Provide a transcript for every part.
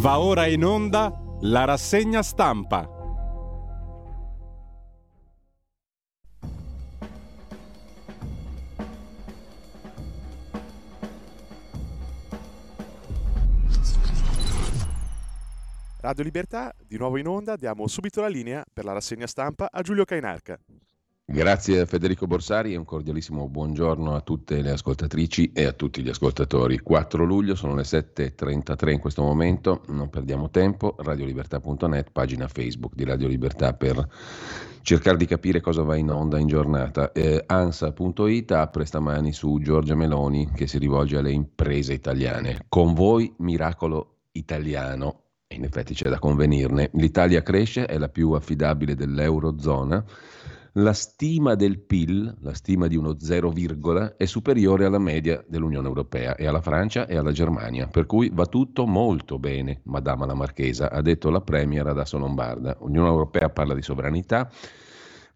Va ora in onda la rassegna stampa. Radio Libertà, di nuovo in onda, diamo subito la linea per la rassegna stampa a Giulio Cainarca. Grazie a Federico Borsari e un cordialissimo buongiorno a tutte le ascoltatrici e a tutti gli ascoltatori. 4 luglio sono le 7.33 in questo momento, non perdiamo tempo, radiolibertà.net, pagina Facebook di Radio Libertà per cercare di capire cosa va in onda in giornata. Eh, Ansa.it apre stamani su Giorgia Meloni che si rivolge alle imprese italiane. Con voi miracolo italiano. In effetti c'è da convenirne. L'Italia cresce, è la più affidabile dell'Eurozona la stima del PIL, la stima di uno 0, è superiore alla media dell'Unione Europea e alla Francia e alla Germania, per cui va tutto molto bene, Madama la Marchesa, ha detto la Premier Adasso Lombarda. L'Unione Europea parla di sovranità,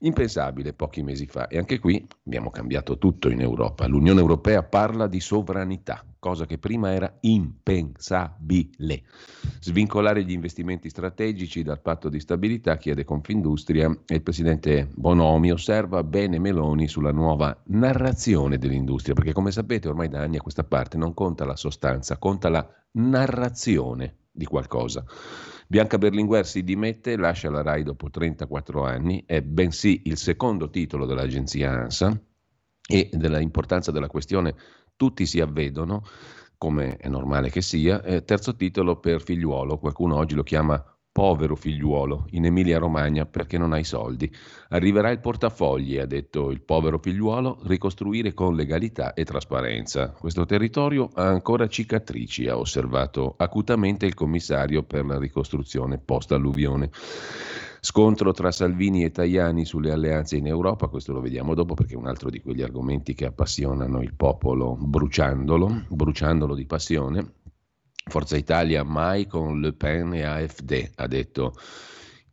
impensabile pochi mesi fa e anche qui abbiamo cambiato tutto in Europa. L'Unione Europea parla di sovranità, cosa che prima era impensabile. Svincolare gli investimenti strategici dal patto di stabilità chiede Confindustria e il presidente Bonomi osserva bene Meloni sulla nuova narrazione dell'industria, perché come sapete ormai da anni a questa parte non conta la sostanza, conta la narrazione di qualcosa. Bianca Berlinguer si dimette, lascia la RAI dopo 34 anni, è bensì il secondo titolo dell'agenzia ANSA e dell'importanza della questione tutti si avvedono, come è normale che sia. Eh, terzo titolo per figliuolo, qualcuno oggi lo chiama povero figliuolo in Emilia-Romagna perché non hai soldi. Arriverà il portafogli, ha detto il povero figliuolo, ricostruire con legalità e trasparenza. Questo territorio ha ancora cicatrici, ha osservato acutamente il commissario per la ricostruzione post-alluvione. Scontro tra Salvini e Tajani sulle alleanze in Europa, questo lo vediamo dopo perché è un altro di quegli argomenti che appassionano il popolo bruciandolo, bruciandolo di passione. Forza Italia mai con Le Pen e AFD, ha detto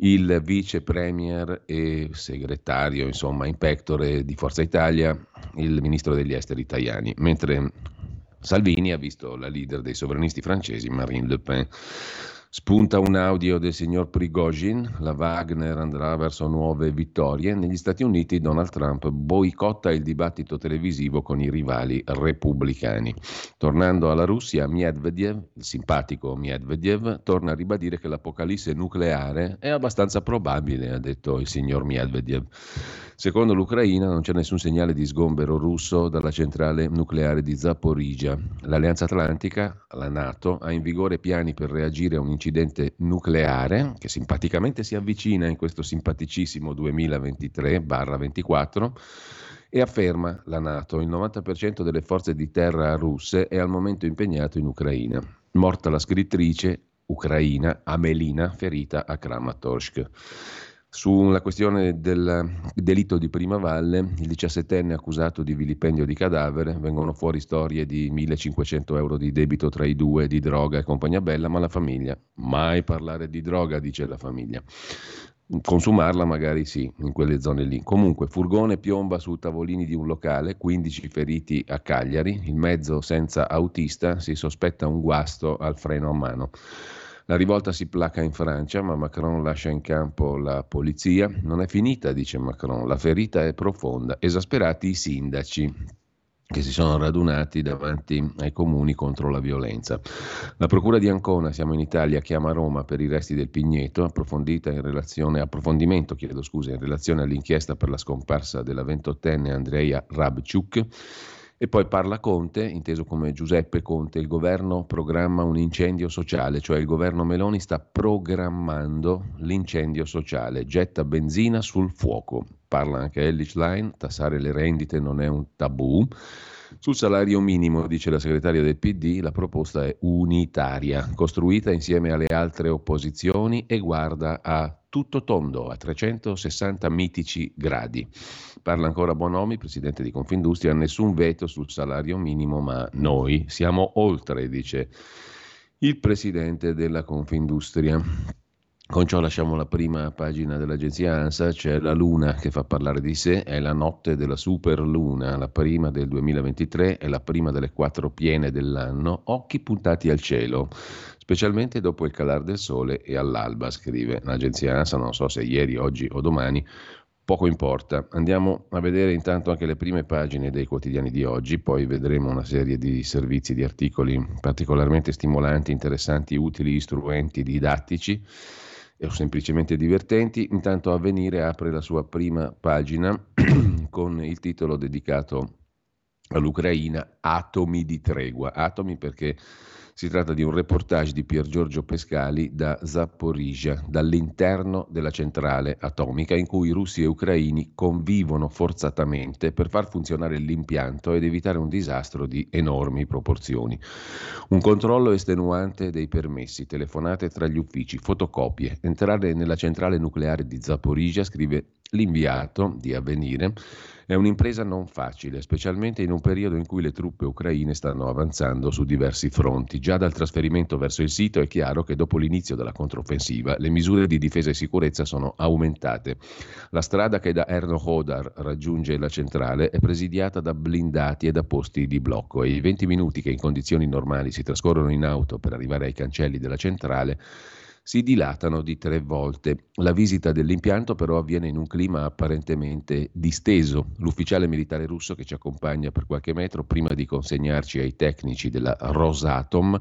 il vice premier e segretario, insomma, in pectore di Forza Italia, il ministro degli esteri Tajani, mentre Salvini ha visto la leader dei sovranisti francesi, Marine Le Pen. Spunta un audio del signor Prigozhin, la Wagner andrà verso nuove vittorie. Negli Stati Uniti Donald Trump boicotta il dibattito televisivo con i rivali repubblicani. Tornando alla Russia, Medvedev, il simpatico Medvedev, torna a ribadire che l'apocalisse nucleare è abbastanza probabile, ha detto il signor Medvedev. Secondo l'Ucraina non c'è nessun segnale di sgombero russo dalla centrale nucleare di Zaporizhia. L'Alleanza Atlantica, la Nato, ha in vigore piani per reagire a un incidente nucleare che simpaticamente si avvicina in questo simpaticissimo 2023-24 e afferma la Nato il 90% delle forze di terra russe è al momento impegnato in Ucraina. Morta la scrittrice ucraina Amelina, ferita a Kramatorsk. Sulla questione del delitto di Prima Valle, il 17enne accusato di vilipendio di cadavere, vengono fuori storie di 1500 euro di debito tra i due, di droga e compagnia bella, ma la famiglia, mai parlare di droga, dice la famiglia. Consumarla magari sì, in quelle zone lì. Comunque, furgone piomba su tavolini di un locale, 15 feriti a Cagliari, il mezzo senza autista, si sospetta un guasto al freno a mano. La rivolta si placa in Francia, ma Macron lascia in campo la polizia. Non è finita, dice Macron, la ferita è profonda. Esasperati i sindaci che si sono radunati davanti ai comuni contro la violenza. La Procura di Ancona, siamo in Italia, chiama Roma per i resti del Pigneto, approfondimento chiedo scusa, in relazione all'inchiesta per la scomparsa della ventottenne Andrea Rabciuk. E poi parla Conte, inteso come Giuseppe Conte, il governo programma un incendio sociale, cioè il governo Meloni sta programmando l'incendio sociale, getta benzina sul fuoco. Parla anche Ellich Line, tassare le rendite non è un tabù. Sul salario minimo, dice la segretaria del PD, la proposta è unitaria, costruita insieme alle altre opposizioni e guarda a tutto tondo, a 360 mitici gradi. Parla ancora Bonomi, presidente di Confindustria, nessun veto sul salario minimo, ma noi siamo oltre, dice il presidente della Confindustria. Con ciò lasciamo la prima pagina dell'agenzia ANSA, c'è la luna che fa parlare di sé, è la notte della superluna, la prima del 2023, è la prima delle quattro piene dell'anno, occhi puntati al cielo, specialmente dopo il calar del sole e all'alba, scrive l'agenzia ANSA, non so se ieri, oggi o domani, poco importa. Andiamo a vedere intanto anche le prime pagine dei quotidiani di oggi, poi vedremo una serie di servizi, di articoli particolarmente stimolanti, interessanti, utili, istruenti, didattici o semplicemente divertenti. Intanto Avvenire apre la sua prima pagina con il titolo dedicato all'Ucraina Atomi di tregua. Atomi perché si tratta di un reportage di Pier Giorgio Pescali da Zaporizhia, dall'interno della centrale atomica in cui russi e ucraini convivono forzatamente per far funzionare l'impianto ed evitare un disastro di enormi proporzioni. Un controllo estenuante dei permessi, telefonate tra gli uffici, fotocopie. Entrare nella centrale nucleare di Zaporizhia, scrive l'inviato di Avvenire, è un'impresa non facile, specialmente in un periodo in cui le truppe ucraine stanno avanzando su diversi fronti. Già dal trasferimento verso il sito è chiaro che dopo l'inizio della controffensiva le misure di difesa e sicurezza sono aumentate. La strada che da Erno Hodar raggiunge la centrale è presidiata da blindati e da posti di blocco e i 20 minuti che in condizioni normali si trascorrono in auto per arrivare ai cancelli della centrale si dilatano di tre volte. La visita dell'impianto però avviene in un clima apparentemente disteso. L'ufficiale militare russo che ci accompagna per qualche metro prima di consegnarci ai tecnici della Rosatom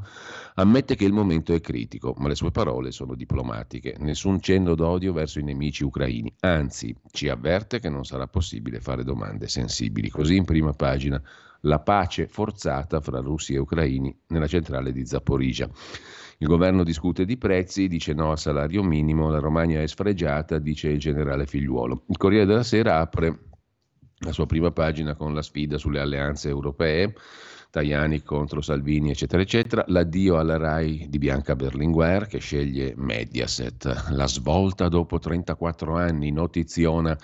ammette che il momento è critico, ma le sue parole sono diplomatiche. Nessun cenno d'odio verso i nemici ucraini, anzi ci avverte che non sarà possibile fare domande sensibili. Così in prima pagina la pace forzata fra russi e ucraini nella centrale di Zaporizhia. Il governo discute di prezzi, dice no al salario minimo, la Romagna è sfregiata, dice il generale Figliuolo. Il Corriere della Sera apre la sua prima pagina con la sfida sulle alleanze europee. Tajani contro Salvini, eccetera, eccetera. L'addio alla RAI di Bianca Berlinguer che sceglie Mediaset. La svolta dopo 34 anni, notiziona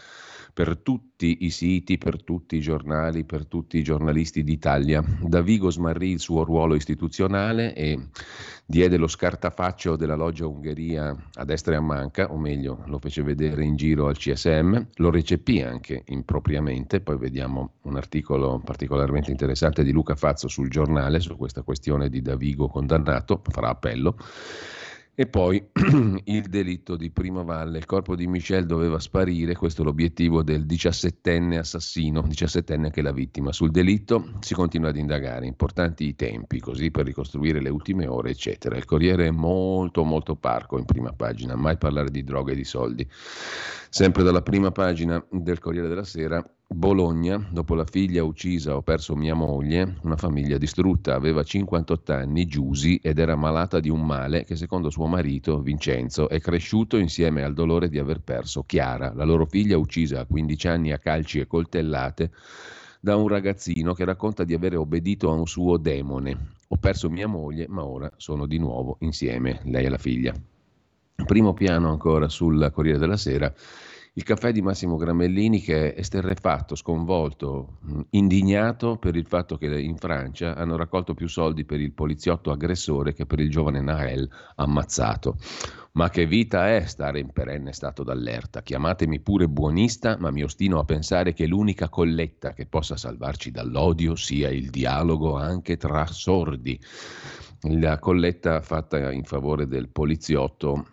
per tutti i siti, per tutti i giornali, per tutti i giornalisti d'Italia. Davigo smarrì il suo ruolo istituzionale e diede lo scartafaccio della loggia Ungheria a destra e a manca, o meglio lo fece vedere in giro al CSM, lo recepì anche impropriamente, poi vediamo un articolo particolarmente interessante di Luca Fazzo sul giornale su questa questione di Davigo condannato, farà appello. E poi il delitto di Prima Valle, il corpo di Michel doveva sparire, questo è l'obiettivo del diciassettenne assassino, diciassettenne che è la vittima. Sul delitto si continua ad indagare, importanti i tempi, così per ricostruire le ultime ore, eccetera. Il Corriere è molto molto parco in prima pagina, mai parlare di droga e di soldi. Sempre dalla prima pagina del Corriere della Sera, Bologna, dopo la figlia uccisa ho perso mia moglie, una famiglia distrutta, aveva 58 anni, Giusi, ed era malata di un male che secondo suo marito, Vincenzo, è cresciuto insieme al dolore di aver perso Chiara, la loro figlia uccisa a 15 anni a calci e coltellate da un ragazzino che racconta di avere obbedito a un suo demone. Ho perso mia moglie, ma ora sono di nuovo insieme, lei e la figlia. Primo piano ancora sul Corriere della Sera il caffè di Massimo Gramellini che è esterrefatto, sconvolto, indignato per il fatto che in Francia hanno raccolto più soldi per il poliziotto aggressore che per il giovane Nael ammazzato. Ma che vita è stare in perenne stato d'allerta? Chiamatemi pure buonista, ma mi ostino a pensare che l'unica colletta che possa salvarci dall'odio sia il dialogo anche tra sordi. La colletta fatta in favore del poliziotto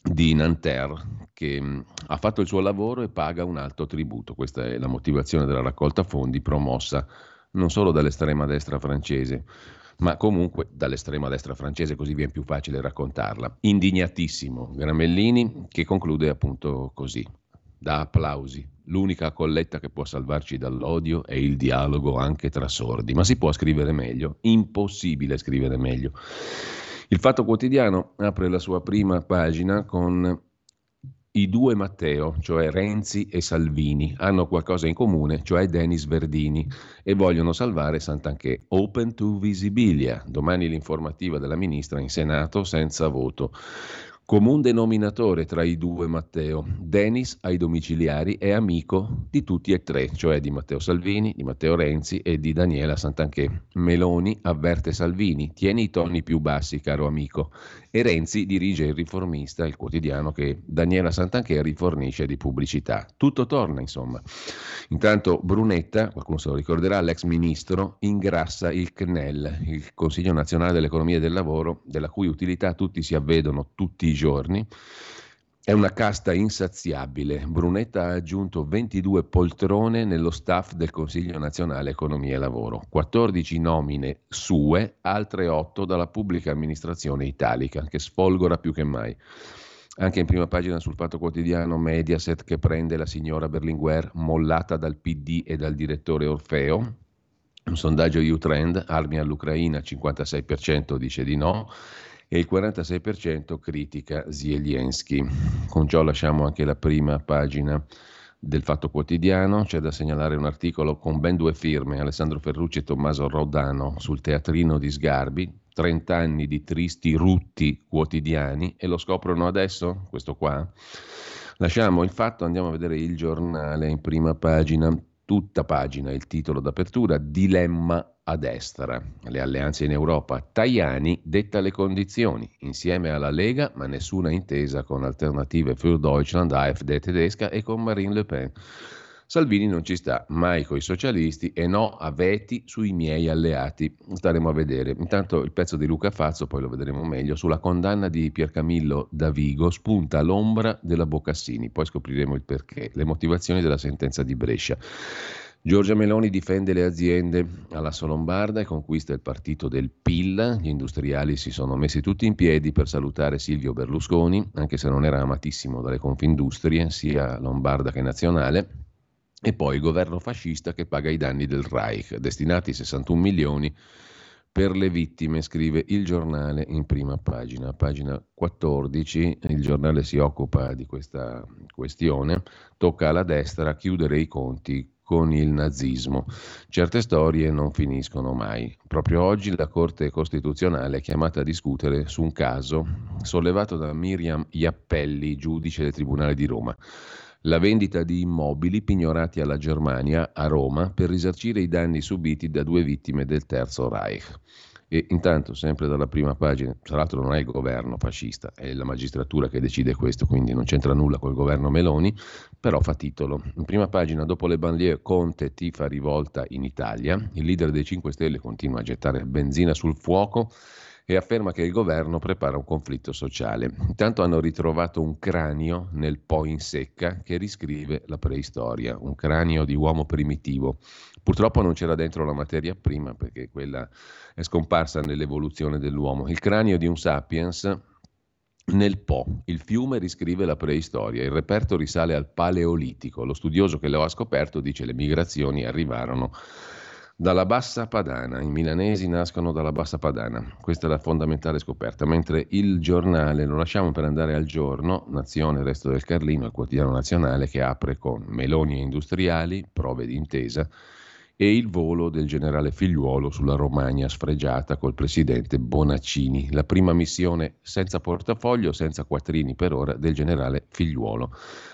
di Nanterre che mh, ha fatto il suo lavoro e paga un alto tributo. Questa è la motivazione della raccolta fondi promossa non solo dall'estrema destra francese, ma comunque dall'estrema destra francese, così viene più facile raccontarla. Indignatissimo Gramellini che conclude appunto così. Da applausi. L'unica colletta che può salvarci dall'odio è il dialogo anche tra sordi. Ma si può scrivere meglio? Impossibile scrivere meglio. Il Fatto Quotidiano apre la sua prima pagina con i due Matteo, cioè Renzi e Salvini, hanno qualcosa in comune, cioè Denis Verdini, e vogliono salvare Sant'Anché. Open to visibilia. Domani l'informativa della ministra in Senato senza voto. Comune denominatore tra i due Matteo. Denis ai domiciliari è amico di tutti e tre, cioè di Matteo Salvini, di Matteo Renzi e di Daniela Santanchè. Meloni avverte Salvini, tieni i toni più bassi, caro amico. E Renzi dirige il riformista, il quotidiano che Daniela Santanchè rifornisce di pubblicità. Tutto torna, insomma. Intanto Brunetta, qualcuno se lo ricorderà, l'ex ministro, ingrassa il CNEL, il Consiglio nazionale dell'economia e del lavoro, della cui utilità tutti si avvedono tutti i giorni. È una casta insaziabile. Brunetta ha aggiunto 22 poltrone nello staff del Consiglio nazionale economia e lavoro, 14 nomine sue, altre 8 dalla pubblica amministrazione italica, che sfolgora più che mai. Anche in prima pagina sul Fatto Quotidiano Mediaset che prende la signora Berlinguer mollata dal PD e dal direttore Orfeo. Un sondaggio U-Trend, armi all'Ucraina 56% dice di no e il 46% critica Zelensky. Con ciò lasciamo anche la prima pagina del Fatto Quotidiano. C'è da segnalare un articolo con ben due firme, Alessandro Ferrucci e Tommaso Rodano, sul teatrino di Sgarbi. 30 anni di tristi rutti quotidiani e lo scoprono adesso, questo qua. Lasciamo il fatto, andiamo a vedere il giornale in prima pagina, tutta pagina, il titolo d'apertura, Dilemma a destra. Le alleanze in Europa. Tajani detta le condizioni, insieme alla Lega, ma nessuna intesa con alternative für Deutschland, AfD tedesca e con Marine Le Pen. Salvini non ci sta mai con i socialisti e no a veti sui miei alleati. Staremo a vedere. Intanto il pezzo di Luca Fazzo, poi lo vedremo meglio, sulla condanna di Piercamillo Davigo spunta l'ombra della Boccassini. Poi scopriremo il perché, le motivazioni della sentenza di Brescia. Giorgia Meloni difende le aziende alla Solombarda e conquista il partito del PIL. Gli industriali si sono messi tutti in piedi per salutare Silvio Berlusconi, anche se non era amatissimo dalle confindustrie, sia lombarda che nazionale. E poi il governo fascista che paga i danni del Reich, destinati 61 milioni per le vittime, scrive il giornale in prima pagina. Pagina 14, il giornale si occupa di questa questione, tocca alla destra chiudere i conti con il nazismo. Certe storie non finiscono mai. Proprio oggi la Corte Costituzionale è chiamata a discutere su un caso sollevato da Miriam Iappelli, giudice del Tribunale di Roma. La vendita di immobili pignorati alla Germania a Roma per risarcire i danni subiti da due vittime del Terzo Reich. E intanto, sempre dalla prima pagina, tra l'altro non è il governo fascista, è la magistratura che decide questo, quindi non c'entra nulla col governo Meloni, però fa titolo. In prima pagina, dopo le banlieue, Conte tifa rivolta in Italia, il leader dei 5 Stelle continua a gettare benzina sul fuoco e afferma che il governo prepara un conflitto sociale. Intanto hanno ritrovato un cranio nel Po in secca che riscrive la preistoria, un cranio di uomo primitivo. Purtroppo non c'era dentro la materia prima perché quella è scomparsa nell'evoluzione dell'uomo. Il cranio di un sapiens nel Po, il fiume riscrive la preistoria, il reperto risale al Paleolitico. Lo studioso che lo ha scoperto dice che le migrazioni arrivarono dalla Bassa Padana. I milanesi nascono dalla Bassa Padana. Questa è la fondamentale scoperta. Mentre il giornale lo lasciamo per andare al giorno, Nazione, Resto del Carlino, il quotidiano nazionale che apre con Meloni industriali, prove di intesa e il volo del generale Figliuolo sulla Romagna sfregiata col presidente Bonaccini. La prima missione senza portafoglio, senza quattrini per ora, del generale Figliuolo.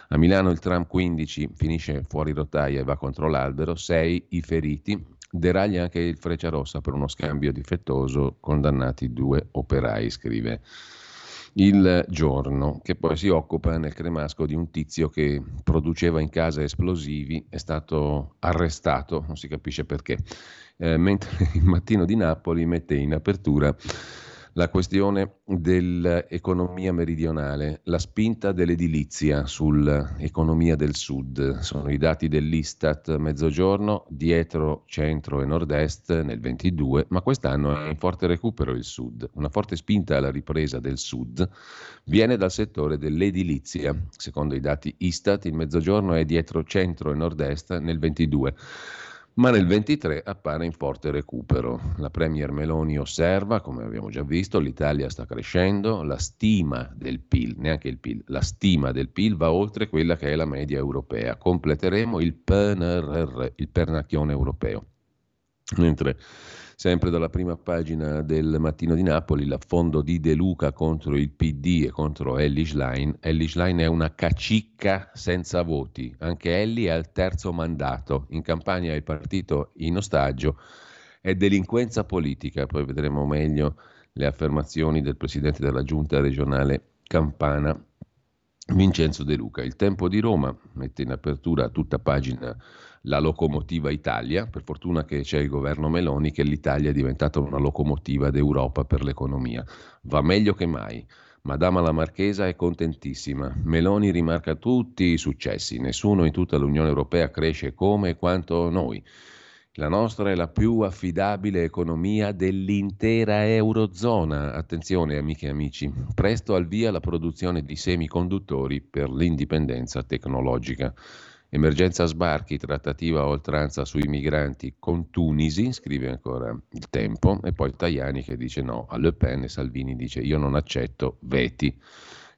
A Milano il tram 15 finisce fuori rotaia e va contro l'albero, 6 i feriti, deraglia anche il Frecciarossa per uno scambio difettoso, condannati due operai, scrive il giorno, che poi si occupa nel cremasco di un tizio che produceva in casa esplosivi, è stato arrestato, non si capisce perché, eh, mentre il mattino di Napoli mette in apertura la questione dell'economia meridionale, la spinta dell'edilizia sull'economia del sud. Sono i dati dell'Istat mezzogiorno, dietro centro e nord-est nel 22, ma quest'anno è in forte recupero il sud. Una forte spinta alla ripresa del sud viene dal settore dell'edilizia. Secondo i dati Istat il mezzogiorno è dietro centro e nord-est nel 22 ma nel 23 appare in forte recupero. La Premier Meloni osserva, come abbiamo già visto, l'Italia sta crescendo, la stima del PIL, neanche il PIL, la stima del PIL va oltre quella che è la media europea. Completeremo il PNRR, il pernacchione europeo. Mentre Sempre dalla prima pagina del Mattino di Napoli, l'affondo di De Luca contro il PD e contro Ellie Schlein. Ellie Schlein è una cacicca senza voti, anche Ellie è al terzo mandato, in campagna il partito in ostaggio, è delinquenza politica, poi vedremo meglio le affermazioni del presidente della giunta regionale campana Vincenzo De Luca. Il tempo di Roma mette in apertura tutta pagina la locomotiva Italia, per fortuna che c'è il governo Meloni che l'Italia è diventata una locomotiva d'Europa per l'economia. Va meglio che mai. Madama la Marchesa è contentissima. Meloni rimarca tutti i successi. Nessuno in tutta l'Unione Europea cresce come e quanto noi. La nostra è la più affidabile economia dell'intera Eurozona. Attenzione amiche e amici, presto al via la produzione di semiconduttori per l'indipendenza tecnologica. Emergenza sbarchi, trattativa a oltranza sui migranti con Tunisi, scrive ancora il tempo, e poi Tajani che dice no a Le Pen e Salvini dice io non accetto veti.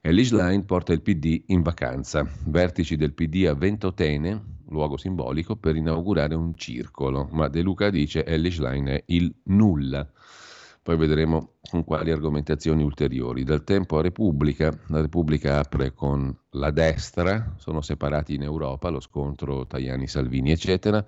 Elish Line porta il PD in vacanza, vertici del PD a Ventotene, luogo simbolico, per inaugurare un circolo, ma De Luca dice Elish Line è il nulla. Poi vedremo con quali argomentazioni ulteriori. Dal tempo a Repubblica, la Repubblica apre con la destra, sono separati in Europa, lo scontro Tajani-Salvini, eccetera.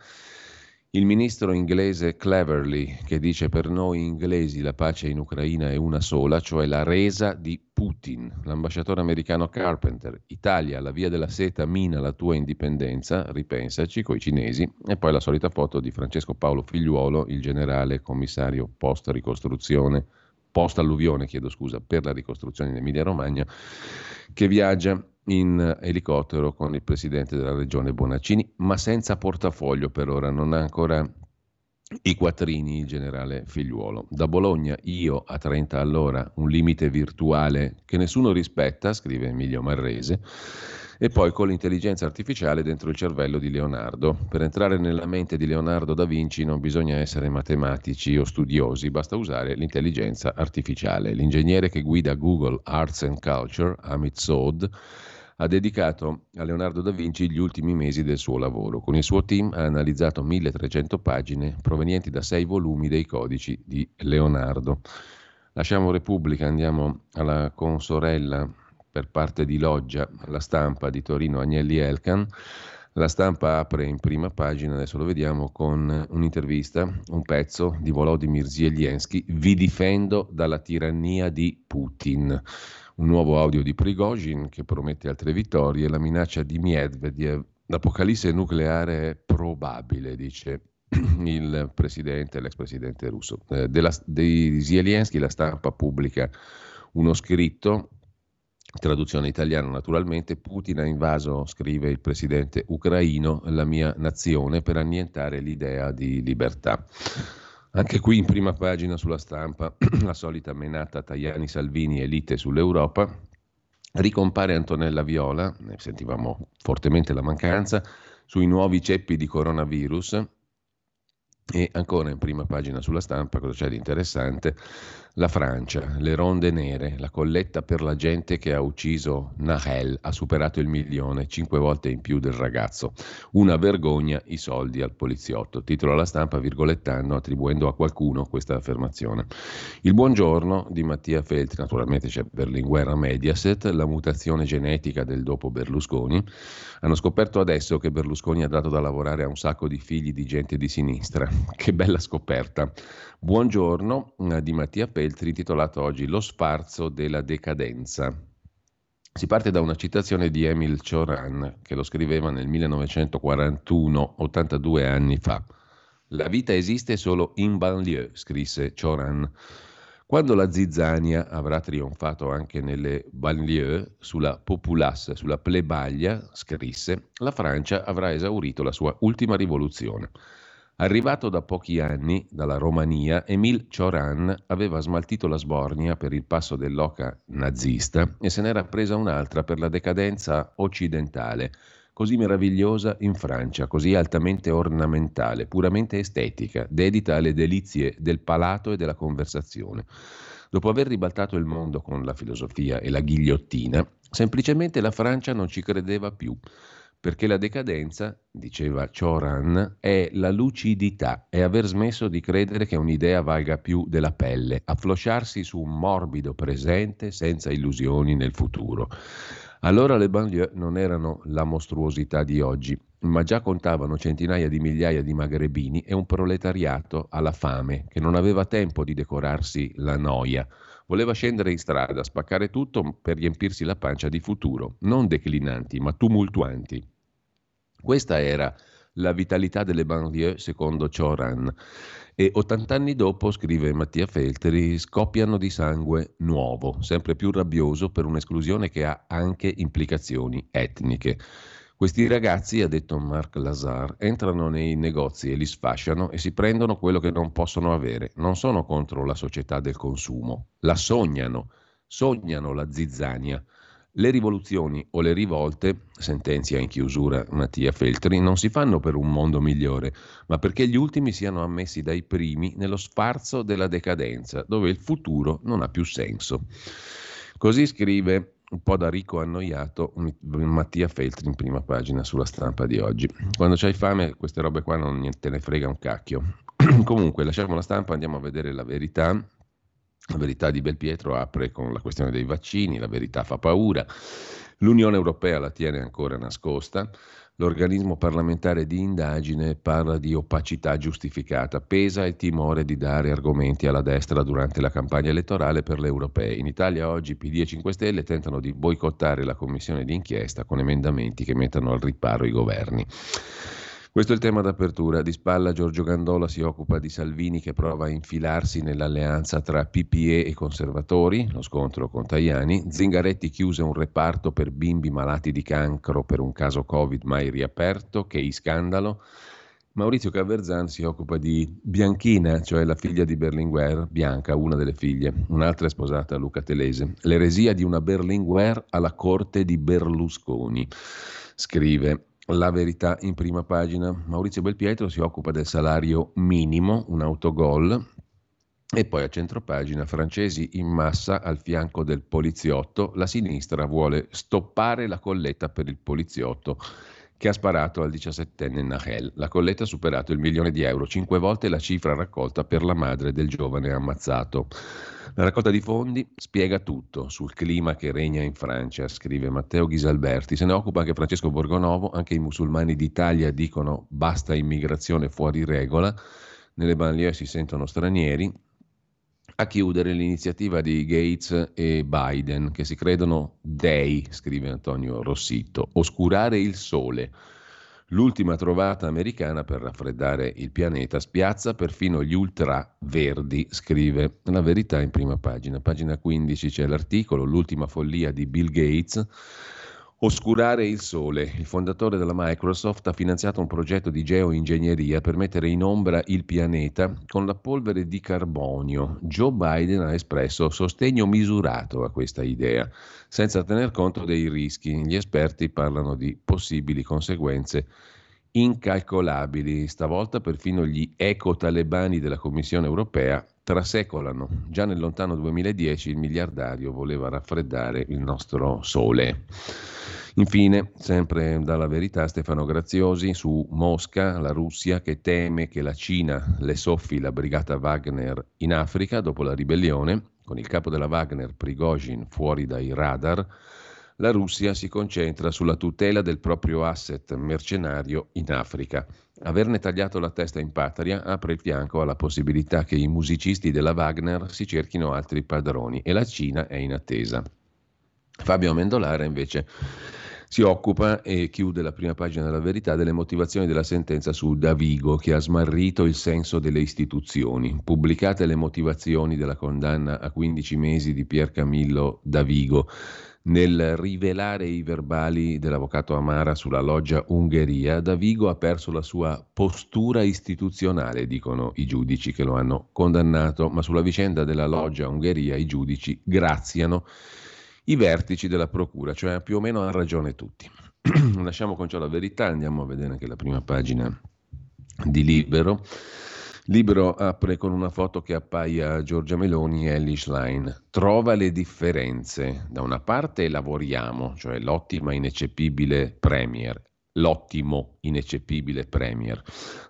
Il ministro inglese Cleverly, che dice per noi inglesi la pace in Ucraina è una sola, cioè la resa di Putin. L'ambasciatore americano Carpenter, Italia, la via della seta mina la tua indipendenza, ripensaci coi cinesi. E poi la solita foto di Francesco Paolo Figliuolo, il generale commissario post ricostruzione, post alluvione, chiedo scusa, per la ricostruzione in Emilia Romagna, che viaggia in elicottero con il presidente della regione Bonaccini, ma senza portafoglio per ora, non ha ancora i quattrini il generale figliuolo. Da Bologna io a 30 all'ora, un limite virtuale che nessuno rispetta, scrive Emilio Marrese, e poi con l'intelligenza artificiale dentro il cervello di Leonardo. Per entrare nella mente di Leonardo da Vinci non bisogna essere matematici o studiosi, basta usare l'intelligenza artificiale. L'ingegnere che guida Google Arts and Culture, Amit Sod, ha dedicato a Leonardo da Vinci gli ultimi mesi del suo lavoro. Con il suo team ha analizzato 1300 pagine provenienti da sei volumi dei codici di Leonardo. Lasciamo Repubblica, andiamo alla consorella per parte di Loggia, la stampa di Torino Agnelli Elkan. La stampa apre in prima pagina, adesso lo vediamo, con un'intervista, un pezzo di Volodymyr Zelensky, Vi difendo dalla tirannia di Putin un nuovo audio di Prigozhin che promette altre vittorie, la minaccia di Medvedev, l'apocalisse nucleare è probabile, dice il presidente, l'ex presidente russo. Eh, della, di Zelensky la stampa pubblica uno scritto, traduzione italiana naturalmente, Putin ha invaso, scrive il presidente ucraino, la mia nazione per annientare l'idea di libertà. Anche qui in prima pagina sulla stampa la solita menata Tajani-Salvini elite sull'Europa. Ricompare Antonella Viola, ne sentivamo fortemente la mancanza, sui nuovi ceppi di coronavirus. E ancora in prima pagina sulla stampa, cosa c'è di interessante? La Francia, le ronde nere, la colletta per la gente che ha ucciso Nahel ha superato il milione, cinque volte in più del ragazzo. Una vergogna i soldi al poliziotto. Titolo alla stampa, virgolettando, attribuendo a qualcuno questa affermazione. Il buongiorno di Mattia Feltri, naturalmente c'è Berlinguer Mediaset, la mutazione genetica del dopo Berlusconi. Hanno scoperto adesso che Berlusconi ha dato da lavorare a un sacco di figli di gente di sinistra. Che bella scoperta. Buongiorno eh, di Mattia Peltri, intitolato oggi Lo sfarzo della decadenza. Si parte da una citazione di Emil Cioran, che lo scriveva nel 1941, 82 anni fa. La vita esiste solo in banlieue, scrisse Cioran. Quando la zizzania avrà trionfato anche nelle banlieue, sulla populace, sulla plebaglia, scrisse, la Francia avrà esaurito la sua ultima rivoluzione. Arrivato da pochi anni dalla Romania, Emile Cioran aveva smaltito la sbornia per il passo dell'oca nazista e se n'era presa un'altra per la decadenza occidentale, così meravigliosa in Francia, così altamente ornamentale, puramente estetica, dedita alle delizie del palato e della conversazione. Dopo aver ribaltato il mondo con la filosofia e la ghigliottina, semplicemente la Francia non ci credeva più perché la decadenza, diceva Choran, è la lucidità, è aver smesso di credere che un'idea valga più della pelle, afflosciarsi su un morbido presente senza illusioni nel futuro. Allora le banlieue non erano la mostruosità di oggi, ma già contavano centinaia di migliaia di magrebini e un proletariato alla fame che non aveva tempo di decorarsi la noia. Voleva scendere in strada, spaccare tutto per riempirsi la pancia di futuro, non declinanti, ma tumultuanti. Questa era la vitalità delle banlieue secondo Choran. E 80 anni dopo, scrive Mattia Felteri, scoppiano di sangue nuovo, sempre più rabbioso per un'esclusione che ha anche implicazioni etniche. Questi ragazzi, ha detto Marc Lazar, entrano nei negozi e li sfasciano e si prendono quello che non possono avere. Non sono contro la società del consumo, la sognano, sognano la zizzania. Le rivoluzioni o le rivolte, sentenzia in chiusura Mattia Feltri, non si fanno per un mondo migliore, ma perché gli ultimi siano ammessi dai primi nello sfarzo della decadenza, dove il futuro non ha più senso. Così scrive un po' da ricco annoiato Mattia Feltri in prima pagina sulla stampa di oggi. Quando c'hai fame queste robe qua non te ne frega un cacchio. Comunque lasciamo la stampa, andiamo a vedere la verità la verità di Belpietro apre con la questione dei vaccini, la verità fa paura, l'Unione Europea la tiene ancora nascosta, l'organismo parlamentare di indagine parla di opacità giustificata, pesa il timore di dare argomenti alla destra durante la campagna elettorale per le europee. In Italia oggi PD e 5 Stelle tentano di boicottare la commissione di inchiesta con emendamenti che mettano al riparo i governi. Questo è il tema d'apertura. Di spalla Giorgio Gandola si occupa di Salvini che prova a infilarsi nell'alleanza tra PPE e conservatori, lo scontro con Tajani. Zingaretti chiuse un reparto per bimbi malati di cancro per un caso Covid mai riaperto, che scandalo. Maurizio Caverzan si occupa di Bianchina, cioè la figlia di Berlinguer, Bianca, una delle figlie, un'altra è sposata Luca Telese. L'eresia di una Berlinguer alla corte di Berlusconi. Scrive la verità in prima pagina. Maurizio Belpietro si occupa del salario minimo, un autogol. E poi a centropagina, francesi in massa al fianco del poliziotto, la sinistra vuole stoppare la colletta per il poliziotto che ha sparato al 17enne Nahel. La colletta ha superato il milione di euro, cinque volte la cifra raccolta per la madre del giovane ammazzato. La raccolta di fondi spiega tutto sul clima che regna in Francia, scrive Matteo Ghisalberti. Se ne occupa anche Francesco Borgonovo, anche i musulmani d'Italia dicono basta immigrazione fuori regola, nelle banlieue si sentono stranieri, a chiudere l'iniziativa di Gates e Biden, che si credono dei, scrive Antonio Rossitto, oscurare il sole. L'ultima trovata americana per raffreddare il pianeta spiazza perfino gli ultraverdi, scrive la verità in prima pagina. Pagina 15 c'è l'articolo, l'ultima follia di Bill Gates Oscurare il sole. Il fondatore della Microsoft ha finanziato un progetto di geoingegneria per mettere in ombra il pianeta con la polvere di carbonio. Joe Biden ha espresso sostegno misurato a questa idea, senza tener conto dei rischi. Gli esperti parlano di possibili conseguenze incalcolabili. Stavolta perfino gli eco-talebani della Commissione europea trasecolano. Già nel lontano 2010 il miliardario voleva raffreddare il nostro sole. Infine, sempre dalla verità, Stefano Graziosi su Mosca, la Russia che teme che la Cina le soffi la brigata Wagner in Africa dopo la ribellione, con il capo della Wagner Prigozhin fuori dai radar, la Russia si concentra sulla tutela del proprio asset mercenario in Africa. Averne tagliato la testa in patria apre il fianco alla possibilità che i musicisti della Wagner si cerchino altri padroni e la Cina è in attesa. Fabio Amendolara invece si occupa e chiude la prima pagina della verità delle motivazioni della sentenza su Davigo che ha smarrito il senso delle istituzioni. Pubblicate le motivazioni della condanna a 15 mesi di Pier Camillo Davigo nel rivelare i verbali dell'avvocato Amara sulla loggia Ungheria, Davigo ha perso la sua postura istituzionale, dicono i giudici che lo hanno condannato, ma sulla vicenda della loggia Ungheria i giudici graziano i vertici della procura, cioè più o meno hanno ragione tutti. Lasciamo con ciò la verità, andiamo a vedere anche la prima pagina di Libero. Libero apre con una foto che appaia Giorgia Meloni e Ellie Schlein. Trova le differenze. Da una parte lavoriamo, cioè l'ottima ineccepibile Premier. L'ottimo, ineccepibile Premier.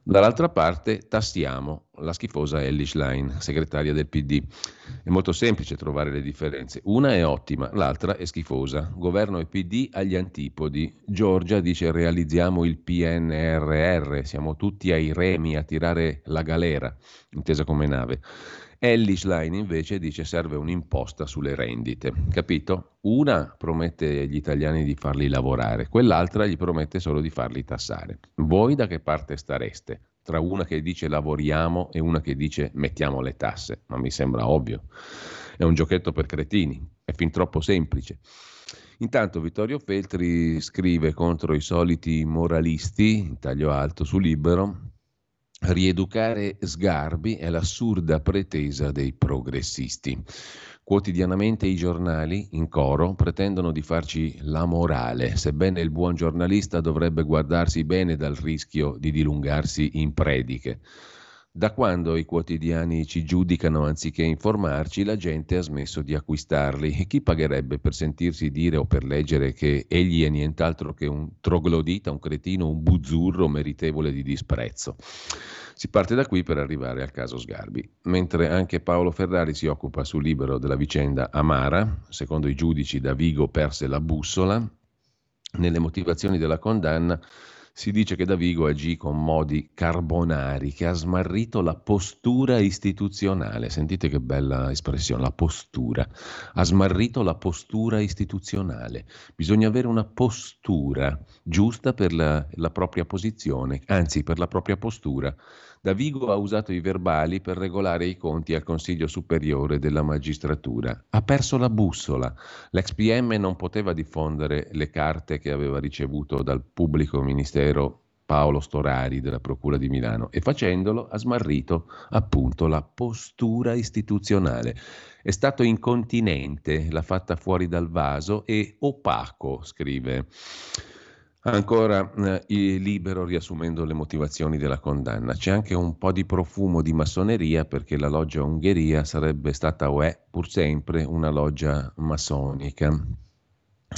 Dall'altra parte tassiamo la schifosa Ellis Line, segretaria del PD. È molto semplice trovare le differenze. Una è ottima, l'altra è schifosa. Governo e PD agli antipodi. Giorgia dice realizziamo il PNRR, siamo tutti ai remi a tirare la galera, intesa come nave. Ellis Line invece dice serve un'imposta sulle rendite, capito? Una promette agli italiani di farli lavorare, quell'altra gli promette solo di farli tassare. Voi da che parte stareste? Tra una che dice lavoriamo e una che dice mettiamo le tasse, ma mi sembra ovvio. È un giochetto per cretini, è fin troppo semplice. Intanto Vittorio Feltri scrive contro i soliti moralisti, in taglio alto su Libero, Rieducare Sgarbi è l'assurda pretesa dei progressisti. Quotidianamente i giornali, in coro, pretendono di farci la morale, sebbene il buon giornalista dovrebbe guardarsi bene dal rischio di dilungarsi in prediche. Da quando i quotidiani ci giudicano anziché informarci, la gente ha smesso di acquistarli. E chi pagherebbe per sentirsi dire o per leggere che egli è nient'altro che un troglodita, un cretino, un buzzurro meritevole di disprezzo? Si parte da qui per arrivare al caso Sgarbi, mentre anche Paolo Ferrari si occupa sul libero della vicenda Amara, secondo i giudici da Vigo perse la bussola, nelle motivazioni della condanna si dice che Davigo agì con modi carbonari, che ha smarrito la postura istituzionale. Sentite che bella espressione, la postura. Ha smarrito la postura istituzionale. Bisogna avere una postura giusta per la, la propria posizione, anzi per la propria postura Davigo ha usato i verbali per regolare i conti al Consiglio Superiore della Magistratura. Ha perso la bussola. L'ex PM non poteva diffondere le carte che aveva ricevuto dal pubblico ministero Paolo Storari della Procura di Milano e facendolo ha smarrito appunto la postura istituzionale. È stato incontinente, l'ha fatta fuori dal vaso e opaco, scrive. Ancora eh, libero riassumendo le motivazioni della condanna. C'è anche un po' di profumo di massoneria perché la loggia Ungheria sarebbe stata o è pur sempre una loggia massonica.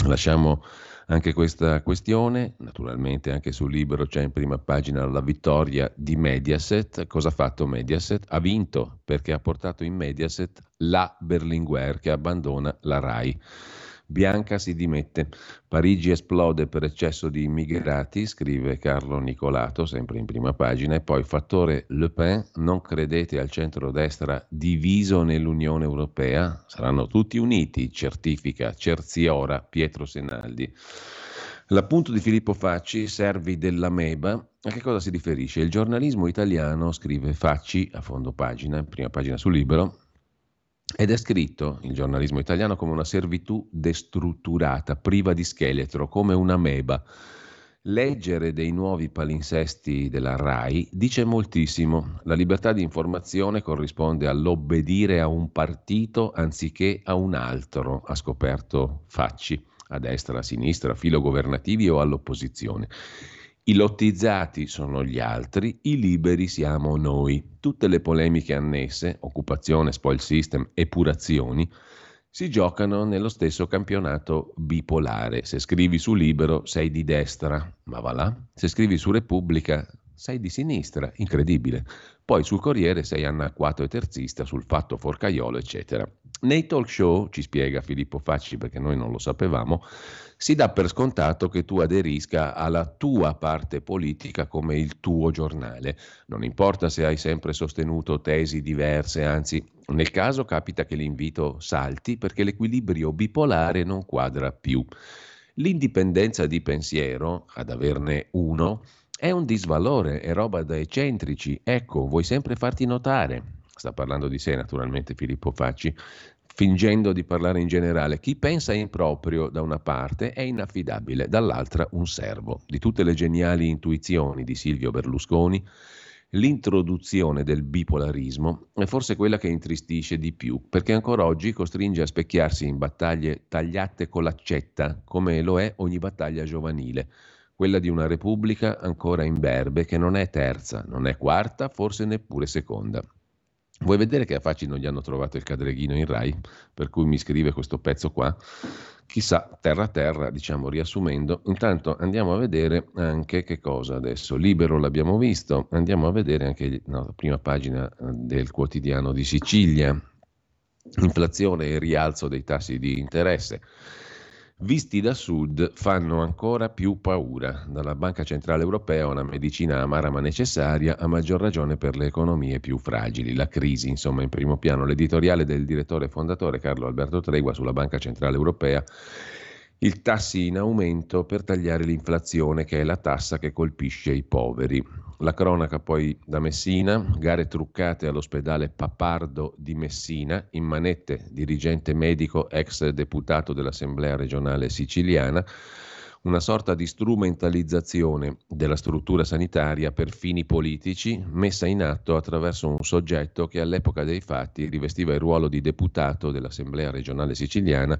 Lasciamo anche questa questione, naturalmente anche sul libro c'è in prima pagina la vittoria di Mediaset. Cosa ha fatto Mediaset? Ha vinto perché ha portato in Mediaset la Berlinguer che abbandona la RAI. Bianca si dimette. Parigi esplode per eccesso di immigrati, scrive Carlo Nicolato, sempre in prima pagina, e poi fattore Le Pen, non credete al centro-destra diviso nell'Unione Europea? Saranno tutti uniti, certifica, cerziora Pietro Senaldi. L'appunto di Filippo Facci, servi della Meba, a che cosa si riferisce? Il giornalismo italiano, scrive Facci a fondo pagina, prima pagina sul libro, ed è scritto il giornalismo italiano come una servitù destrutturata, priva di scheletro, come una meba. Leggere dei nuovi palinsesti della RAI dice moltissimo. La libertà di informazione corrisponde all'obbedire a un partito anziché a un altro, ha scoperto Facci, a destra, a sinistra, filogovernativi o all'opposizione. I lottizzati sono gli altri, i liberi siamo noi. Tutte le polemiche annesse, occupazione, spoil system, epurazioni, si giocano nello stesso campionato bipolare. Se scrivi su Libero sei di destra, ma va là. Se scrivi su Repubblica sei di sinistra, incredibile. Poi sul Corriere sei anacquato e terzista sul fatto forcaiolo, eccetera. Nei talk show, ci spiega Filippo Facci perché noi non lo sapevamo, si dà per scontato che tu aderisca alla tua parte politica come il tuo giornale. Non importa se hai sempre sostenuto tesi diverse, anzi nel caso capita che l'invito salti perché l'equilibrio bipolare non quadra più. L'indipendenza di pensiero, ad averne uno, è un disvalore, è roba da eccentrici. Ecco, vuoi sempre farti notare. Sta parlando di sé naturalmente Filippo Facci fingendo di parlare in generale. Chi pensa in proprio da una parte è inaffidabile, dall'altra un servo. Di tutte le geniali intuizioni di Silvio Berlusconi, l'introduzione del bipolarismo è forse quella che intristisce di più, perché ancora oggi costringe a specchiarsi in battaglie tagliate con l'accetta, come lo è ogni battaglia giovanile quella di una repubblica ancora in berbe che non è terza, non è quarta, forse neppure seconda. Vuoi vedere che a Facci non gli hanno trovato il cadreghino in Rai, per cui mi scrive questo pezzo qua? Chissà, terra terra, diciamo, riassumendo. Intanto andiamo a vedere anche che cosa adesso. Libero l'abbiamo visto, andiamo a vedere anche no, la prima pagina eh, del quotidiano di Sicilia. Inflazione e rialzo dei tassi di interesse visti da sud fanno ancora più paura. Dalla Banca Centrale Europea una medicina amara ma necessaria, a maggior ragione per le economie più fragili. La crisi, insomma, in primo piano. L'editoriale del direttore fondatore Carlo Alberto Tregua sulla Banca Centrale Europea il tassi in aumento per tagliare l'inflazione, che è la tassa che colpisce i poveri. La cronaca poi da Messina, gare truccate all'ospedale Papardo di Messina, in manette dirigente medico ex deputato dell'Assemblea regionale siciliana, una sorta di strumentalizzazione della struttura sanitaria per fini politici messa in atto attraverso un soggetto che all'epoca dei fatti rivestiva il ruolo di deputato dell'Assemblea regionale siciliana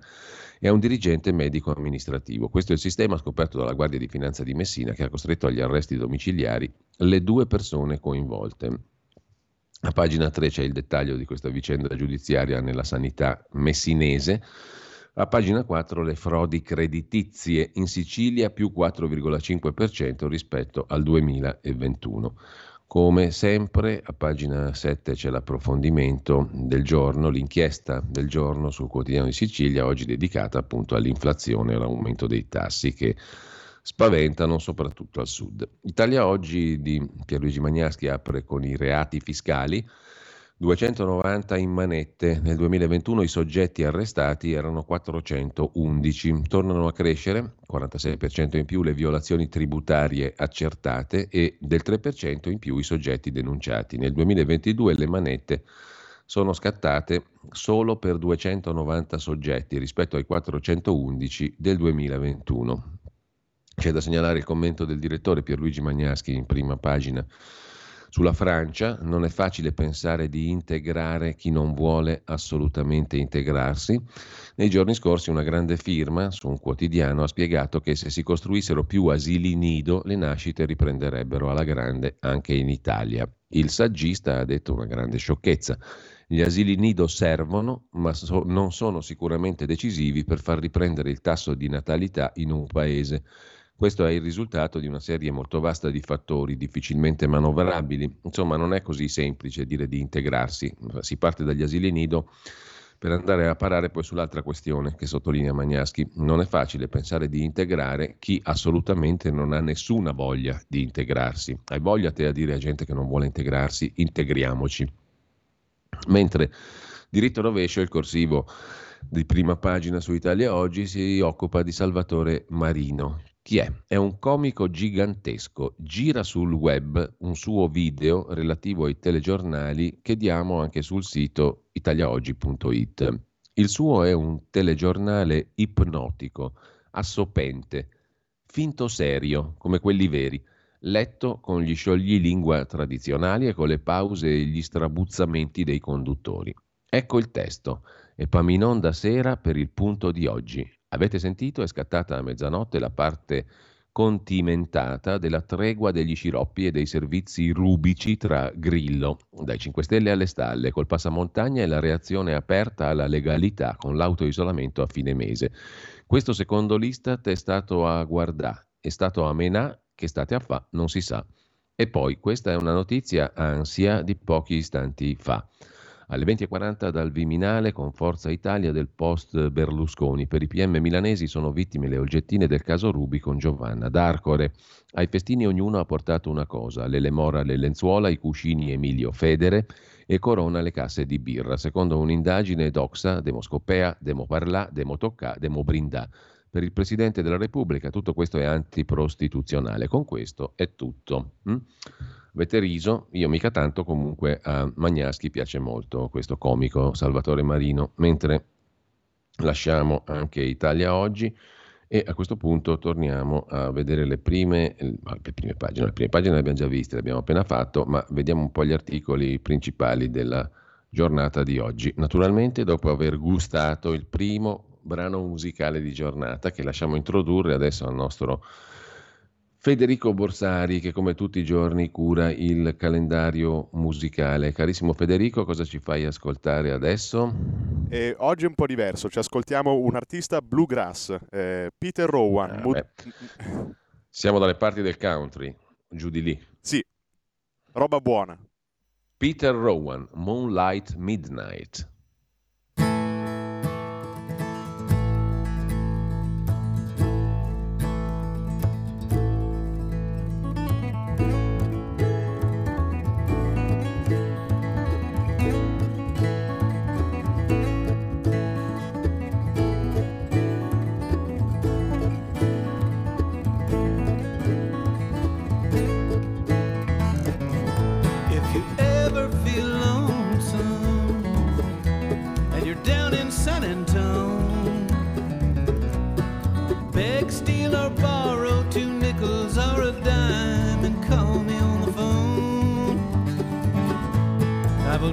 e a un dirigente medico amministrativo. Questo è il sistema scoperto dalla Guardia di Finanza di Messina che ha costretto agli arresti domiciliari le due persone coinvolte. A pagina 3 c'è il dettaglio di questa vicenda giudiziaria nella sanità messinese. A pagina 4 le frodi creditizie in Sicilia più 4,5% rispetto al 2021. Come sempre a pagina 7 c'è l'approfondimento del giorno, l'inchiesta del giorno sul quotidiano di Sicilia, oggi dedicata appunto all'inflazione e all'aumento dei tassi che spaventano soprattutto al sud. Italia oggi di Pierluigi Magnaschi apre con i reati fiscali. 290 in manette. Nel 2021 i soggetti arrestati erano 411. Tornano a crescere, 46% in più le violazioni tributarie accertate e del 3% in più i soggetti denunciati. Nel 2022 le manette sono scattate solo per 290 soggetti rispetto ai 411 del 2021. C'è da segnalare il commento del direttore Pierluigi Magnaschi in prima pagina sulla Francia non è facile pensare di integrare chi non vuole assolutamente integrarsi. Nei giorni scorsi una grande firma su un quotidiano ha spiegato che se si costruissero più asili nido le nascite riprenderebbero alla grande anche in Italia. Il saggista ha detto una grande sciocchezza. Gli asili nido servono, ma so- non sono sicuramente decisivi per far riprendere il tasso di natalità in un paese. Questo è il risultato di una serie molto vasta di fattori difficilmente manovrabili. Insomma, non è così semplice dire di integrarsi. Si parte dagli asili nido per andare a parare poi sull'altra questione che sottolinea Magnaschi. Non è facile pensare di integrare chi assolutamente non ha nessuna voglia di integrarsi. Hai voglia te a dire a gente che non vuole integrarsi, integriamoci. Mentre diritto rovescio, il corsivo di prima pagina su Italia Oggi si occupa di Salvatore Marino, chi è? È un comico gigantesco, gira sul web un suo video relativo ai telegiornali che diamo anche sul sito italiaoggi.it. Il suo è un telegiornale ipnotico, assopente, finto serio, come quelli veri, letto con gli sciogli lingua tradizionali e con le pause e gli strabuzzamenti dei conduttori. Ecco il testo. Epaminonda sera per il punto di oggi. Avete sentito? È scattata a mezzanotte la parte contimentata della tregua degli sciroppi e dei servizi rubici tra Grillo, dai 5 Stelle alle stalle, col passamontagna e la reazione aperta alla legalità con l'autoisolamento a fine mese. Questo secondo l'Istat è stato a guardà, è stato a menà, che state a fa, non si sa. E poi questa è una notizia ansia di pochi istanti fa. Alle 20.40 dal Viminale con Forza Italia del post Berlusconi. Per i PM milanesi sono vittime le oggettine del caso Rubi con Giovanna d'Arcore. Ai festini ognuno ha portato una cosa, le lenzuola, i cuscini Emilio Federe e Corona le casse di birra. Secondo un'indagine doxa, demoscopea, demoparlà, demotoccà, demobrindà. Per il Presidente della Repubblica tutto questo è antiprostituzionale. Con questo è tutto. Mm? Avete riso, io mica tanto, comunque a Magnaschi piace molto questo comico Salvatore Marino, mentre lasciamo anche Italia oggi e a questo punto torniamo a vedere le prime, le prime pagine, le prime pagine le abbiamo già viste, le abbiamo appena fatto, ma vediamo un po' gli articoli principali della giornata di oggi. Naturalmente dopo aver gustato il primo brano musicale di giornata che lasciamo introdurre adesso al nostro Federico Borsari che come tutti i giorni cura il calendario musicale. Carissimo Federico, cosa ci fai ascoltare adesso? E oggi è un po' diverso, ci ascoltiamo un artista bluegrass, eh, Peter Rowan. Ah, Mud- Siamo dalle parti del country, giù di lì. Sì, roba buona. Peter Rowan, Moonlight Midnight.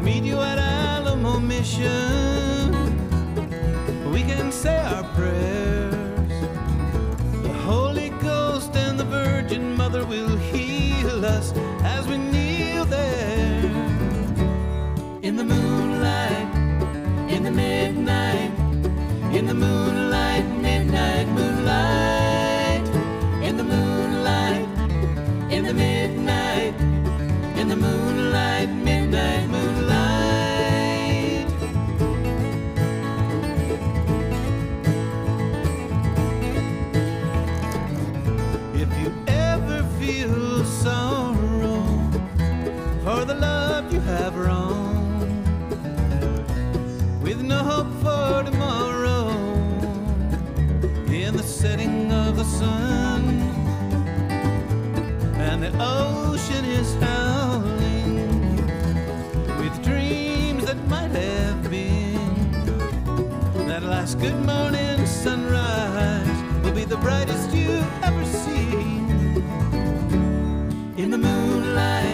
meet you at Alamo Mission. We can say our prayers. The Holy Ghost and the Virgin Mother will heal us as we kneel there. In the moonlight, in the midnight, in the moonlight, midnight, moonlight. In the moonlight, in the midnight, in the moonlight. have wrong with no hope for tomorrow. In the setting of the sun, and the ocean is howling with dreams that might have been. That last good morning sunrise will be the brightest you've ever seen in the moonlight.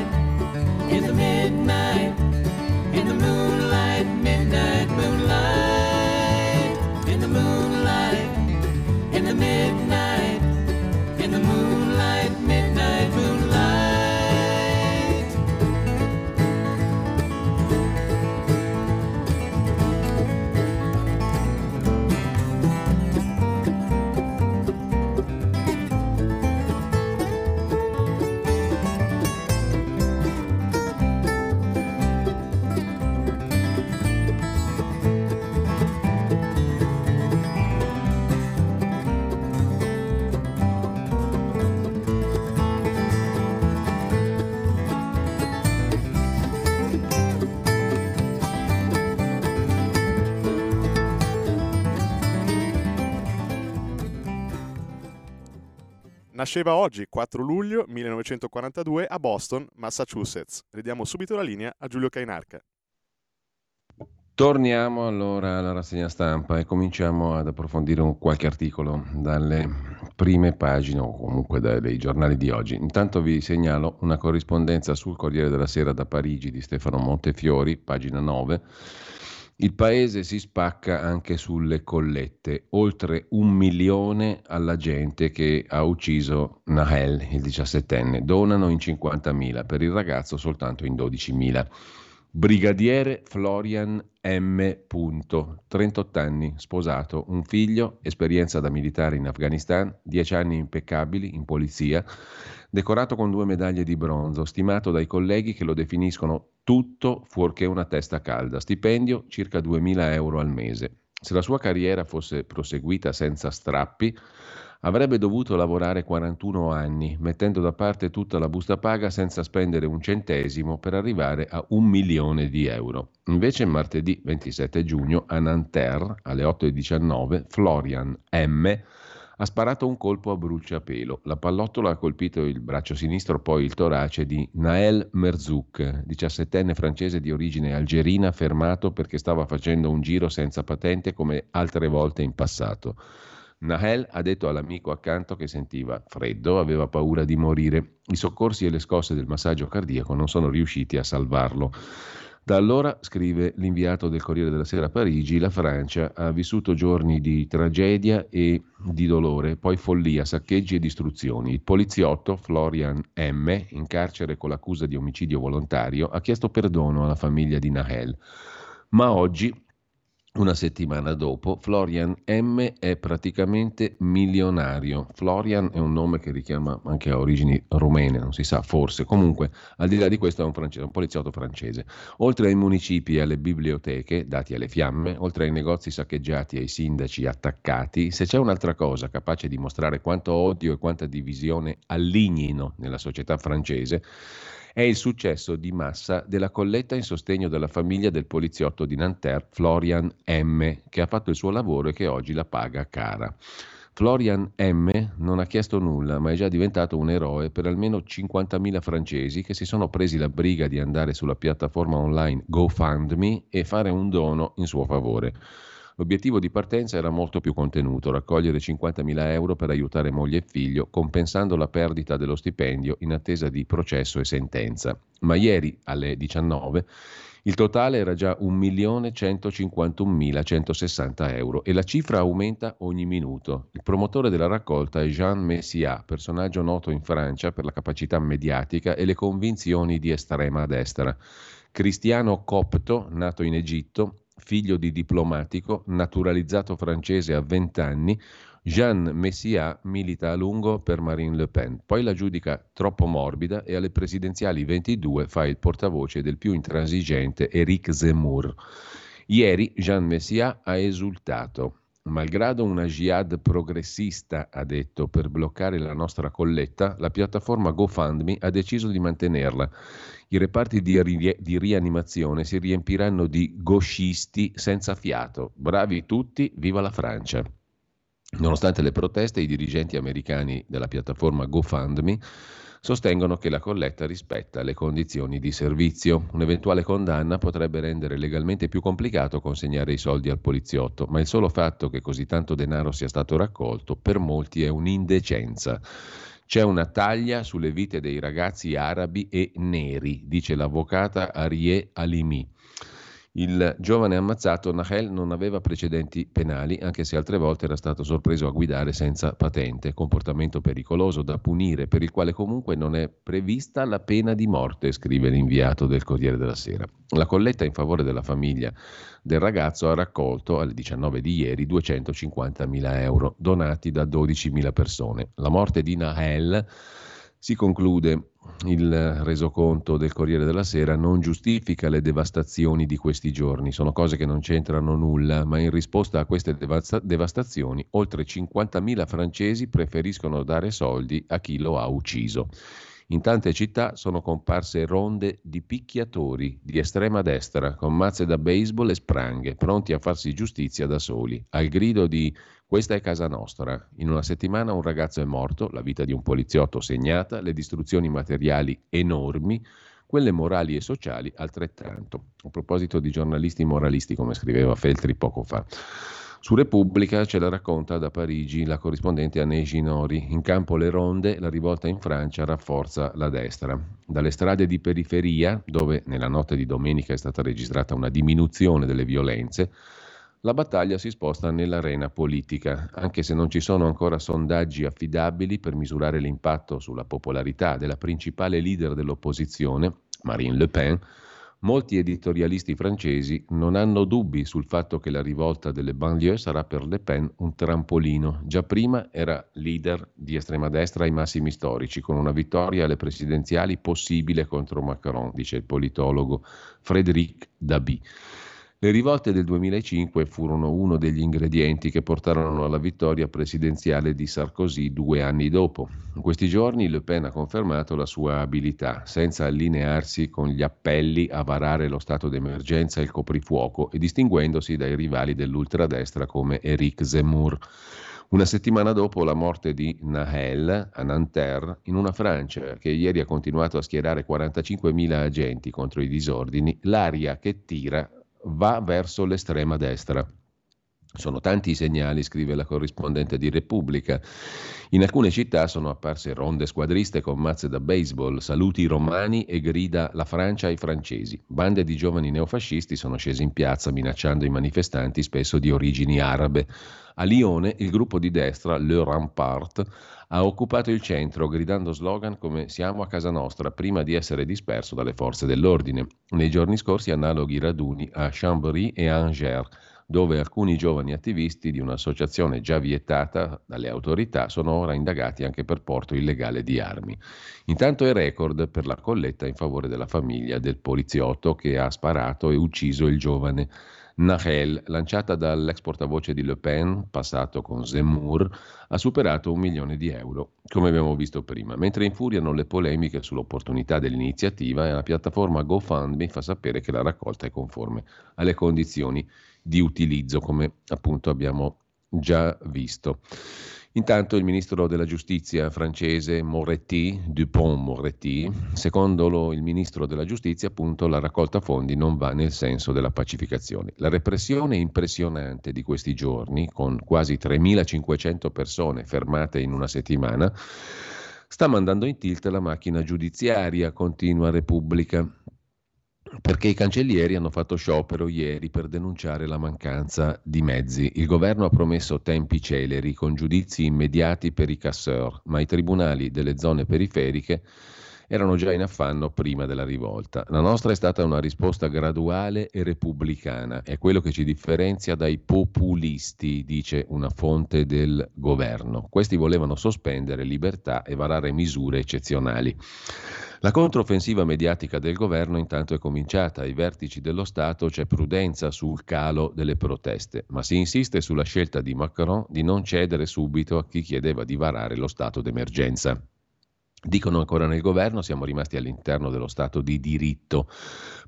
Nasceva oggi, 4 luglio 1942, a Boston, Massachusetts. Ridiamo subito la linea a Giulio Cainarca. Torniamo allora alla rassegna stampa e cominciamo ad approfondire un qualche articolo dalle prime pagine o comunque dai giornali di oggi. Intanto vi segnalo una corrispondenza sul Corriere della Sera da Parigi di Stefano Montefiori, pagina 9 il paese si spacca anche sulle collette, oltre un milione alla gente che ha ucciso Nahel, il diciassettenne, donano in 50.000, per il ragazzo soltanto in 12.000. Brigadiere Florian M. 38 anni, sposato, un figlio, esperienza da militare in Afghanistan, 10 anni impeccabili in polizia, decorato con due medaglie di bronzo, stimato dai colleghi che lo definiscono tutto fuorché una testa calda, stipendio circa 2.000 euro al mese. Se la sua carriera fosse proseguita senza strappi, avrebbe dovuto lavorare 41 anni, mettendo da parte tutta la busta paga senza spendere un centesimo per arrivare a un milione di euro. Invece martedì 27 giugno a Nanterre alle 8.19 Florian M ha sparato un colpo a bruciapelo. La pallottola ha colpito il braccio sinistro, poi il torace di Nael Merzouk, 17enne francese di origine algerina, fermato perché stava facendo un giro senza patente come altre volte in passato. Nahel ha detto all'amico accanto che sentiva freddo, aveva paura di morire. I soccorsi e le scosse del massaggio cardiaco non sono riusciti a salvarlo. Da allora, scrive l'inviato del Corriere della Sera a Parigi, la Francia ha vissuto giorni di tragedia e di dolore, poi follia, saccheggi e distruzioni. Il poliziotto Florian M., in carcere con l'accusa di omicidio volontario, ha chiesto perdono alla famiglia di Nahel. Ma oggi una settimana dopo, Florian M è praticamente milionario. Florian è un nome che richiama anche a origini rumene, non si sa, forse. Comunque, al di là di questo è un, francese, un poliziotto francese. Oltre ai municipi e alle biblioteche dati alle fiamme, oltre ai negozi saccheggiati e ai sindaci attaccati, se c'è un'altra cosa capace di mostrare quanto odio e quanta divisione allignino nella società francese, è il successo di massa della colletta in sostegno della famiglia del poliziotto di Nanterre Florian M, che ha fatto il suo lavoro e che oggi la paga cara. Florian M non ha chiesto nulla, ma è già diventato un eroe per almeno 50.000 francesi che si sono presi la briga di andare sulla piattaforma online GoFundMe e fare un dono in suo favore. L'obiettivo di partenza era molto più contenuto, raccogliere 50.000 euro per aiutare moglie e figlio, compensando la perdita dello stipendio in attesa di processo e sentenza. Ma ieri, alle 19, il totale era già 1.151.160 euro e la cifra aumenta ogni minuto. Il promotore della raccolta è Jean Messiat, personaggio noto in Francia per la capacità mediatica e le convinzioni di estrema destra. Cristiano copto, nato in Egitto, figlio di diplomatico, naturalizzato francese a 20 anni, Jean Messiat milita a lungo per Marine Le Pen, poi la giudica troppo morbida e alle presidenziali 22 fa il portavoce del più intransigente Éric Zemmour. Ieri Jean Messiat ha esultato. Malgrado una jihad progressista, ha detto, per bloccare la nostra colletta, la piattaforma GoFundMe ha deciso di mantenerla. I reparti di, ri- di rianimazione si riempiranno di gauchisti senza fiato. Bravi tutti, viva la Francia. Nonostante le proteste, i dirigenti americani della piattaforma GoFundMe sostengono che la colletta rispetta le condizioni di servizio. Un'eventuale condanna potrebbe rendere legalmente più complicato consegnare i soldi al poliziotto, ma il solo fatto che così tanto denaro sia stato raccolto per molti è un'indecenza. C'è una taglia sulle vite dei ragazzi arabi e neri, dice l'avvocata Arie Alimi. Il giovane ammazzato Nahel non aveva precedenti penali, anche se altre volte era stato sorpreso a guidare senza patente, comportamento pericoloso da punire, per il quale comunque non è prevista la pena di morte, scrive l'inviato del Corriere della Sera. La colletta in favore della famiglia del ragazzo ha raccolto alle 19 di ieri 250.000 euro donati da 12.000 persone. La morte di Nahel si conclude il resoconto del Corriere della Sera non giustifica le devastazioni di questi giorni, sono cose che non c'entrano nulla, ma in risposta a queste devasta- devastazioni oltre 50.000 francesi preferiscono dare soldi a chi lo ha ucciso. In tante città sono comparse ronde di picchiatori di estrema destra con mazze da baseball e spranghe, pronti a farsi giustizia da soli, al grido di questa è casa nostra. In una settimana un ragazzo è morto, la vita di un poliziotto segnata, le distruzioni materiali enormi, quelle morali e sociali altrettanto. A proposito di giornalisti moralisti, come scriveva Feltri poco fa. Su Repubblica ce la racconta da Parigi la corrispondente Anne Ginori. In campo le ronde, la rivolta in Francia rafforza la destra. Dalle strade di periferia, dove nella notte di domenica è stata registrata una diminuzione delle violenze, la battaglia si sposta nell'arena politica, anche se non ci sono ancora sondaggi affidabili per misurare l'impatto sulla popolarità della principale leader dell'opposizione, Marine Le Pen. Molti editorialisti francesi non hanno dubbi sul fatto che la rivolta delle banlieue sarà per Le Pen un trampolino. Già prima era leader di estrema destra ai massimi storici, con una vittoria alle presidenziali possibile contro Macron, dice il politologo Frédéric Dabi. Le rivolte del 2005 furono uno degli ingredienti che portarono alla vittoria presidenziale di Sarkozy due anni dopo. In questi giorni Le Pen ha confermato la sua abilità, senza allinearsi con gli appelli a varare lo stato d'emergenza e il coprifuoco e distinguendosi dai rivali dell'ultradestra come Éric Zemmour. Una settimana dopo la morte di Nahel a Nanterre, in una Francia che ieri ha continuato a schierare 45.000 agenti contro i disordini, l'aria che tira va verso l'estrema destra. Sono tanti i segnali, scrive la corrispondente di Repubblica. In alcune città sono apparse ronde squadriste con mazze da baseball, saluti romani e grida la Francia ai francesi. Bande di giovani neofascisti sono scesi in piazza minacciando i manifestanti, spesso di origini arabe. A Lione il gruppo di destra, Le Rampart, ha occupato il centro gridando slogan come siamo a casa nostra prima di essere disperso dalle forze dell'ordine. Nei giorni scorsi analoghi raduni a Chambéry e Angers dove alcuni giovani attivisti di un'associazione già vietata dalle autorità sono ora indagati anche per porto illegale di armi. Intanto è record per la colletta in favore della famiglia del poliziotto che ha sparato e ucciso il giovane Nahel, lanciata dall'ex portavoce di Le Pen, passato con Zemmour, ha superato un milione di euro, come abbiamo visto prima. Mentre infuriano le polemiche sull'opportunità dell'iniziativa, la piattaforma GoFundMe fa sapere che la raccolta è conforme alle condizioni di utilizzo, come appunto abbiamo già visto. Intanto il ministro della giustizia francese Moretti, Dupont-Moretti, secondo lo, il ministro della giustizia, appunto, la raccolta fondi non va nel senso della pacificazione. La repressione impressionante di questi giorni, con quasi 3.500 persone fermate in una settimana, sta mandando in tilt la macchina giudiziaria, continua Repubblica perché i cancellieri hanno fatto sciopero ieri per denunciare la mancanza di mezzi. Il governo ha promesso tempi celeri con giudizi immediati per i casseur, ma i tribunali delle zone periferiche erano già in affanno prima della rivolta. La nostra è stata una risposta graduale e repubblicana, è quello che ci differenzia dai populisti, dice una fonte del governo. Questi volevano sospendere libertà e varare misure eccezionali. La controffensiva mediatica del governo intanto è cominciata. Ai vertici dello Stato c'è prudenza sul calo delle proteste, ma si insiste sulla scelta di Macron di non cedere subito a chi chiedeva di varare lo stato d'emergenza. Dicono ancora nel governo, siamo rimasti all'interno dello Stato di diritto.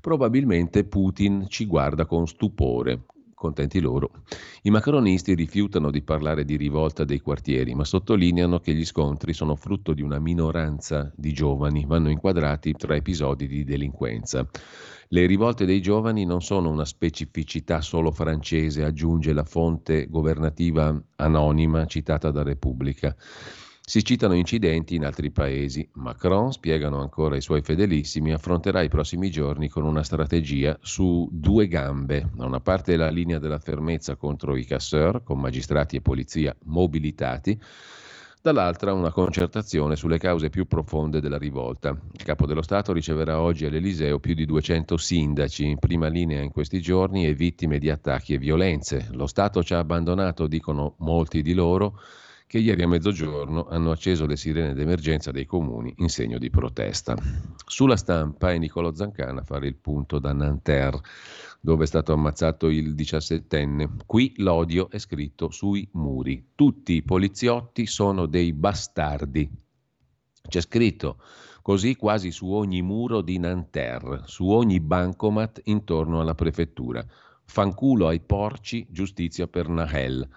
Probabilmente Putin ci guarda con stupore, contenti loro. I macronisti rifiutano di parlare di rivolta dei quartieri, ma sottolineano che gli scontri sono frutto di una minoranza di giovani, vanno inquadrati tra episodi di delinquenza. Le rivolte dei giovani non sono una specificità solo francese, aggiunge la fonte governativa anonima citata da Repubblica. Si citano incidenti in altri paesi. Macron, spiegano ancora i suoi fedelissimi, affronterà i prossimi giorni con una strategia su due gambe. Da una parte la linea della fermezza contro i casseur, con magistrati e polizia mobilitati, dall'altra una concertazione sulle cause più profonde della rivolta. Il capo dello Stato riceverà oggi all'Eliseo più di 200 sindaci in prima linea in questi giorni e vittime di attacchi e violenze. Lo Stato ci ha abbandonato, dicono molti di loro, che ieri a mezzogiorno hanno acceso le sirene d'emergenza dei comuni in segno di protesta. Sulla stampa è Nicolo Zancana a fare il punto da Nanterre, dove è stato ammazzato il diciassettenne. Qui l'odio è scritto sui muri. Tutti i poliziotti sono dei bastardi. C'è scritto così quasi su ogni muro di Nanterre, su ogni bancomat intorno alla prefettura. Fanculo ai porci, giustizia per Nahel.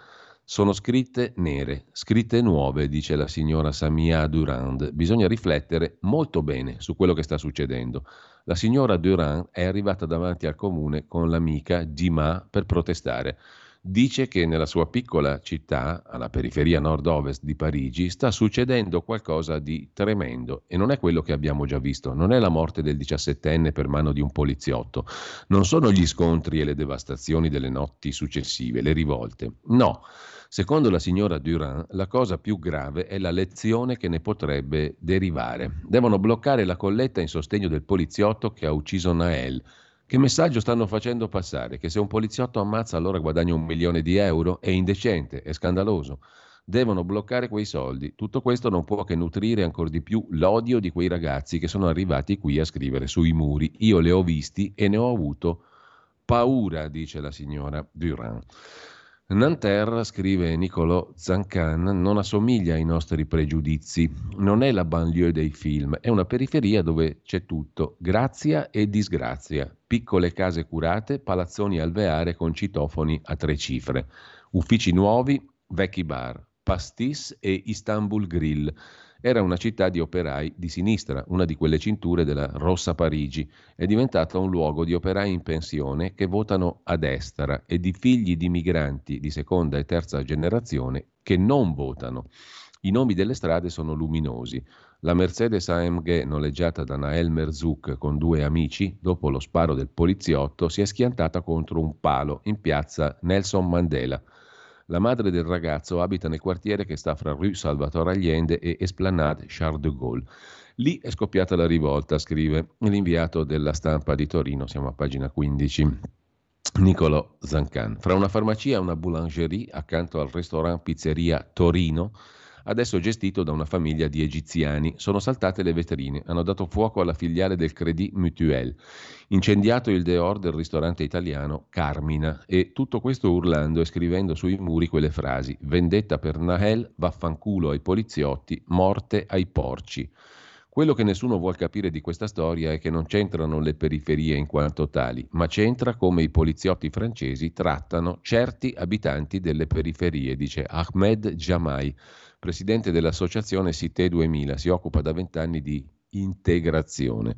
Sono scritte nere, scritte nuove, dice la signora Samia Durand. Bisogna riflettere molto bene su quello che sta succedendo. La signora Durand è arrivata davanti al comune con l'amica Dima per protestare. Dice che nella sua piccola città, alla periferia nord-ovest di Parigi, sta succedendo qualcosa di tremendo e non è quello che abbiamo già visto, non è la morte del diciassettenne per mano di un poliziotto, non sono gli scontri e le devastazioni delle notti successive, le rivolte. No, Secondo la signora Durand, la cosa più grave è la lezione che ne potrebbe derivare. Devono bloccare la colletta in sostegno del poliziotto che ha ucciso Nael. Che messaggio stanno facendo passare? Che se un poliziotto ammazza allora guadagna un milione di euro? È indecente, è scandaloso. Devono bloccare quei soldi. Tutto questo non può che nutrire ancora di più l'odio di quei ragazzi che sono arrivati qui a scrivere sui muri. Io li ho visti e ne ho avuto paura, dice la signora Durand. Nanterre, scrive Niccolò Zancan, non assomiglia ai nostri pregiudizi, non è la banlieue dei film, è una periferia dove c'è tutto, grazia e disgrazia, piccole case curate, palazzoni alveare con citofoni a tre cifre, uffici nuovi, vecchi bar, pastis e Istanbul Grill era una città di operai di sinistra, una di quelle cinture della Rossa Parigi. È diventata un luogo di operai in pensione che votano a destra e di figli di migranti di seconda e terza generazione che non votano. I nomi delle strade sono luminosi. La Mercedes AMG noleggiata da Nael Merzouk con due amici, dopo lo sparo del poliziotto, si è schiantata contro un palo in piazza Nelson Mandela. La madre del ragazzo abita nel quartiere che sta fra Rue Salvatore Allende e Esplanade Charles de Gaulle. Lì è scoppiata la rivolta, scrive l'inviato della stampa di Torino, siamo a pagina 15. Nicolo Zancan. Fra una farmacia e una boulangerie accanto al ristorante pizzeria Torino adesso gestito da una famiglia di egiziani. Sono saltate le vetrine, hanno dato fuoco alla filiale del Credit Mutuel, incendiato il deor del ristorante italiano Carmina e tutto questo urlando e scrivendo sui muri quelle frasi: vendetta per Nahel, vaffanculo ai poliziotti, morte ai porci. Quello che nessuno vuol capire di questa storia è che non c'entrano le periferie in quanto tali, ma c'entra come i poliziotti francesi trattano certi abitanti delle periferie, dice Ahmed Jamai, presidente dell'associazione Cité 2000, si occupa da vent'anni di integrazione,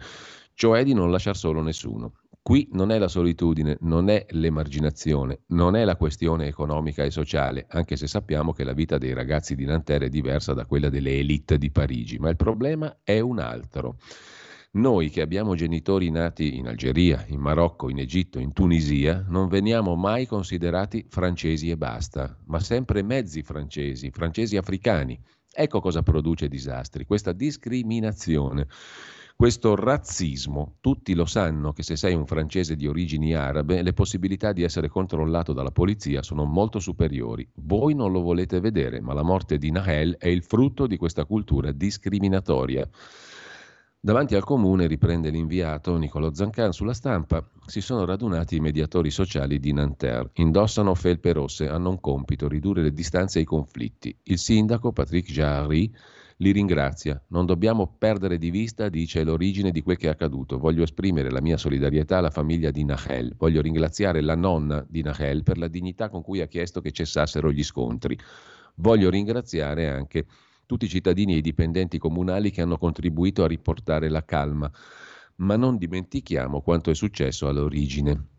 cioè di non lasciare solo nessuno. Qui non è la solitudine, non è l'emarginazione, non è la questione economica e sociale, anche se sappiamo che la vita dei ragazzi di Nanterre è diversa da quella delle elite di Parigi, ma il problema è un altro. Noi che abbiamo genitori nati in Algeria, in Marocco, in Egitto, in Tunisia, non veniamo mai considerati francesi e basta, ma sempre mezzi francesi, francesi africani. Ecco cosa produce disastri, questa discriminazione. Questo razzismo, tutti lo sanno che se sei un francese di origini arabe, le possibilità di essere controllato dalla polizia sono molto superiori. Voi non lo volete vedere, ma la morte di Nahel è il frutto di questa cultura discriminatoria. Davanti al comune, riprende l'inviato Niccolò Zancan sulla stampa, si sono radunati i mediatori sociali di Nanterre. Indossano felpe rosse, hanno un compito, ridurre le distanze e i conflitti. Il sindaco, Patrick Jarry, li ringrazia. Non dobbiamo perdere di vista, dice, l'origine di quel che è accaduto. Voglio esprimere la mia solidarietà alla famiglia di Nahel. Voglio ringraziare la nonna di Nahel per la dignità con cui ha chiesto che cessassero gli scontri. Voglio ringraziare anche tutti i cittadini e i dipendenti comunali che hanno contribuito a riportare la calma. Ma non dimentichiamo quanto è successo all'origine.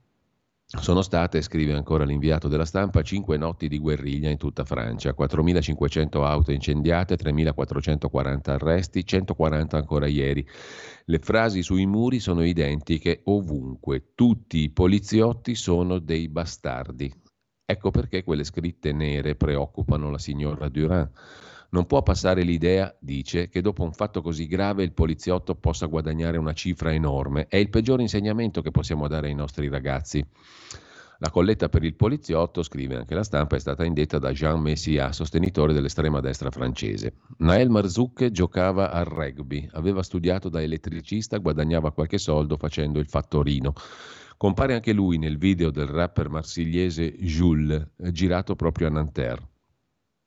Sono state, scrive ancora l'inviato della stampa, cinque notti di guerriglia in tutta Francia, 4.500 auto incendiate, 3.440 arresti, 140 ancora ieri. Le frasi sui muri sono identiche ovunque, tutti i poliziotti sono dei bastardi. Ecco perché quelle scritte nere preoccupano la signora Durand. Non può passare l'idea, dice, che dopo un fatto così grave il poliziotto possa guadagnare una cifra enorme. È il peggior insegnamento che possiamo dare ai nostri ragazzi. La colletta per il poliziotto, scrive anche la stampa, è stata indetta da Jean Messia, sostenitore dell'estrema destra francese. Nael Marzouk giocava al rugby, aveva studiato da elettricista, guadagnava qualche soldo facendo il fattorino. Compare anche lui nel video del rapper marsigliese Jules, girato proprio a Nanterre.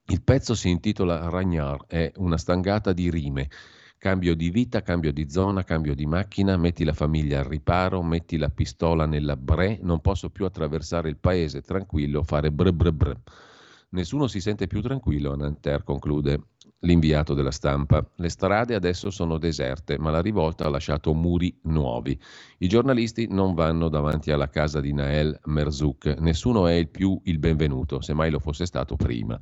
Il pezzo si intitola Ragnard, è una stangata di rime. Cambio di vita, cambio di zona, cambio di macchina, metti la famiglia al riparo, metti la pistola nella bre, non posso più attraversare il paese tranquillo, fare bre bre bre. Nessuno si sente più tranquillo Nanterre, conclude l'inviato della stampa. Le strade adesso sono deserte, ma la rivolta ha lasciato muri nuovi. I giornalisti non vanno davanti alla casa di Nael Merzouk, nessuno è il più il benvenuto, se mai lo fosse stato prima.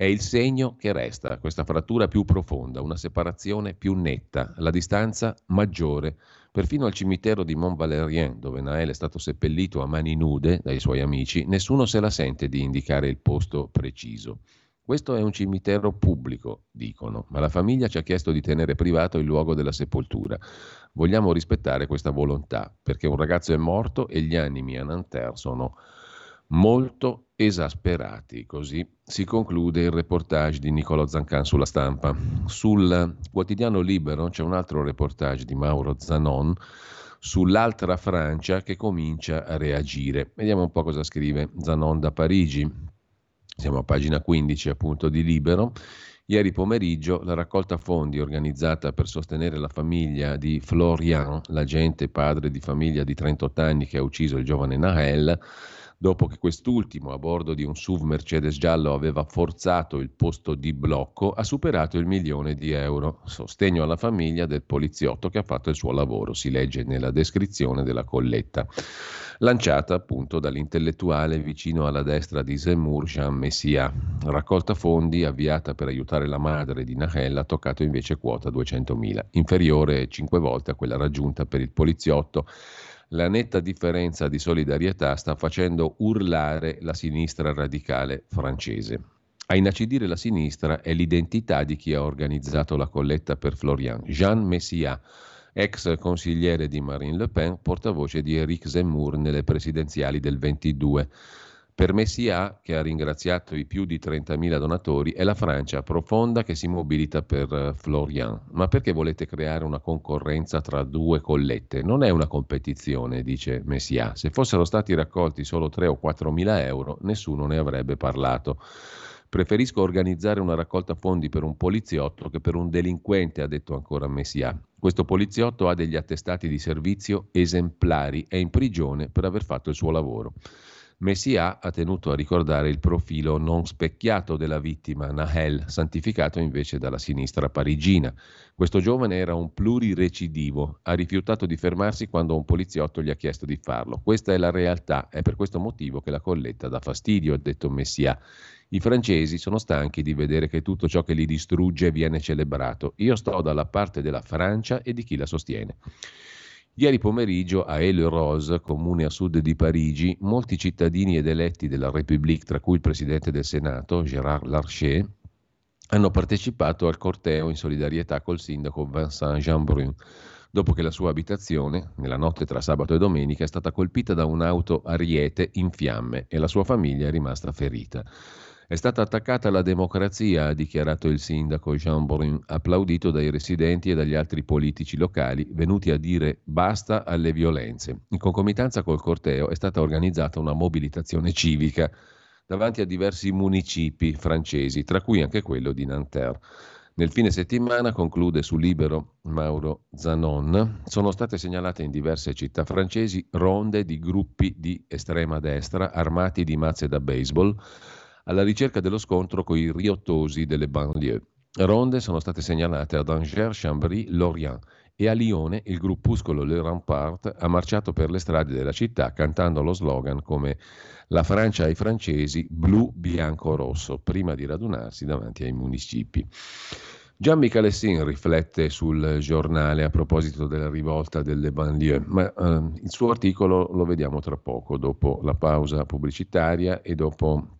È il segno che resta, questa frattura più profonda, una separazione più netta, la distanza maggiore. Perfino al cimitero di Mont Valérien, dove Nael è stato seppellito a mani nude dai suoi amici, nessuno se la sente di indicare il posto preciso. Questo è un cimitero pubblico, dicono, ma la famiglia ci ha chiesto di tenere privato il luogo della sepoltura. Vogliamo rispettare questa volontà, perché un ragazzo è morto e gli animi a Nanterre sono molto esasperati. Così si conclude il reportage di Niccolò Zancan sulla stampa. Sul quotidiano Libero c'è un altro reportage di Mauro Zanon sull'altra Francia che comincia a reagire. Vediamo un po' cosa scrive Zanon da Parigi. Siamo a pagina 15 appunto di Libero. Ieri pomeriggio la raccolta fondi organizzata per sostenere la famiglia di Florian, l'agente padre di famiglia di 38 anni che ha ucciso il giovane Nahel, dopo che quest'ultimo a bordo di un SUV Mercedes giallo aveva forzato il posto di blocco, ha superato il milione di euro. Sostegno alla famiglia del poliziotto che ha fatto il suo lavoro, si legge nella descrizione della colletta, lanciata appunto dall'intellettuale vicino alla destra di Zemmour, Jean Messia. Raccolta fondi avviata per aiutare la madre di Nahel ha toccato invece quota 200.000, inferiore 5 volte a quella raggiunta per il poliziotto la netta differenza di solidarietà sta facendo urlare la sinistra radicale francese. A inacidire la sinistra è l'identità di chi ha organizzato la colletta per Florian, Jean Messia, ex consigliere di Marine Le Pen, portavoce di Eric Zemmour nelle presidenziali del 22. Per Messia, che ha ringraziato i più di 30.000 donatori, è la Francia profonda che si mobilita per eh, Florian. Ma perché volete creare una concorrenza tra due collette? Non è una competizione, dice Messia. Se fossero stati raccolti solo 3 o 4 mila euro, nessuno ne avrebbe parlato. Preferisco organizzare una raccolta fondi per un poliziotto che per un delinquente, ha detto ancora Messia. Questo poliziotto ha degli attestati di servizio esemplari, è in prigione per aver fatto il suo lavoro. Messia ha tenuto a ricordare il profilo non specchiato della vittima, Nahel, santificato invece dalla sinistra parigina. Questo giovane era un plurirecidivo, ha rifiutato di fermarsi quando un poliziotto gli ha chiesto di farlo. Questa è la realtà, è per questo motivo che la colletta dà fastidio, ha detto Messia. I francesi sono stanchi di vedere che tutto ciò che li distrugge viene celebrato. Io sto dalla parte della Francia e di chi la sostiene. Ieri pomeriggio a Aile-Rose, comune a sud di Parigi, molti cittadini ed eletti della République, tra cui il presidente del Senato, Gérard Larcher, hanno partecipato al corteo in solidarietà col sindaco Vincent Jeanbrun, dopo che la sua abitazione, nella notte tra sabato e domenica, è stata colpita da un'auto ariete in fiamme e la sua famiglia è rimasta ferita. È stata attaccata la democrazia, ha dichiarato il sindaco Jean Brun, applaudito dai residenti e dagli altri politici locali venuti a dire basta alle violenze. In concomitanza col corteo è stata organizzata una mobilitazione civica davanti a diversi municipi francesi, tra cui anche quello di Nanterre. Nel fine settimana, conclude su Libero Mauro Zanon, sono state segnalate in diverse città francesi ronde di gruppi di estrema destra armati di mazze da baseball alla ricerca dello scontro con i riottosi delle banlieue. Ronde sono state segnalate ad Angers, Chambry, Lorient e a Lione il gruppuscolo Le Rampart ha marciato per le strade della città cantando lo slogan come La Francia ai francesi, blu, bianco, rosso, prima di radunarsi davanti ai municipi. Gian Michalessin riflette sul giornale a proposito della rivolta delle banlieue, ma eh, il suo articolo lo vediamo tra poco, dopo la pausa pubblicitaria e dopo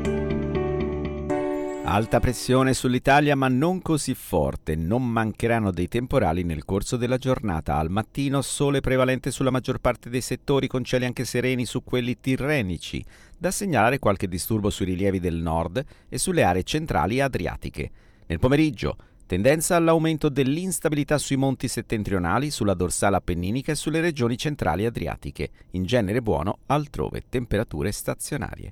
Alta pressione sull'Italia ma non così forte, non mancheranno dei temporali nel corso della giornata. Al mattino sole prevalente sulla maggior parte dei settori con cieli anche sereni su quelli tirrenici. Da segnalare qualche disturbo sui rilievi del nord e sulle aree centrali adriatiche. Nel pomeriggio tendenza all'aumento dell'instabilità sui monti settentrionali, sulla dorsale appenninica e sulle regioni centrali adriatiche. In genere buono altrove temperature stazionarie.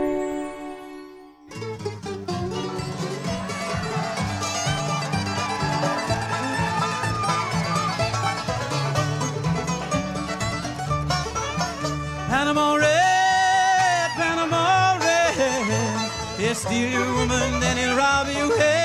Steal your woman, then he'll rob you. Hey,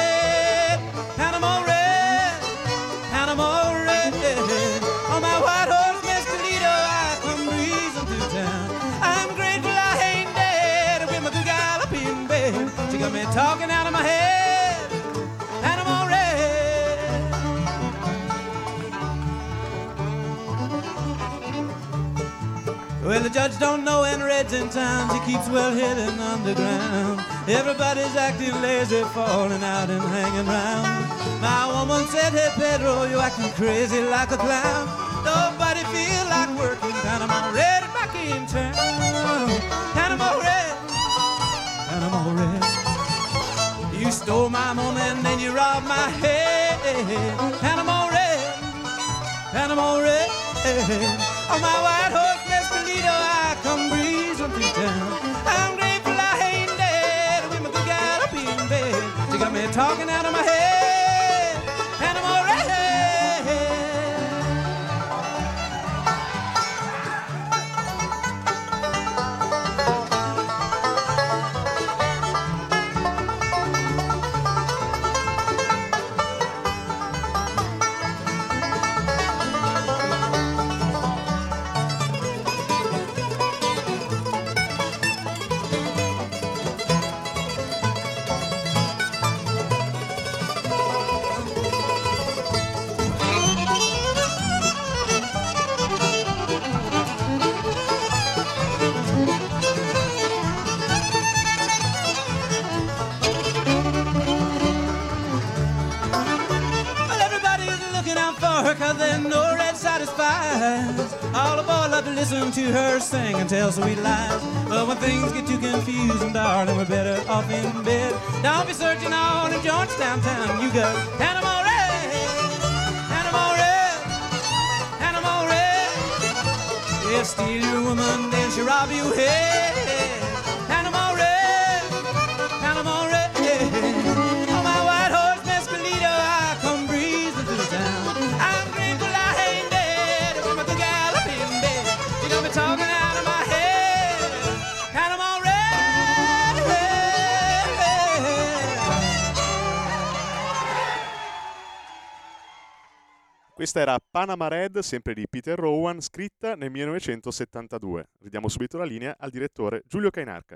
the judge don't know when Red's in town. She keeps well hidden underground. Everybody's acting lazy, falling out and hanging round. My woman said, Hey Pedro, you acting crazy like a clown. Nobody feel like working. Panama Red back in town. Panama Red, Panama Red. You stole my woman, then you robbed my head. Panama Red, Panama Red. On my white horse, Mescalito, I come breezing through town. I'm grateful I ain't dead with my good galloping bed. She got me talking listen to her sing and tell sweet lies. But when things get too confusing, darling, we're better off in bed. Don't be searching all in joints downtown. You Panama Red, Panama Red. Yeah, steal your woman, then she rob you. Hey, Questa era Panama Red, sempre di Peter Rowan, scritta nel 1972. Ridiamo subito la linea al direttore Giulio Cainarca.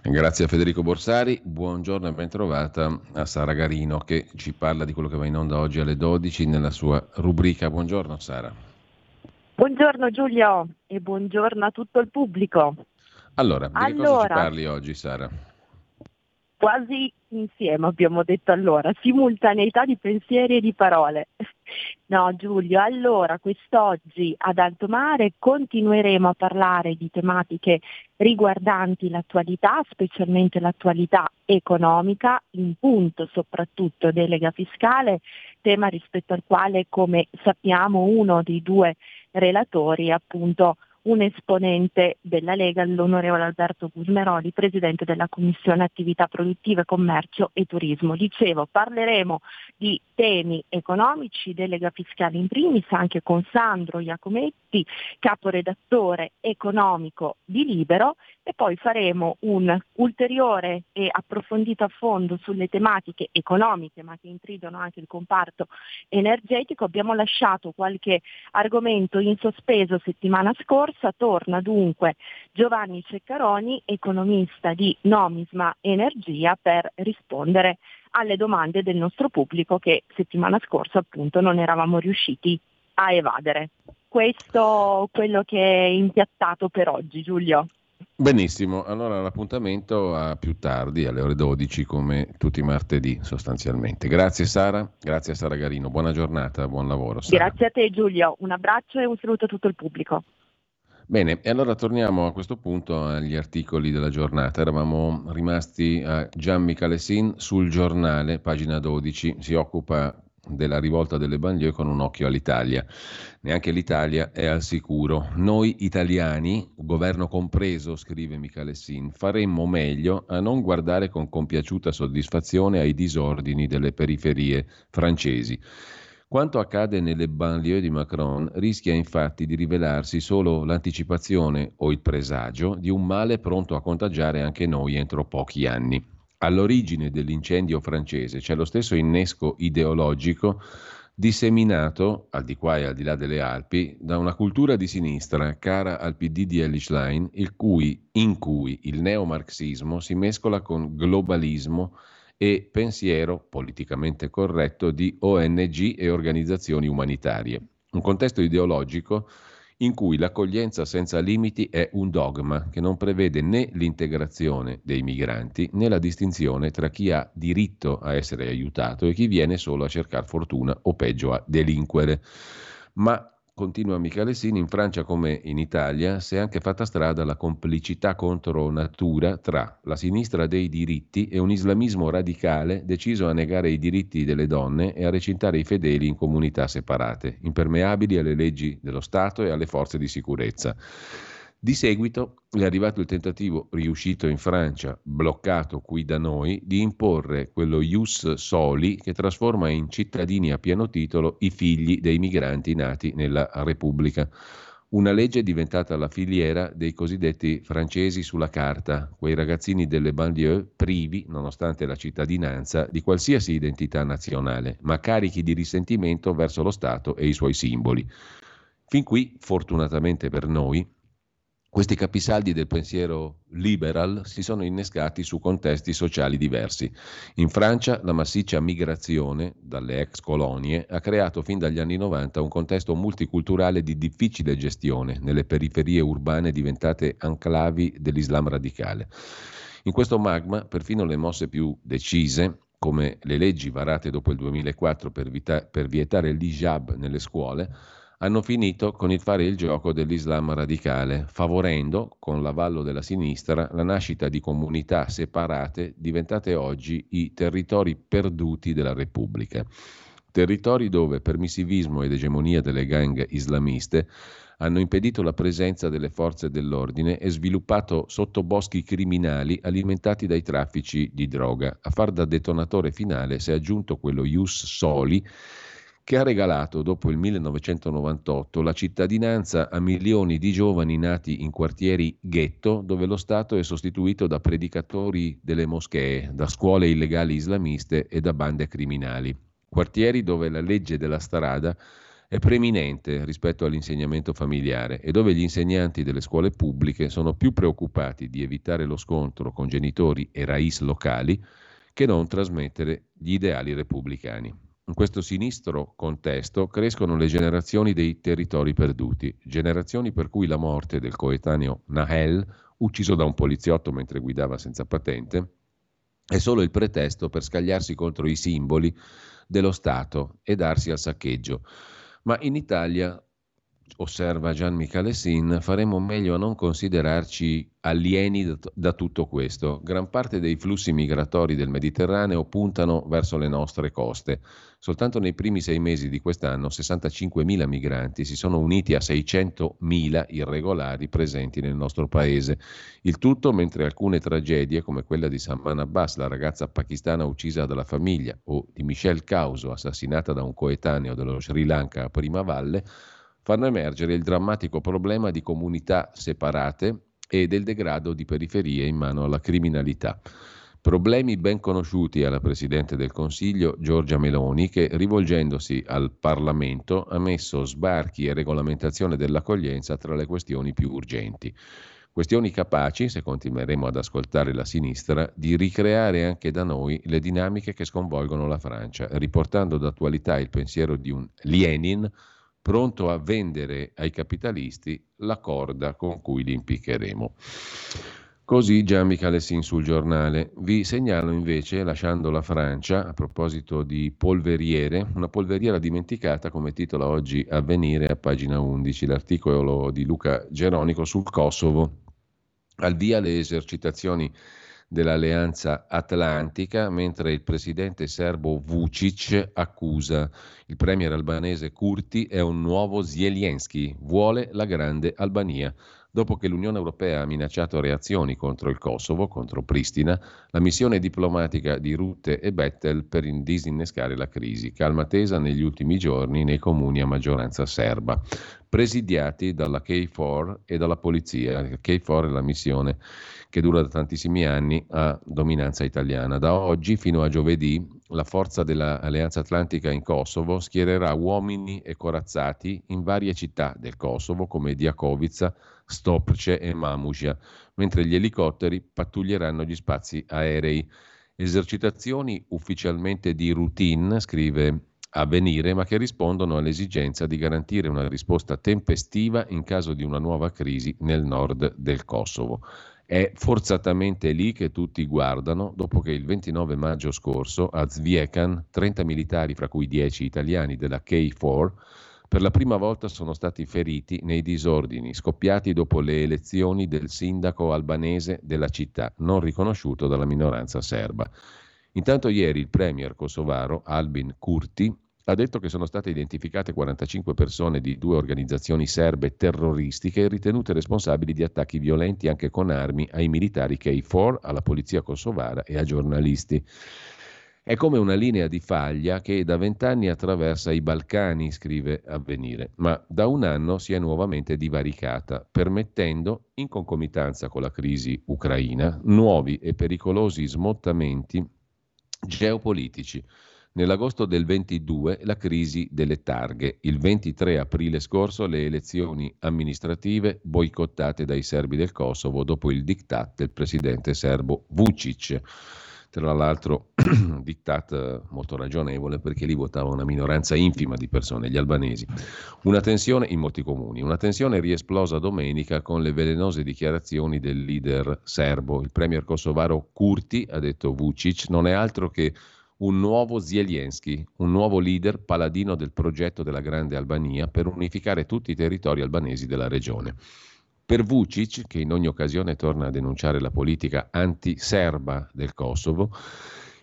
Grazie a Federico Borsari, buongiorno e bentrovata a Sara Garino che ci parla di quello che va in onda oggi alle 12 nella sua rubrica. Buongiorno Sara. Buongiorno Giulio e buongiorno a tutto il pubblico. Allora, di che cosa ci Allora. parli oggi Sara? Quasi insieme abbiamo detto allora, simultaneità di pensieri e di parole. No Giulio, allora quest'oggi ad Alto Mare continueremo a parlare di tematiche riguardanti l'attualità, specialmente l'attualità economica, in punto soprattutto delega fiscale, tema rispetto al quale come sappiamo uno dei due relatori appunto un esponente della Lega, l'onorevole Alberto Gusmeroli, presidente della Commissione Attività Produttive, Commercio e Turismo. Dicevo, parleremo di temi economici, delega fiscale in primis, anche con Sandro Iacometti, caporedattore economico di Libero, e poi faremo un ulteriore e approfondito affondo sulle tematiche economiche, ma che intridono anche il comparto energetico. Abbiamo lasciato qualche argomento in sospeso settimana scorsa, torna dunque Giovanni Ceccaroni, economista di Nomisma Energia, per rispondere alle domande del nostro pubblico che settimana scorsa appunto non eravamo riusciti a evadere. Questo quello che è impiattato per oggi, Giulio. Benissimo, allora l'appuntamento a più tardi, alle ore 12 come tutti i martedì sostanzialmente. Grazie Sara, grazie a Sara Garino, buona giornata, buon lavoro. Sara. Grazie a te Giulio, un abbraccio e un saluto a tutto il pubblico. Bene, e allora torniamo a questo punto agli articoli della giornata. Eravamo rimasti a Gian Micalesin sul giornale, pagina 12, si occupa della rivolta delle banlieue con un occhio all'Italia. Neanche l'Italia è al sicuro. Noi italiani, governo compreso, scrive Micalessin, faremmo meglio a non guardare con compiaciuta soddisfazione ai disordini delle periferie francesi. Quanto accade nelle banlieue di Macron rischia infatti di rivelarsi solo l'anticipazione o il presagio di un male pronto a contagiare anche noi entro pochi anni. All'origine dell'incendio francese c'è lo stesso innesco ideologico disseminato, al di qua e al di là delle Alpi, da una cultura di sinistra cara al PD di Ellis Line, in cui il neomarxismo si mescola con globalismo e pensiero politicamente corretto di ONG e organizzazioni umanitarie. Un contesto ideologico in cui l'accoglienza senza limiti è un dogma che non prevede né l'integrazione dei migranti né la distinzione tra chi ha diritto a essere aiutato e chi viene solo a cercare fortuna o peggio a delinquere. Ma continua Michele Sini, in Francia come in Italia si è anche fatta strada la complicità contro natura tra la sinistra dei diritti e un islamismo radicale deciso a negare i diritti delle donne e a recintare i fedeli in comunità separate, impermeabili alle leggi dello Stato e alle forze di sicurezza. Di seguito è arrivato il tentativo, riuscito in Francia, bloccato qui da noi, di imporre quello ius soli che trasforma in cittadini a pieno titolo i figli dei migranti nati nella Repubblica. Una legge diventata la filiera dei cosiddetti francesi sulla carta, quei ragazzini delle banlieue privi, nonostante la cittadinanza, di qualsiasi identità nazionale, ma carichi di risentimento verso lo Stato e i suoi simboli. Fin qui, fortunatamente per noi, questi capisaldi del pensiero liberal si sono innescati su contesti sociali diversi. In Francia la massiccia migrazione dalle ex colonie ha creato fin dagli anni 90 un contesto multiculturale di difficile gestione nelle periferie urbane diventate enclavi dell'Islam radicale. In questo magma perfino le mosse più decise come le leggi varate dopo il 2004 per, vita- per vietare l'hijab nelle scuole, hanno finito con il fare il gioco dell'Islam radicale, favorendo, con l'avallo della sinistra, la nascita di comunità separate diventate oggi i territori perduti della Repubblica. Territori dove permissivismo ed egemonia delle gang islamiste hanno impedito la presenza delle forze dell'ordine e sviluppato sottoboschi criminali alimentati dai traffici di droga. A far da detonatore finale si è aggiunto quello Ius Soli che ha regalato dopo il 1998 la cittadinanza a milioni di giovani nati in quartieri ghetto dove lo Stato è sostituito da predicatori delle moschee, da scuole illegali islamiste e da bande criminali. Quartieri dove la legge della strada è preminente rispetto all'insegnamento familiare e dove gli insegnanti delle scuole pubbliche sono più preoccupati di evitare lo scontro con genitori e rais locali che non trasmettere gli ideali repubblicani. In questo sinistro contesto crescono le generazioni dei territori perduti, generazioni per cui la morte del coetaneo Nahel, ucciso da un poliziotto mentre guidava senza patente, è solo il pretesto per scagliarsi contro i simboli dello Stato e darsi al saccheggio. Ma in Italia osserva Gian Michalessin, faremo meglio a non considerarci alieni da, da, tutto questo. Gran parte dei flussi migratori del Mediterraneo puntano verso le nostre coste. Soltanto nei primi sei mesi di quest'anno 65.000 migranti si sono uniti a 600.000 irregolari presenti nel nostro paese. Il tutto mentre alcune tragedie, come quella di Salman Abbas, la ragazza pakistana uccisa dalla famiglia, o di Michelle Causo, assassinata da un coetaneo dello Sri Lanka a Prima Valle, fanno emergere il drammatico problema di comunità separate e del degrado di periferie in mano alla criminalità. Problemi ben conosciuti alla Presidente del Consiglio Giorgia Meloni che, rivolgendosi al Parlamento, ha messo sbarchi e regolamentazione dell'accoglienza tra le questioni più urgenti. Questioni capaci, se continueremo ad ascoltare la sinistra, di ricreare anche da noi le dinamiche che sconvolgono la Francia, riportando d'attualità il pensiero di un Lenin pronto a vendere ai capitalisti la corda con cui li impiccheremo. Così Gian Michalessin sul giornale. Vi segnalo invece, lasciando la Francia, a proposito di polveriere, una polveriera dimenticata come titola oggi Avvenire a pagina 11, l'articolo di Luca Geronico sul Kosovo. Al via le esercitazioni dell'Alleanza Atlantica, mentre il presidente serbo Vucic accusa il premier albanese Kurti è un nuovo Zelensky, vuole la grande Albania. Dopo che l'Unione Europea ha minacciato reazioni contro il Kosovo, contro Pristina, la missione diplomatica di Rutte e Bettel per disinnescare la crisi, calma tesa negli ultimi giorni nei comuni a maggioranza serba. presidiati dalla K4 e dalla polizia. La K4 è la missione che dura da tantissimi anni a dominanza italiana. Da oggi fino a giovedì la forza dell'Alleanza Atlantica in Kosovo schiererà uomini e corazzati in varie città del Kosovo come Diakovica, Stopce e Mamusia, mentre gli elicotteri pattuglieranno gli spazi aerei. Esercitazioni ufficialmente di routine, scrive Avvenire, ma che rispondono all'esigenza di garantire una risposta tempestiva in caso di una nuova crisi nel nord del Kosovo. È forzatamente lì che tutti guardano dopo che il 29 maggio scorso a Zviekan 30 militari, fra cui 10 italiani della K4, per la prima volta sono stati feriti nei disordini scoppiati dopo le elezioni del sindaco albanese della città, non riconosciuto dalla minoranza serba. Intanto ieri il premier kosovaro Albin Kurti ha detto che sono state identificate 45 persone di due organizzazioni serbe terroristiche ritenute responsabili di attacchi violenti anche con armi ai militari K4, alla polizia kosovara e a giornalisti. È come una linea di faglia che da vent'anni attraversa i Balcani, scrive Avvenire, ma da un anno si è nuovamente divaricata, permettendo, in concomitanza con la crisi ucraina, nuovi e pericolosi smottamenti geopolitici. Nell'agosto del 22 la crisi delle targhe. Il 23 aprile scorso le elezioni amministrative boicottate dai serbi del Kosovo dopo il diktat del presidente serbo Vucic. Tra l'altro diktat molto ragionevole perché lì votava una minoranza infima di persone, gli albanesi. Una tensione in molti comuni, una tensione riesplosa domenica con le velenose dichiarazioni del leader serbo. Il premier kosovaro Kurti, ha detto Vucic, non è altro che un nuovo Zelensky, un nuovo leader paladino del progetto della Grande Albania per unificare tutti i territori albanesi della regione. Per Vucic, che in ogni occasione torna a denunciare la politica anti-serba del Kosovo,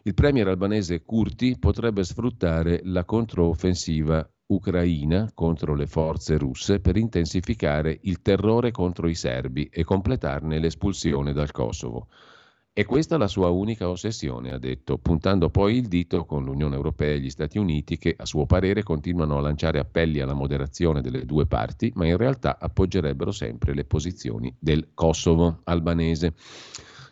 il premier albanese Kurti potrebbe sfruttare la controffensiva ucraina contro le forze russe per intensificare il terrore contro i serbi e completarne l'espulsione dal Kosovo. E questa la sua unica ossessione, ha detto, puntando poi il dito con l'Unione Europea e gli Stati Uniti che a suo parere continuano a lanciare appelli alla moderazione delle due parti, ma in realtà appoggerebbero sempre le posizioni del Kosovo albanese.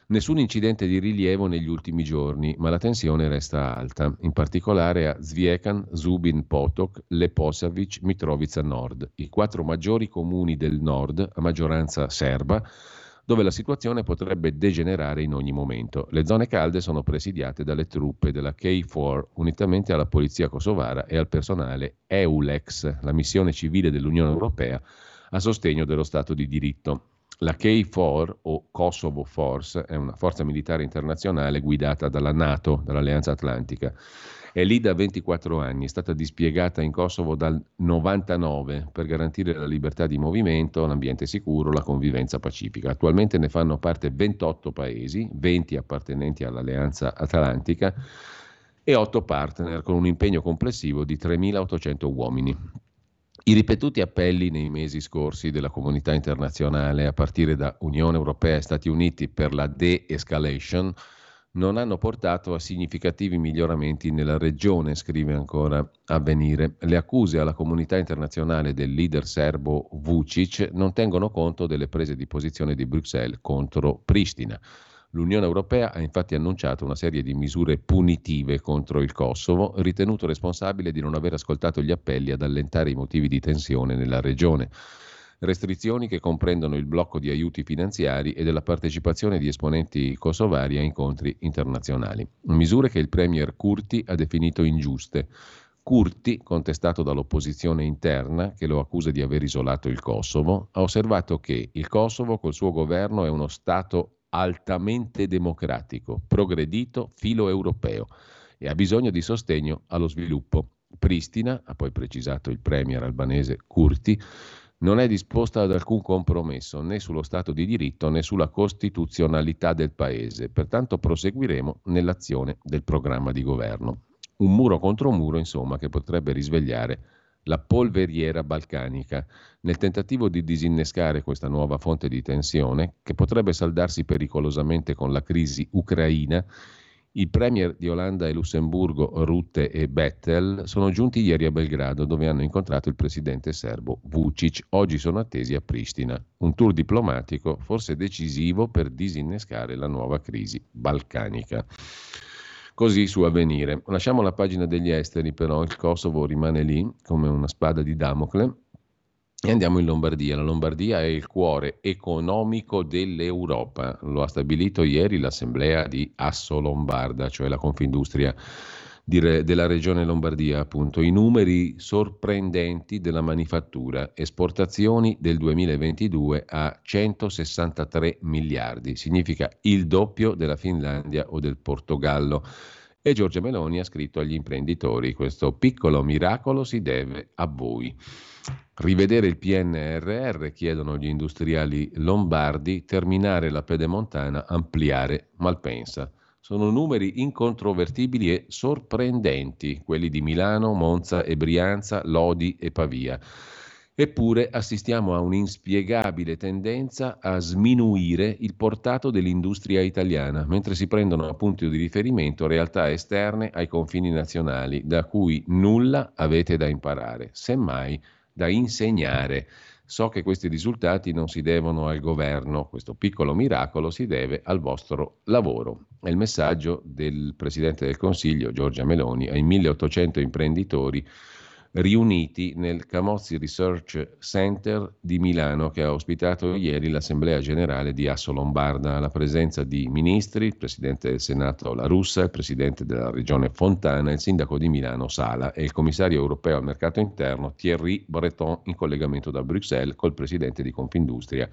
Nessun incidente di rilievo negli ultimi giorni, ma la tensione resta alta, in particolare a Zviekan, Zubin Potok, Leposavic, Mitrovica Nord, i quattro maggiori comuni del nord, a maggioranza serba, dove la situazione potrebbe degenerare in ogni momento. Le zone calde sono presidiate dalle truppe della K4, unitamente alla polizia kosovara e al personale EULEX, la missione civile dell'Unione Europea a sostegno dello Stato di diritto. La K4 o Kosovo Force è una forza militare internazionale guidata dalla NATO, dall'Alleanza Atlantica è lì da 24 anni, è stata dispiegata in Kosovo dal 99 per garantire la libertà di movimento, l'ambiente sicuro, la convivenza pacifica. Attualmente ne fanno parte 28 paesi, 20 appartenenti all'Alleanza Atlantica e 8 partner con un impegno complessivo di 3.800 uomini. I ripetuti appelli nei mesi scorsi della comunità internazionale, a partire da Unione Europea e Stati Uniti, per la de-escalation, non hanno portato a significativi miglioramenti nella regione, scrive ancora Avvenire. Le accuse alla comunità internazionale del leader serbo Vucic non tengono conto delle prese di posizione di Bruxelles contro Pristina. L'Unione Europea ha infatti annunciato una serie di misure punitive contro il Kosovo, ritenuto responsabile di non aver ascoltato gli appelli ad allentare i motivi di tensione nella regione restrizioni che comprendono il blocco di aiuti finanziari e della partecipazione di esponenti kosovari a incontri internazionali. Misure che il premier Kurti ha definito ingiuste. Kurti, contestato dall'opposizione interna che lo accusa di aver isolato il Kosovo, ha osservato che il Kosovo col suo governo è uno Stato altamente democratico, progredito, filo europeo e ha bisogno di sostegno allo sviluppo. Pristina, ha poi precisato il premier albanese Kurti, non è disposta ad alcun compromesso né sullo Stato di diritto né sulla costituzionalità del Paese, pertanto proseguiremo nell'azione del programma di governo. Un muro contro muro, insomma, che potrebbe risvegliare la polveriera balcanica, nel tentativo di disinnescare questa nuova fonte di tensione, che potrebbe saldarsi pericolosamente con la crisi ucraina I premier di Olanda e Lussemburgo, Rutte e Bettel, sono giunti ieri a Belgrado dove hanno incontrato il presidente serbo Vucic. Oggi sono attesi a Pristina. Un tour diplomatico forse decisivo per disinnescare la nuova crisi balcanica. Così su avvenire. Lasciamo la pagina degli esteri, però il Kosovo rimane lì come una spada di Damocle e andiamo in Lombardia. La Lombardia è il cuore economico dell'Europa. Lo ha stabilito ieri l'assemblea di Asso Lombarda, cioè la Confindustria della regione Lombardia, appunto. I numeri sorprendenti della manifattura. Esportazioni del 2022 a 163 miliardi. Significa il doppio della Finlandia o del Portogallo. E Giorgia Meloni ha scritto agli imprenditori: questo piccolo miracolo si deve a voi. Rivedere il PNRR, chiedono gli industriali lombardi, terminare la pedemontana, ampliare Malpensa. Sono numeri incontrovertibili e sorprendenti, quelli di Milano, Monza e Brianza, Lodi e Pavia. Eppure assistiamo a un'inspiegabile tendenza a sminuire il portato dell'industria italiana, mentre si prendono a punto di riferimento realtà esterne ai confini nazionali, da cui nulla avete da imparare, semmai da insegnare. So che questi risultati non si devono al governo, questo piccolo miracolo si deve al vostro lavoro. È il messaggio del Presidente del Consiglio, Giorgia Meloni, ai 1800 imprenditori riuniti nel Camozzi Research Center di Milano che ha ospitato ieri l'Assemblea Generale di Asso Lombarda alla presenza di ministri, il Presidente del Senato La Russa, il Presidente della Regione Fontana, il Sindaco di Milano Sala e il Commissario europeo al mercato interno Thierry Breton in collegamento da Bruxelles col Presidente di Confindustria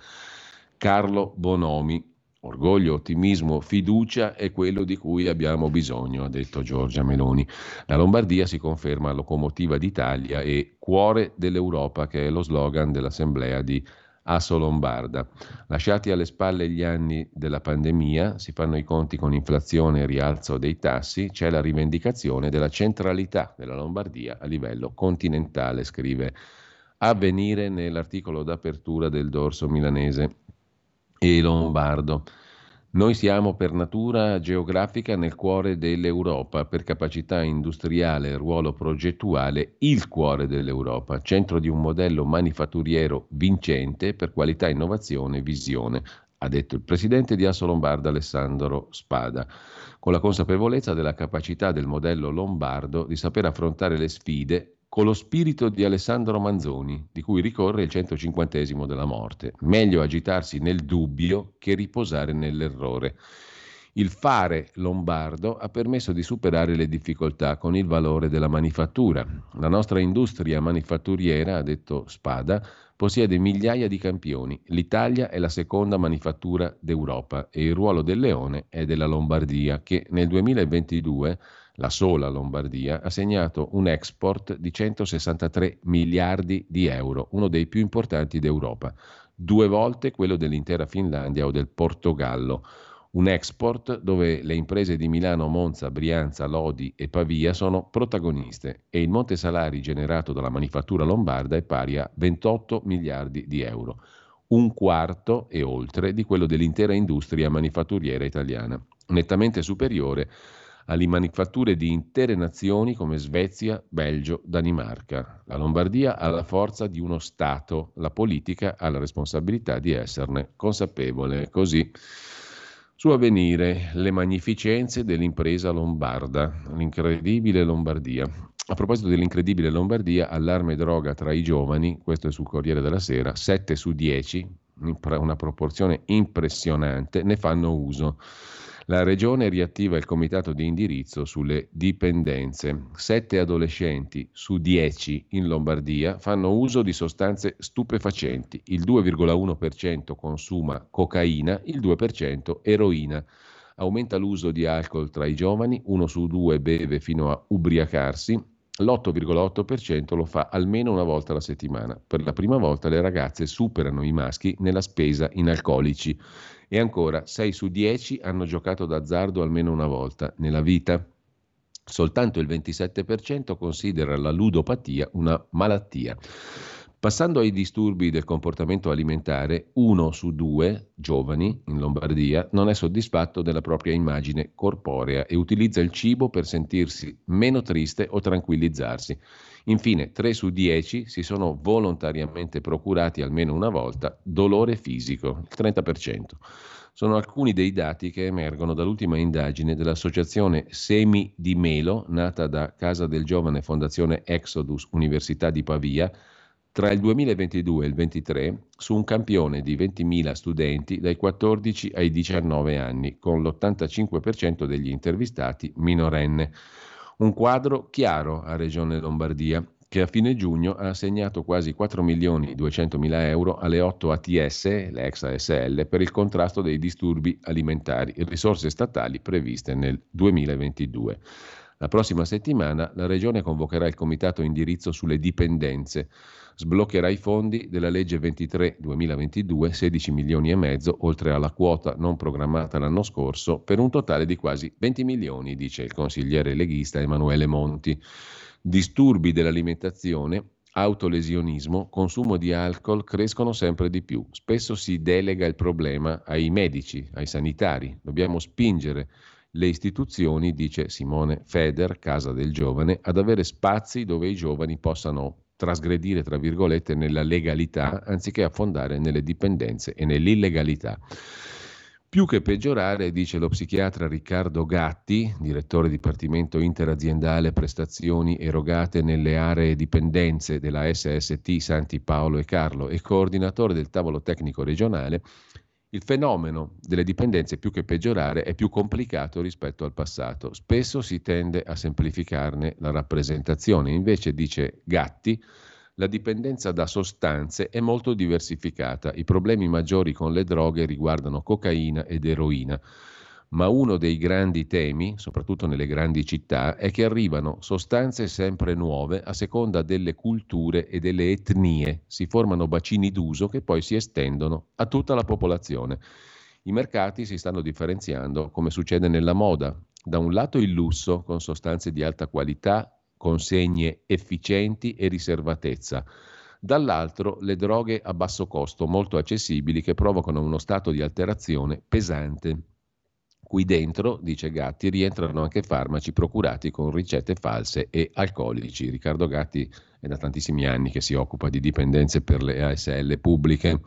Carlo Bonomi. Orgoglio, ottimismo, fiducia è quello di cui abbiamo bisogno, ha detto Giorgia Meloni. La Lombardia si conferma locomotiva d'Italia e cuore dell'Europa, che è lo slogan dell'Assemblea di Asso Lombarda. Lasciati alle spalle gli anni della pandemia, si fanno i conti con inflazione e rialzo dei tassi, c'è la rivendicazione della centralità della Lombardia a livello continentale, scrive Avvenire nell'articolo d'apertura del dorso milanese e lombardo. Noi siamo per natura geografica nel cuore dell'Europa, per capacità industriale e ruolo progettuale il cuore dell'Europa, centro di un modello manifatturiero vincente per qualità, innovazione e visione, ha detto il presidente di Asso Lombarda Alessandro Spada, con la consapevolezza della capacità del modello lombardo di saper affrontare le sfide con lo spirito di Alessandro Manzoni, di cui ricorre il 150 della morte. Meglio agitarsi nel dubbio che riposare nell'errore. Il fare lombardo ha permesso di superare le difficoltà con il valore della manifattura. La nostra industria manifatturiera, ha detto Spada, possiede migliaia di campioni. L'Italia è la seconda manifattura d'Europa e il ruolo del Leone è della Lombardia, che nel 2022 la sola Lombardia, ha segnato un export di 163 miliardi di euro, uno dei più importanti d'Europa, due volte quello dell'intera Finlandia o del Portogallo. Un export dove le imprese di Milano, Monza, Brianza, Lodi e Pavia sono protagoniste e il monte salari generato dalla manifattura lombarda è pari a 28 miliardi di euro, un quarto e oltre di quello dell'intera industria manifatturiera italiana, nettamente superiore alle manifatture di intere nazioni come Svezia, Belgio, Danimarca. La Lombardia ha la forza di uno Stato, la politica ha la responsabilità di esserne consapevole. Così su avvenire le magnificenze dell'impresa lombarda, l'incredibile Lombardia. A proposito dell'incredibile Lombardia, allarme droga tra i giovani, questo è sul Corriere della Sera, 7 su 10, una proporzione impressionante, ne fanno uso. La Regione riattiva il comitato di indirizzo sulle dipendenze. Sette adolescenti su dieci in Lombardia fanno uso di sostanze stupefacenti. Il 2,1% consuma cocaina, il 2% eroina. Aumenta l'uso di alcol tra i giovani, uno su due beve fino a ubriacarsi, l'8,8% lo fa almeno una volta alla settimana. Per la prima volta le ragazze superano i maschi nella spesa in alcolici. E ancora, 6 su 10 hanno giocato d'azzardo almeno una volta nella vita. Soltanto il 27% considera la ludopatia una malattia. Passando ai disturbi del comportamento alimentare, uno su due giovani in Lombardia non è soddisfatto della propria immagine corporea e utilizza il cibo per sentirsi meno triste o tranquillizzarsi. Infine, 3 su 10 si sono volontariamente procurati almeno una volta dolore fisico, il 30%. Sono alcuni dei dati che emergono dall'ultima indagine dell'associazione Semi di Melo, nata da Casa del Giovane Fondazione Exodus Università di Pavia, tra il 2022 e il 2023 su un campione di 20.000 studenti dai 14 ai 19 anni, con l'85% degli intervistati minorenne. Un quadro chiaro a Regione Lombardia, che a fine giugno ha assegnato quasi 4 milioni 200 mila euro alle 8 ATS, le ex ASL, per il contrasto dei disturbi alimentari, risorse statali previste nel 2022. La prossima settimana la Regione convocherà il Comitato Indirizzo sulle dipendenze sbloccherà i fondi della legge 23-2022, 16 milioni e mezzo, oltre alla quota non programmata l'anno scorso, per un totale di quasi 20 milioni, dice il consigliere leghista Emanuele Monti. Disturbi dell'alimentazione, autolesionismo, consumo di alcol crescono sempre di più. Spesso si delega il problema ai medici, ai sanitari. Dobbiamo spingere le istituzioni, dice Simone Feder, Casa del Giovane, ad avere spazi dove i giovani possano trasgredire, tra virgolette, nella legalità anziché affondare nelle dipendenze e nell'illegalità. Più che peggiorare, dice lo psichiatra Riccardo Gatti, direttore Dipartimento Interaziendale Prestazioni erogate nelle aree dipendenze della SST Santi Paolo e Carlo e coordinatore del tavolo tecnico regionale, il fenomeno delle dipendenze più che peggiorare è più complicato rispetto al passato. Spesso si tende a semplificarne la rappresentazione, invece dice Gatti, la dipendenza da sostanze è molto diversificata. I problemi maggiori con le droghe riguardano cocaina ed eroina ma uno dei grandi temi, soprattutto nelle grandi città, è che arrivano sostanze sempre nuove a seconda delle culture e delle etnie, si formano bacini d'uso che poi si estendono a tutta la popolazione. I mercati si stanno differenziando come succede nella moda. Da un lato il lusso con sostanze di alta qualità, consegne efficienti e riservatezza dall'altro le droghe a basso costo, molto accessibili, che provocano uno stato di alterazione pesante. Qui dentro, dice Gatti, rientrano anche farmaci procurati con ricette false e alcolici. Riccardo Gatti è da tantissimi anni che si occupa di dipendenze per le ASL pubbliche.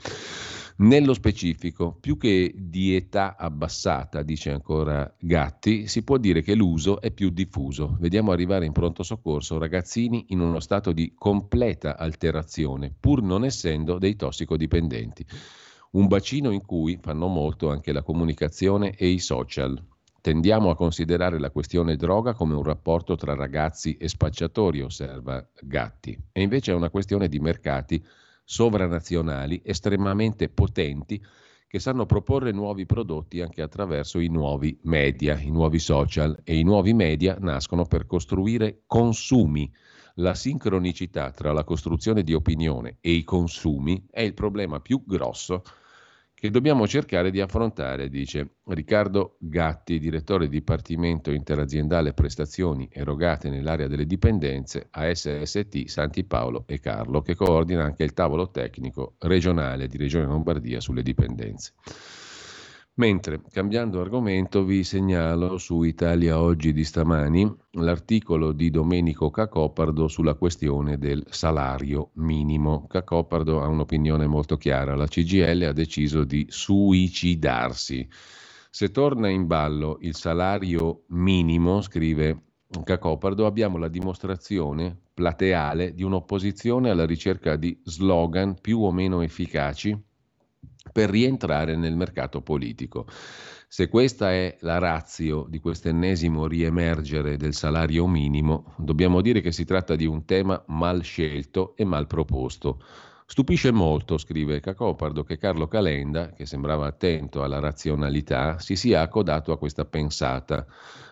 Nello specifico, più che di età abbassata, dice ancora Gatti, si può dire che l'uso è più diffuso. Vediamo arrivare in pronto soccorso ragazzini in uno stato di completa alterazione, pur non essendo dei tossicodipendenti. Un bacino in cui fanno molto anche la comunicazione e i social. Tendiamo a considerare la questione droga come un rapporto tra ragazzi e spacciatori, osserva Gatti, e invece è una questione di mercati sovranazionali estremamente potenti che sanno proporre nuovi prodotti anche attraverso i nuovi media, i nuovi social e i nuovi media nascono per costruire consumi. La sincronicità tra la costruzione di opinione e i consumi è il problema più grosso che dobbiamo cercare di affrontare, dice Riccardo Gatti, direttore Dipartimento Interaziendale Prestazioni erogate nell'area delle dipendenze a SST Santi Paolo e Carlo, che coordina anche il tavolo tecnico regionale di Regione Lombardia sulle dipendenze. Mentre, cambiando argomento, vi segnalo su Italia Oggi di stamani l'articolo di Domenico Cacopardo sulla questione del salario minimo. Cacopardo ha un'opinione molto chiara, la CGL ha deciso di suicidarsi. Se torna in ballo il salario minimo, scrive Cacopardo, abbiamo la dimostrazione plateale di un'opposizione alla ricerca di slogan più o meno efficaci per rientrare nel mercato politico. Se questa è la razio di quest'ennesimo riemergere del salario minimo, dobbiamo dire che si tratta di un tema mal scelto e mal proposto. Stupisce molto, scrive Cacopardo, che Carlo Calenda, che sembrava attento alla razionalità, si sia accodato a questa pensata.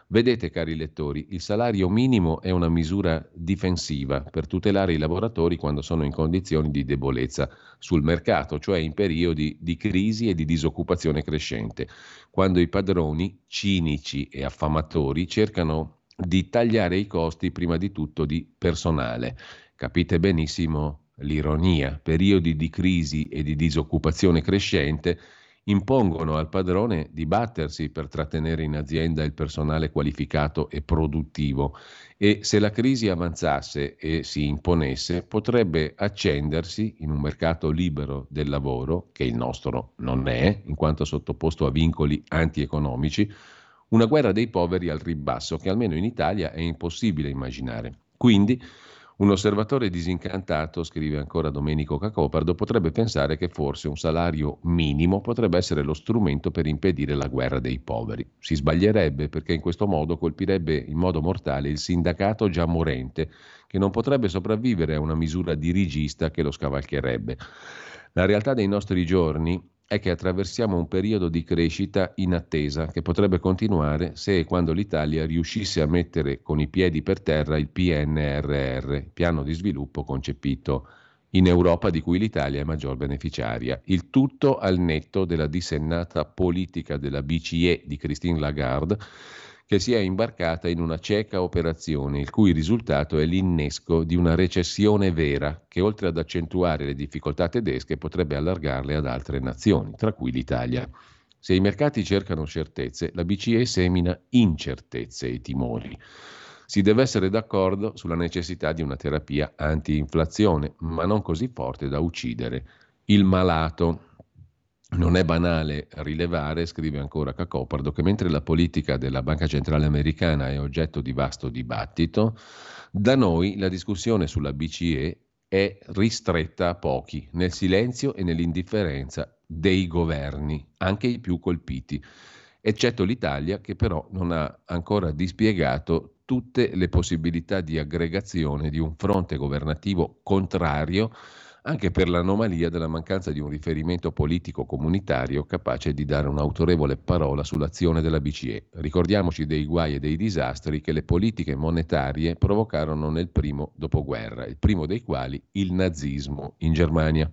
Vedete, cari lettori, il salario minimo è una misura difensiva per tutelare i lavoratori quando sono in condizioni di debolezza sul mercato, cioè in periodi di crisi e di disoccupazione crescente, quando i padroni, cinici e affamatori, cercano di tagliare i costi prima di tutto di personale. Capite benissimo l'ironia, periodi di crisi e di disoccupazione crescente impongono al padrone di battersi per trattenere in azienda il personale qualificato e produttivo e se la crisi avanzasse e si imponesse potrebbe accendersi in un mercato libero del lavoro, che il nostro non è, in quanto sottoposto a vincoli antieconomici, una guerra dei poveri al ribasso che almeno in Italia è impossibile immaginare. Quindi un osservatore disincantato, scrive ancora Domenico Cacopardo, potrebbe pensare che forse un salario minimo potrebbe essere lo strumento per impedire la guerra dei poveri. Si sbaglierebbe perché in questo modo colpirebbe in modo mortale il sindacato già morente, che non potrebbe sopravvivere a una misura dirigista che lo scavalcherebbe. La realtà dei nostri giorni è che attraversiamo un periodo di crescita inattesa che potrebbe continuare se e quando l'Italia riuscisse a mettere con i piedi per terra il PNRR, piano di sviluppo concepito in Europa di cui l'Italia è maggior beneficiaria. Il tutto al netto della dissennata politica della BCE di Christine Lagarde che si è imbarcata in una cieca operazione, il cui risultato è l'innesco di una recessione vera, che oltre ad accentuare le difficoltà tedesche potrebbe allargarle ad altre nazioni, tra cui l'Italia. Se i mercati cercano certezze, la BCE semina incertezze e timori. Si deve essere d'accordo sulla necessità di una terapia anti-inflazione, ma non così forte da uccidere il malato. Non è banale rilevare, scrive ancora Cacopardo, che mentre la politica della Banca Centrale Americana è oggetto di vasto dibattito, da noi la discussione sulla BCE è ristretta a pochi, nel silenzio e nell'indifferenza dei governi, anche i più colpiti, eccetto l'Italia che però non ha ancora dispiegato tutte le possibilità di aggregazione di un fronte governativo contrario anche per l'anomalia della mancanza di un riferimento politico comunitario capace di dare un'autorevole parola sull'azione della BCE. Ricordiamoci dei guai e dei disastri che le politiche monetarie provocarono nel primo dopoguerra, il primo dei quali il nazismo in Germania.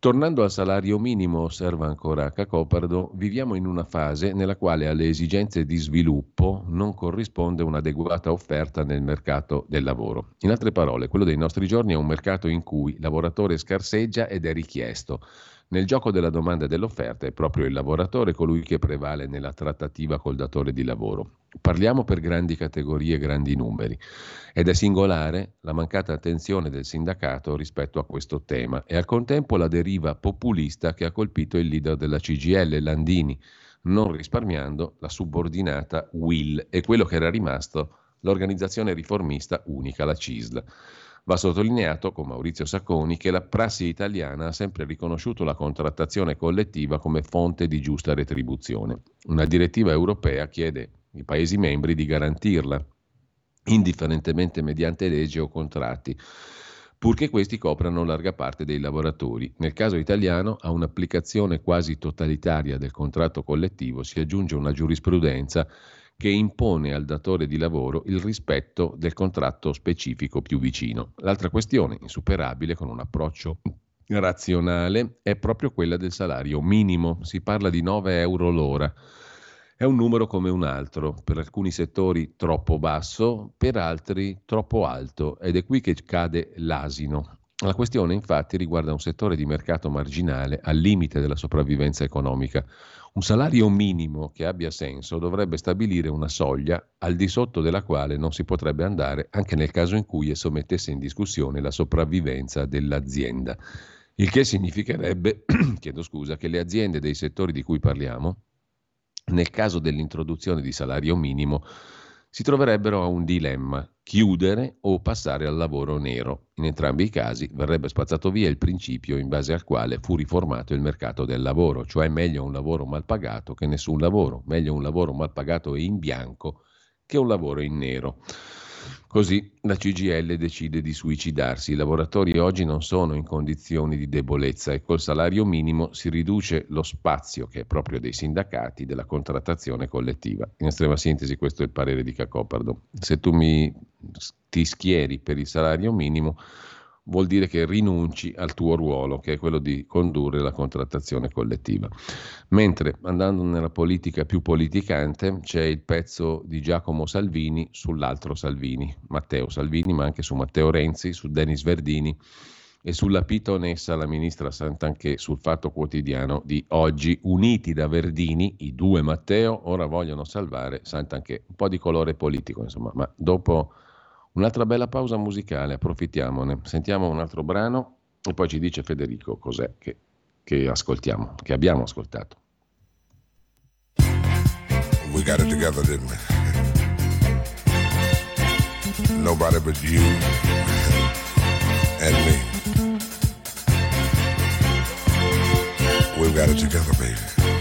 Tornando al salario minimo, osserva ancora Cacopardo, viviamo in una fase nella quale alle esigenze di sviluppo non corrisponde un'adeguata offerta nel mercato del lavoro. In altre parole, quello dei nostri giorni è un mercato in cui il lavoratore scarseggia ed è richiesto. Nel gioco della domanda e dell'offerta è proprio il lavoratore colui che prevale nella trattativa col datore di lavoro. Parliamo per grandi categorie e grandi numeri ed è singolare la mancata attenzione del sindacato rispetto a questo tema e al contempo la deriva populista che ha colpito il leader della CGL, Landini, non risparmiando la subordinata Will e quello che era rimasto l'organizzazione riformista unica, la CISL. Va sottolineato con Maurizio Sacconi che la prassi italiana ha sempre riconosciuto la contrattazione collettiva come fonte di giusta retribuzione. Una direttiva europea chiede i Paesi membri di garantirla, indifferentemente mediante legge o contratti, purché questi coprano larga parte dei lavoratori. Nel caso italiano, a un'applicazione quasi totalitaria del contratto collettivo si aggiunge una giurisprudenza che impone al datore di lavoro il rispetto del contratto specifico più vicino. L'altra questione, insuperabile con un approccio razionale, è proprio quella del salario minimo. Si parla di 9 euro l'ora è un numero come un altro, per alcuni settori troppo basso, per altri troppo alto ed è qui che cade l'asino. La questione infatti riguarda un settore di mercato marginale al limite della sopravvivenza economica. Un salario minimo che abbia senso dovrebbe stabilire una soglia al di sotto della quale non si potrebbe andare anche nel caso in cui esso mettesse in discussione la sopravvivenza dell'azienda. Il che significherebbe, chiedo scusa, che le aziende dei settori di cui parliamo nel caso dell'introduzione di salario minimo si troverebbero a un dilemma, chiudere o passare al lavoro nero. In entrambi i casi verrebbe spazzato via il principio in base al quale fu riformato il mercato del lavoro, cioè meglio un lavoro mal pagato che nessun lavoro, meglio un lavoro mal pagato e in bianco che un lavoro in nero. Così la CGL decide di suicidarsi. I lavoratori oggi non sono in condizioni di debolezza e col salario minimo si riduce lo spazio, che è proprio dei sindacati, della contrattazione collettiva. In estrema sintesi questo è il parere di Cacopardo. Se tu mi, ti schieri per il salario minimo, vuol dire che rinunci al tuo ruolo, che è quello di condurre la contrattazione collettiva. Mentre andando nella politica più politicante c'è il pezzo di Giacomo Salvini sull'altro Salvini, Matteo Salvini, ma anche su Matteo Renzi, su Denis Verdini e sulla pitonessa la ministra Santanché sul Fatto Quotidiano di oggi. Uniti da Verdini, i due Matteo ora vogliono salvare Santanché. Un po' di colore politico, insomma, ma dopo un'altra bella pausa musicale, approfittiamone. Sentiamo un altro brano e poi ci dice Federico cos'è che, che ascoltiamo, che abbiamo ascoltato. We got it together, didn't we? Nobody but you and me. We've got it together, baby.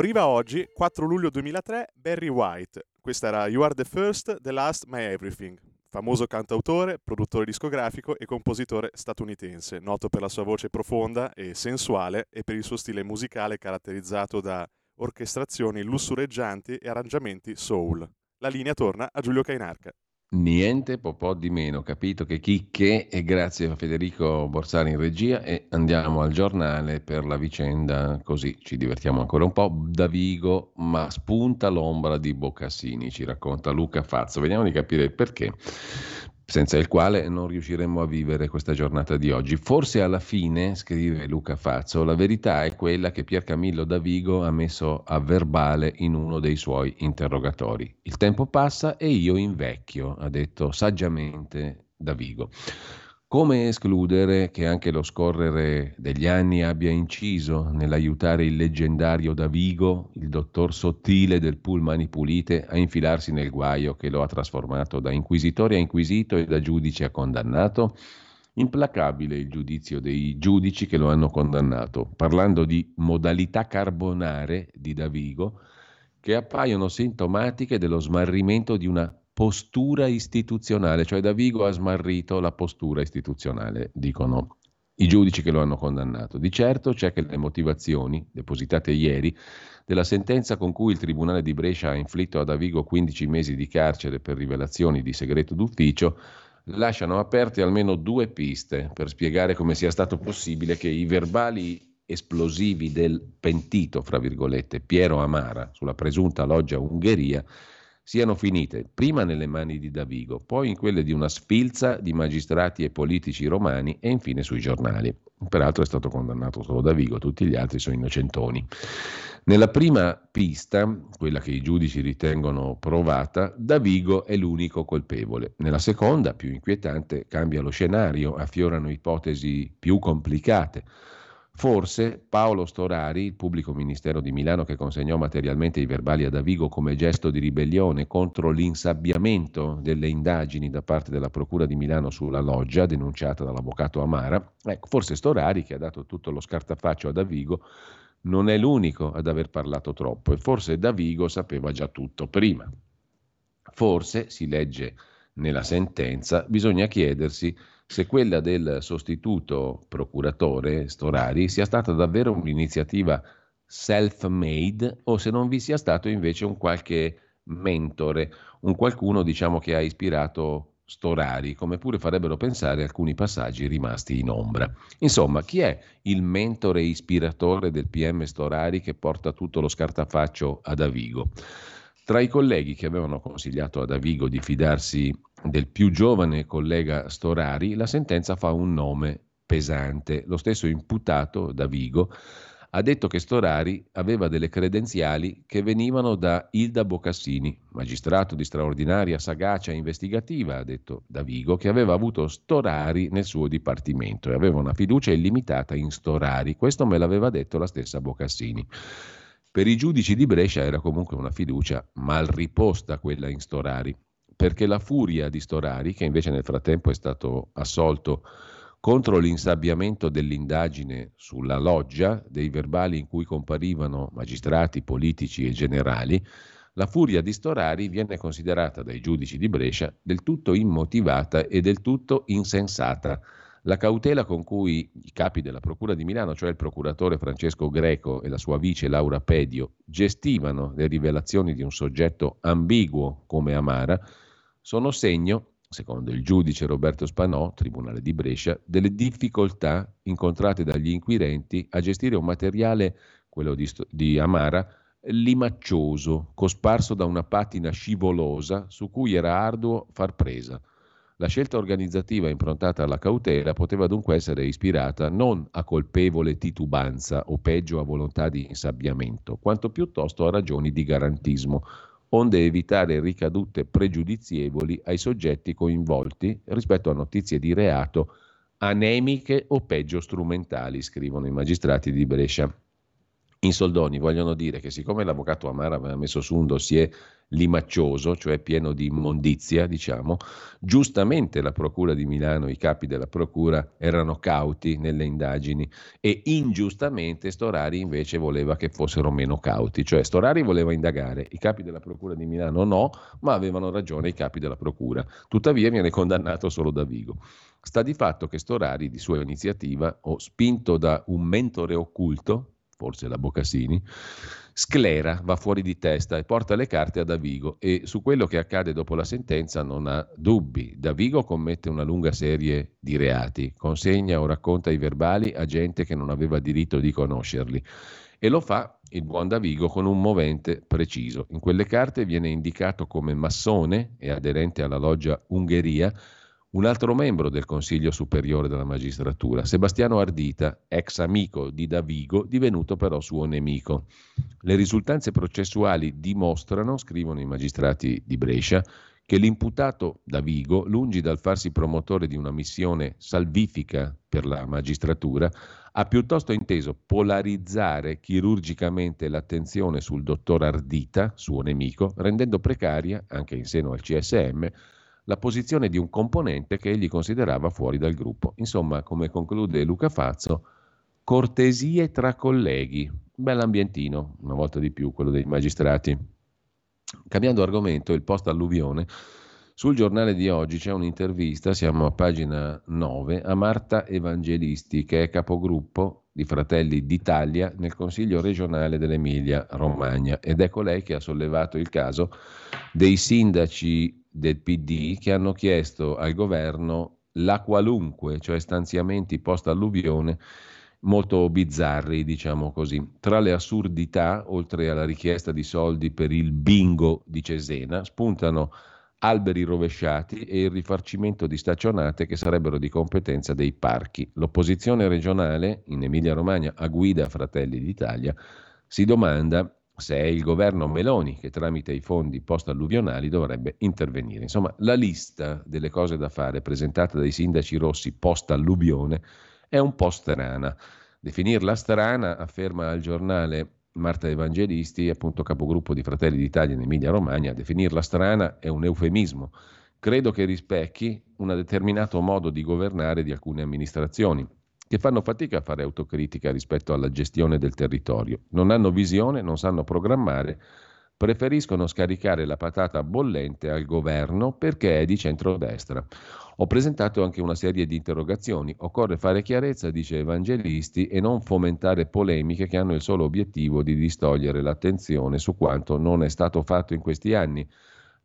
Moriva oggi, 4 luglio 2003, Barry White. Questa era You Are the First, The Last, My Everything. Famoso cantautore, produttore discografico e compositore statunitense, noto per la sua voce profonda e sensuale e per il suo stile musicale caratterizzato da orchestrazioni lussureggianti e arrangiamenti soul. La linea torna a Giulio Cainarca. Niente po' po' di meno, capito che chicche e grazie a Federico Borsari in regia e andiamo al giornale per la vicenda, così ci divertiamo ancora un po'. Da Vigo, ma spunta l'ombra di Boccassini, ci racconta Luca Fazzo. Vediamo di capire perché, senza il quale non riusciremmo a vivere questa giornata di oggi. Forse alla fine, scrive Luca Fazzo, la verità è quella che Pier Camillo da Vigo ha messo a verbale in uno dei suoi interrogatori. Il tempo passa e io invecchio, ha detto saggiamente da Vigo. Come escludere che anche lo scorrere degli anni abbia inciso nell'aiutare il leggendario Davigo, il dottor sottile del Pullmani Pulite, a infilarsi nel guaio che lo ha trasformato da inquisitore a inquisito e da giudice a condannato? Implacabile il giudizio dei giudici che lo hanno condannato, parlando di modalità carbonare di Davigo che appaiono sintomatiche dello smarrimento di una postura istituzionale, cioè Davigo ha smarrito la postura istituzionale, dicono i giudici che lo hanno condannato. Di certo c'è che le motivazioni, depositate ieri, della sentenza con cui il Tribunale di Brescia ha inflitto a Davigo 15 mesi di carcere per rivelazioni di segreto d'ufficio, lasciano aperte almeno due piste per spiegare come sia stato possibile che i verbali esplosivi del pentito, fra virgolette, Piero Amara sulla presunta loggia Ungheria siano finite prima nelle mani di Davigo, poi in quelle di una sfilza di magistrati e politici romani e infine sui giornali. Peraltro è stato condannato solo Davigo, tutti gli altri sono innocentoni. Nella prima pista, quella che i giudici ritengono provata, Davigo è l'unico colpevole. Nella seconda, più inquietante, cambia lo scenario, affiorano ipotesi più complicate. Forse Paolo Storari, il pubblico ministero di Milano che consegnò materialmente i verbali a Davigo come gesto di ribellione contro l'insabbiamento delle indagini da parte della Procura di Milano sulla loggia denunciata dall'avvocato Amara, ecco, forse Storari, che ha dato tutto lo scartafaccio a Davigo, non è l'unico ad aver parlato troppo e forse Davigo sapeva già tutto prima. Forse, si legge nella sentenza, bisogna chiedersi se quella del sostituto procuratore Storari sia stata davvero un'iniziativa self-made o se non vi sia stato invece un qualche mentore, un qualcuno diciamo che ha ispirato Storari, come pure farebbero pensare alcuni passaggi rimasti in ombra. Insomma, chi è il mentore ispiratore del PM Storari che porta tutto lo scartafaccio ad Avigo? Tra i colleghi che avevano consigliato ad Avigo di fidarsi del più giovane collega Storari, la sentenza fa un nome pesante. Lo stesso imputato, Davigo, ha detto che Storari aveva delle credenziali che venivano da Ilda Bocassini, magistrato di straordinaria sagacia investigativa, ha detto Davigo, che aveva avuto Storari nel suo dipartimento e aveva una fiducia illimitata in Storari. Questo me l'aveva detto la stessa Bocassini. Per i giudici di Brescia era comunque una fiducia mal riposta quella in Storari, perché la furia di Storari, che invece nel frattempo è stato assolto contro l'insabbiamento dell'indagine sulla loggia, dei verbali in cui comparivano magistrati, politici e generali, la furia di Storari viene considerata dai giudici di Brescia del tutto immotivata e del tutto insensata. La cautela con cui i capi della Procura di Milano, cioè il procuratore Francesco Greco e la sua vice Laura Pedio, gestivano le rivelazioni di un soggetto ambiguo come Amara, sono segno, secondo il giudice Roberto Spanò, Tribunale di Brescia, delle difficoltà incontrate dagli inquirenti a gestire un materiale, quello di, di Amara, limaccioso, cosparso da una patina scivolosa su cui era arduo far presa. La scelta organizzativa improntata alla cautela poteva dunque essere ispirata non a colpevole titubanza o peggio a volontà di insabbiamento, quanto piuttosto a ragioni di garantismo, onde evitare ricadute pregiudizievoli ai soggetti coinvolti rispetto a notizie di reato anemiche o peggio strumentali, scrivono i magistrati di Brescia. In soldoni vogliono dire che siccome l'avvocato Amara aveva messo su un dossier limaccioso, cioè pieno di immondizia, diciamo, giustamente la Procura di Milano, i capi della Procura erano cauti nelle indagini e ingiustamente Storari invece voleva che fossero meno cauti, cioè Storari voleva indagare, i capi della Procura di Milano no, ma avevano ragione i capi della Procura. Tuttavia viene condannato solo da Vigo. Sta di fatto che Storari, di sua iniziativa, o spinto da un mentore occulto, forse la Bocassini, sclera, va fuori di testa e porta le carte a Davigo e su quello che accade dopo la sentenza non ha dubbi. Davigo commette una lunga serie di reati, consegna o racconta i verbali a gente che non aveva diritto di conoscerli e lo fa il buon Davigo con un movente preciso. In quelle carte viene indicato come massone e aderente alla loggia Ungheria un altro membro del Consiglio Superiore della Magistratura, Sebastiano Ardita, ex amico di Davigo, divenuto però suo nemico. Le risultanze processuali dimostrano, scrivono i magistrati di Brescia, che l'imputato Davigo, lungi dal farsi promotore di una missione salvifica per la magistratura, ha piuttosto inteso polarizzare chirurgicamente l'attenzione sul dottor Ardita, suo nemico, rendendo precaria, anche in seno al CSM, la posizione di un componente che egli considerava fuori dal gruppo. Insomma, come conclude Luca Fazzo, cortesie tra colleghi. Bell'ambientino, una volta di più, quello dei magistrati. Cambiando argomento, il post alluvione. Sul giornale di oggi c'è un'intervista, siamo a pagina 9, a Marta Evangelisti, che è capogruppo di Fratelli d'Italia nel Consiglio regionale dell'Emilia Romagna ed è colei che ha sollevato il caso dei sindaci del PD che hanno chiesto al governo la qualunque, cioè stanziamenti post alluvione molto bizzarri, diciamo così. Tra le assurdità, oltre alla richiesta di soldi per il bingo di Cesena, spuntano alberi rovesciati e il rifarcimento di staccionate che sarebbero di competenza dei parchi. L'opposizione regionale in Emilia-Romagna a guida Fratelli d'Italia si domanda se è il governo Meloni che tramite i fondi post-alluvionali dovrebbe intervenire. Insomma, la lista delle cose da fare presentata dai sindaci rossi post-alluvione è un po' strana. Definirla strana, afferma al giornale Marta Evangelisti, appunto capogruppo di Fratelli d'Italia in Emilia-Romagna, definirla strana è un eufemismo. Credo che rispecchi un determinato modo di governare di alcune amministrazioni che fanno fatica a fare autocritica rispetto alla gestione del territorio. Non hanno visione, non sanno programmare, preferiscono scaricare la patata bollente al governo perché è di centrodestra. Ho presentato anche una serie di interrogazioni. Occorre fare chiarezza, dice Evangelisti, e non fomentare polemiche che hanno il solo obiettivo di distogliere l'attenzione su quanto non è stato fatto in questi anni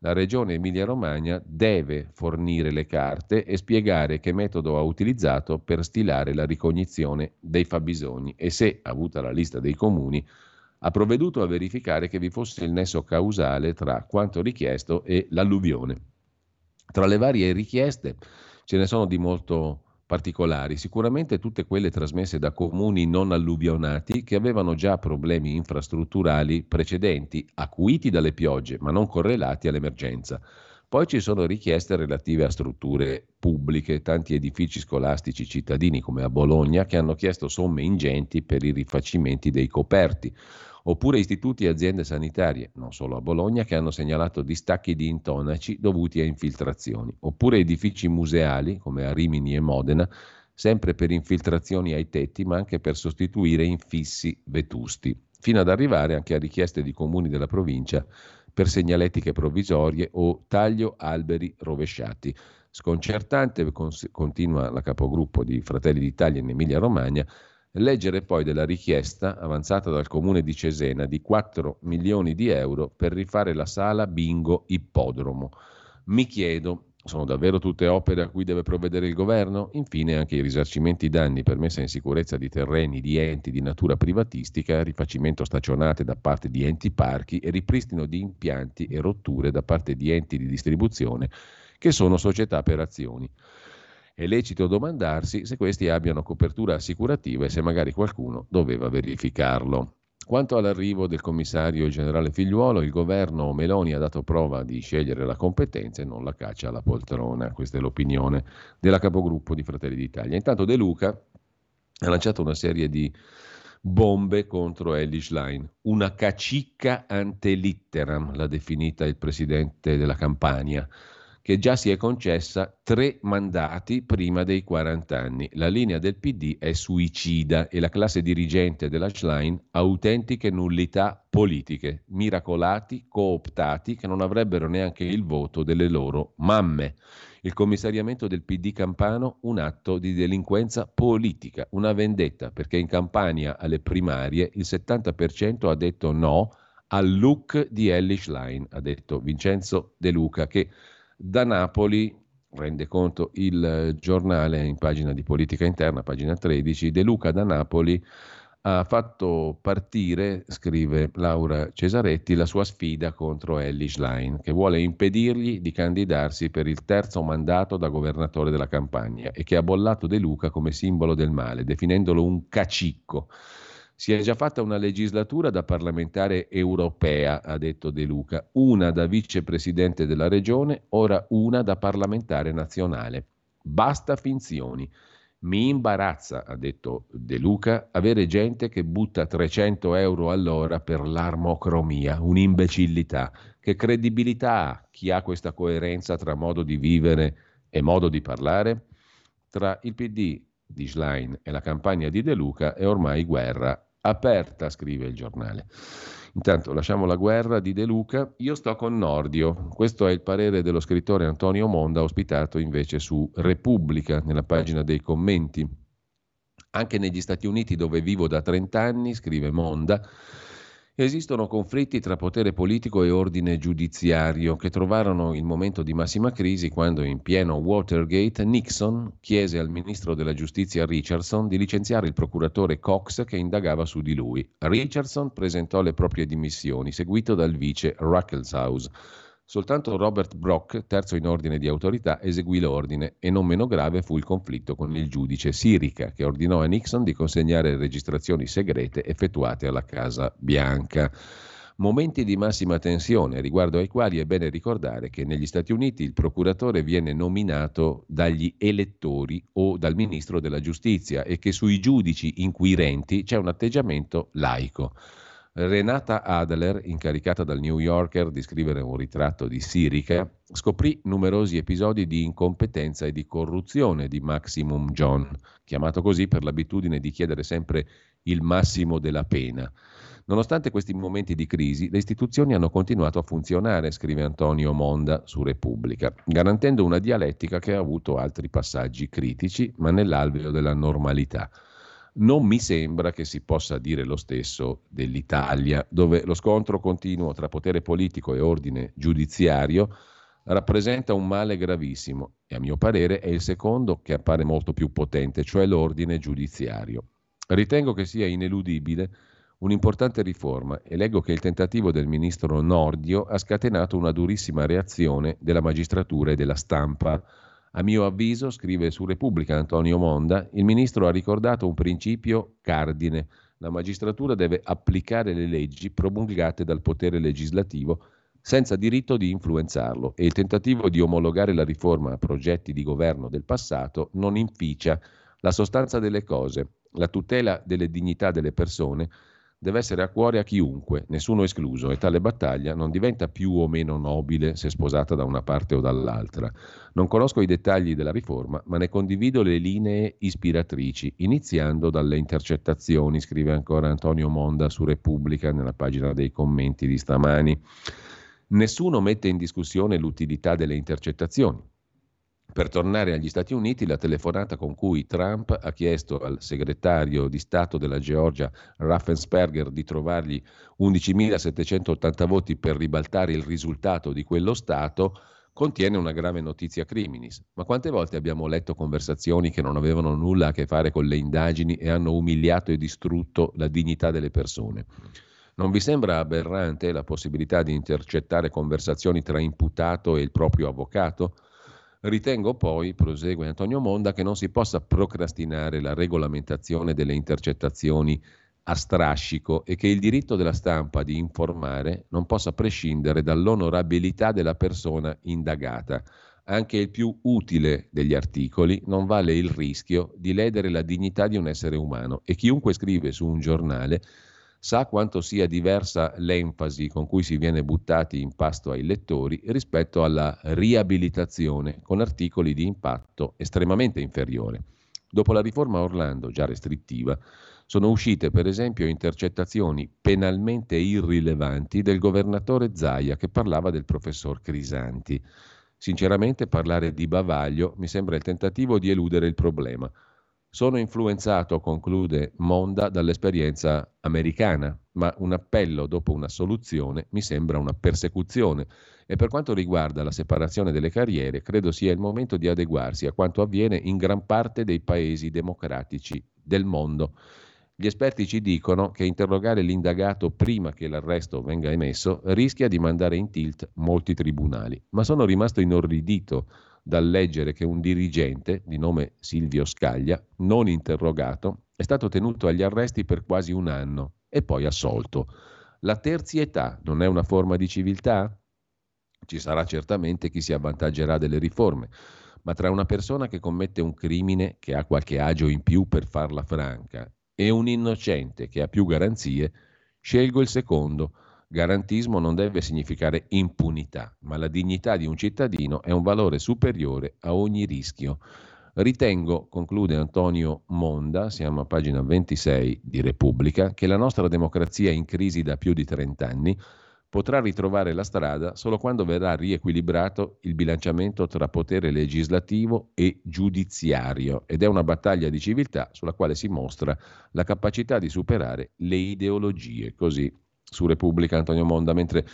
la Regione Emilia-Romagna deve fornire le carte e spiegare che metodo ha utilizzato per stilare la ricognizione dei fabbisogni e se, avuta la lista dei comuni, ha provveduto a verificare che vi fosse il nesso causale tra quanto richiesto e l'alluvione. Tra le varie richieste ce ne sono di molto particolari, sicuramente tutte quelle trasmesse da comuni non alluvionati che avevano già problemi infrastrutturali precedenti, acuiti dalle piogge, ma non correlati all'emergenza. Poi ci sono richieste relative a strutture pubbliche, tanti edifici scolastici cittadini come a Bologna che hanno chiesto somme ingenti per i rifacimenti dei coperti oppure istituti e aziende sanitarie, non solo a Bologna, che hanno segnalato distacchi di intonaci dovuti a infiltrazioni, oppure edifici museali, come a Rimini e Modena, sempre per infiltrazioni ai tetti, ma anche per sostituire infissi vetusti, fino ad arrivare anche a richieste di comuni della provincia per segnaletiche provvisorie o taglio alberi rovesciati. Sconcertante, continua la capogruppo di Fratelli d'Italia in Emilia-Romagna, Leggere poi della richiesta avanzata dal comune di Cesena di 4 milioni di euro per rifare la sala bingo ippodromo. Mi chiedo, sono davvero tutte opere a cui deve provvedere il governo? Infine anche i risarcimenti danni per messa in sicurezza di terreni di enti di natura privatistica, rifacimento staccionate da parte di enti parchi e ripristino di impianti e rotture da parte di enti di distribuzione che sono società per azioni. È lecito domandarsi se questi abbiano copertura assicurativa e se magari qualcuno doveva verificarlo. Quanto all'arrivo del commissario generale Figliuolo, il governo Meloni ha dato prova di scegliere la competenza e non la caccia alla poltrona. Questa è l'opinione della capogruppo di Fratelli d'Italia. Intanto De Luca ha lanciato una serie di bombe contro Ellie Schlein. Una cacicca ante litteram, l'ha definita il presidente della Campania che già si è concessa tre mandati prima dei 40 anni. La linea del PD è suicida e la classe dirigente della Schlein autentiche nullità politiche, miracolati, cooptati che non avrebbero neanche il voto delle loro mamme. Il commissariamento del PD campano un atto di delinquenza politica, una vendetta, perché in Campania alle primarie il 70% ha detto no al look di Ellie Schlein, ha detto Vincenzo De Luca, che da Napoli, rende conto il giornale in pagina di politica interna, pagina 13, De Luca da Napoli ha fatto partire, scrive Laura Cesaretti, la sua sfida contro Ellie Schlein, che vuole impedirgli di candidarsi per il terzo mandato da governatore della campagna e che ha bollato De Luca come simbolo del male, definendolo un cacicco. Si è già fatta una legislatura da parlamentare europea, ha detto De Luca, una da vicepresidente della regione, ora una da parlamentare nazionale. Basta finzioni. Mi imbarazza, ha detto De Luca, avere gente che butta 300 euro all'ora per l'armocromia, un'imbecillità Che credibilità ha chi ha questa coerenza tra modo di vivere e modo di parlare? Tra il PD di Schlein e la campagna di De Luca è ormai guerra aperta, scrive il giornale. Intanto lasciamo la guerra di De Luca, io sto con Nordio, questo è il parere dello scrittore Antonio Monda, ospitato invece su Repubblica, nella pagina dei commenti. Anche negli Stati Uniti dove vivo da 30 anni, scrive Monda, Esistono conflitti tra potere politico e ordine giudiziario che trovarono il momento di massima crisi quando in pieno Watergate Nixon chiese al ministro della giustizia Richardson di licenziare il procuratore Cox che indagava su di lui. Richardson presentò le proprie dimissioni, seguito dal vice Ruckelshaus. Soltanto Robert Brock, terzo in ordine di autorità, eseguì l'ordine e non meno grave fu il conflitto con il giudice Sirica, che ordinò a Nixon di consegnare registrazioni segrete effettuate alla Casa Bianca. Momenti di massima tensione, riguardo ai quali è bene ricordare che negli Stati Uniti il procuratore viene nominato dagli elettori o dal ministro della giustizia e che sui giudici inquirenti c'è un atteggiamento laico. Renata Adler, incaricata dal New Yorker di scrivere un ritratto di Sirica, scoprì numerosi episodi di incompetenza e di corruzione di Maximum John, chiamato così per l'abitudine di chiedere sempre il massimo della pena. Nonostante questi momenti di crisi, le istituzioni hanno continuato a funzionare, scrive Antonio Monda su Repubblica, garantendo una dialettica che ha avuto altri passaggi critici, ma nell'alveo della normalità. Non mi sembra che si possa dire lo stesso dell'Italia, dove lo scontro continuo tra potere politico e ordine giudiziario rappresenta un male gravissimo e a mio parere è il secondo che appare molto più potente, cioè l'ordine giudiziario. Ritengo che sia ineludibile un'importante riforma e leggo che il tentativo del ministro Nordio ha scatenato una durissima reazione della magistratura e della stampa a mio avviso, scrive su Repubblica Antonio Monda, il ministro ha ricordato un principio cardine. La magistratura deve applicare le leggi promulgate dal potere legislativo senza diritto di influenzarlo e il tentativo di omologare la riforma a progetti di governo del passato non inficia la sostanza delle cose, la tutela delle dignità delle persone deve essere a cuore a chiunque, nessuno escluso, e tale battaglia non diventa più o meno nobile se sposata da una parte o dall'altra. Non conosco i dettagli della riforma, ma ne condivido le linee ispiratrici, iniziando dalle intercettazioni, scrive ancora Antonio Monda su Repubblica nella pagina dei commenti di stamani. Nessuno mette in discussione l'utilità delle intercettazioni. Per tornare agli Stati Uniti, la telefonata con cui Trump ha chiesto al segretario di Stato della Georgia, Raffensperger, di trovargli 11.780 voti per ribaltare il risultato di quello Stato, contiene una grave notizia criminis. Ma quante volte abbiamo letto conversazioni che non avevano nulla a che fare con le indagini e hanno umiliato e distrutto la dignità delle persone? Non vi sembra aberrante la possibilità di intercettare conversazioni tra imputato e il proprio avvocato? Ritengo poi, prosegue Antonio Monda, che non si possa procrastinare la regolamentazione delle intercettazioni a strascico e che il diritto della stampa di informare non possa prescindere dall'onorabilità della persona indagata. Anche il più utile degli articoli non vale il rischio di ledere la dignità di un essere umano e chiunque scrive su un giornale sa quanto sia diversa l'enfasi con cui si viene buttati in pasto ai lettori rispetto alla riabilitazione con articoli di impatto estremamente inferiore. Dopo la riforma Orlando, già restrittiva, sono uscite per esempio intercettazioni penalmente irrilevanti del governatore Zaia che parlava del professor Crisanti. Sinceramente parlare di bavaglio mi sembra il tentativo di eludere il problema. Sono influenzato, conclude Monda, dall'esperienza americana, ma un appello dopo una soluzione mi sembra una persecuzione e per quanto riguarda la separazione delle carriere, credo sia il momento di adeguarsi a quanto avviene in gran parte dei paesi democratici del mondo. Gli esperti ci dicono che interrogare l'indagato prima che l'arresto venga emesso rischia di mandare in tilt molti tribunali, ma sono rimasto inorridito dal leggere che un dirigente di nome Silvio Scaglia, non interrogato, è stato tenuto agli arresti per quasi un anno e poi assolto. La terzietà non è una forma di civiltà? Ci sarà certamente chi si avvantaggerà delle riforme, ma tra una persona che commette un crimine che ha qualche agio in più per farla franca e un innocente che ha più garanzie, scelgo il secondo Garantismo non deve significare impunità, ma la dignità di un cittadino è un valore superiore a ogni rischio. Ritengo, conclude Antonio Monda, siamo a pagina 26 di Repubblica, che la nostra democrazia in crisi da più di 30 anni potrà ritrovare la strada solo quando verrà riequilibrato il bilanciamento tra potere legislativo e giudiziario ed è una battaglia di civiltà sulla quale si mostra la capacità di superare le ideologie. Così su Repubblica Antonio Monda, mentre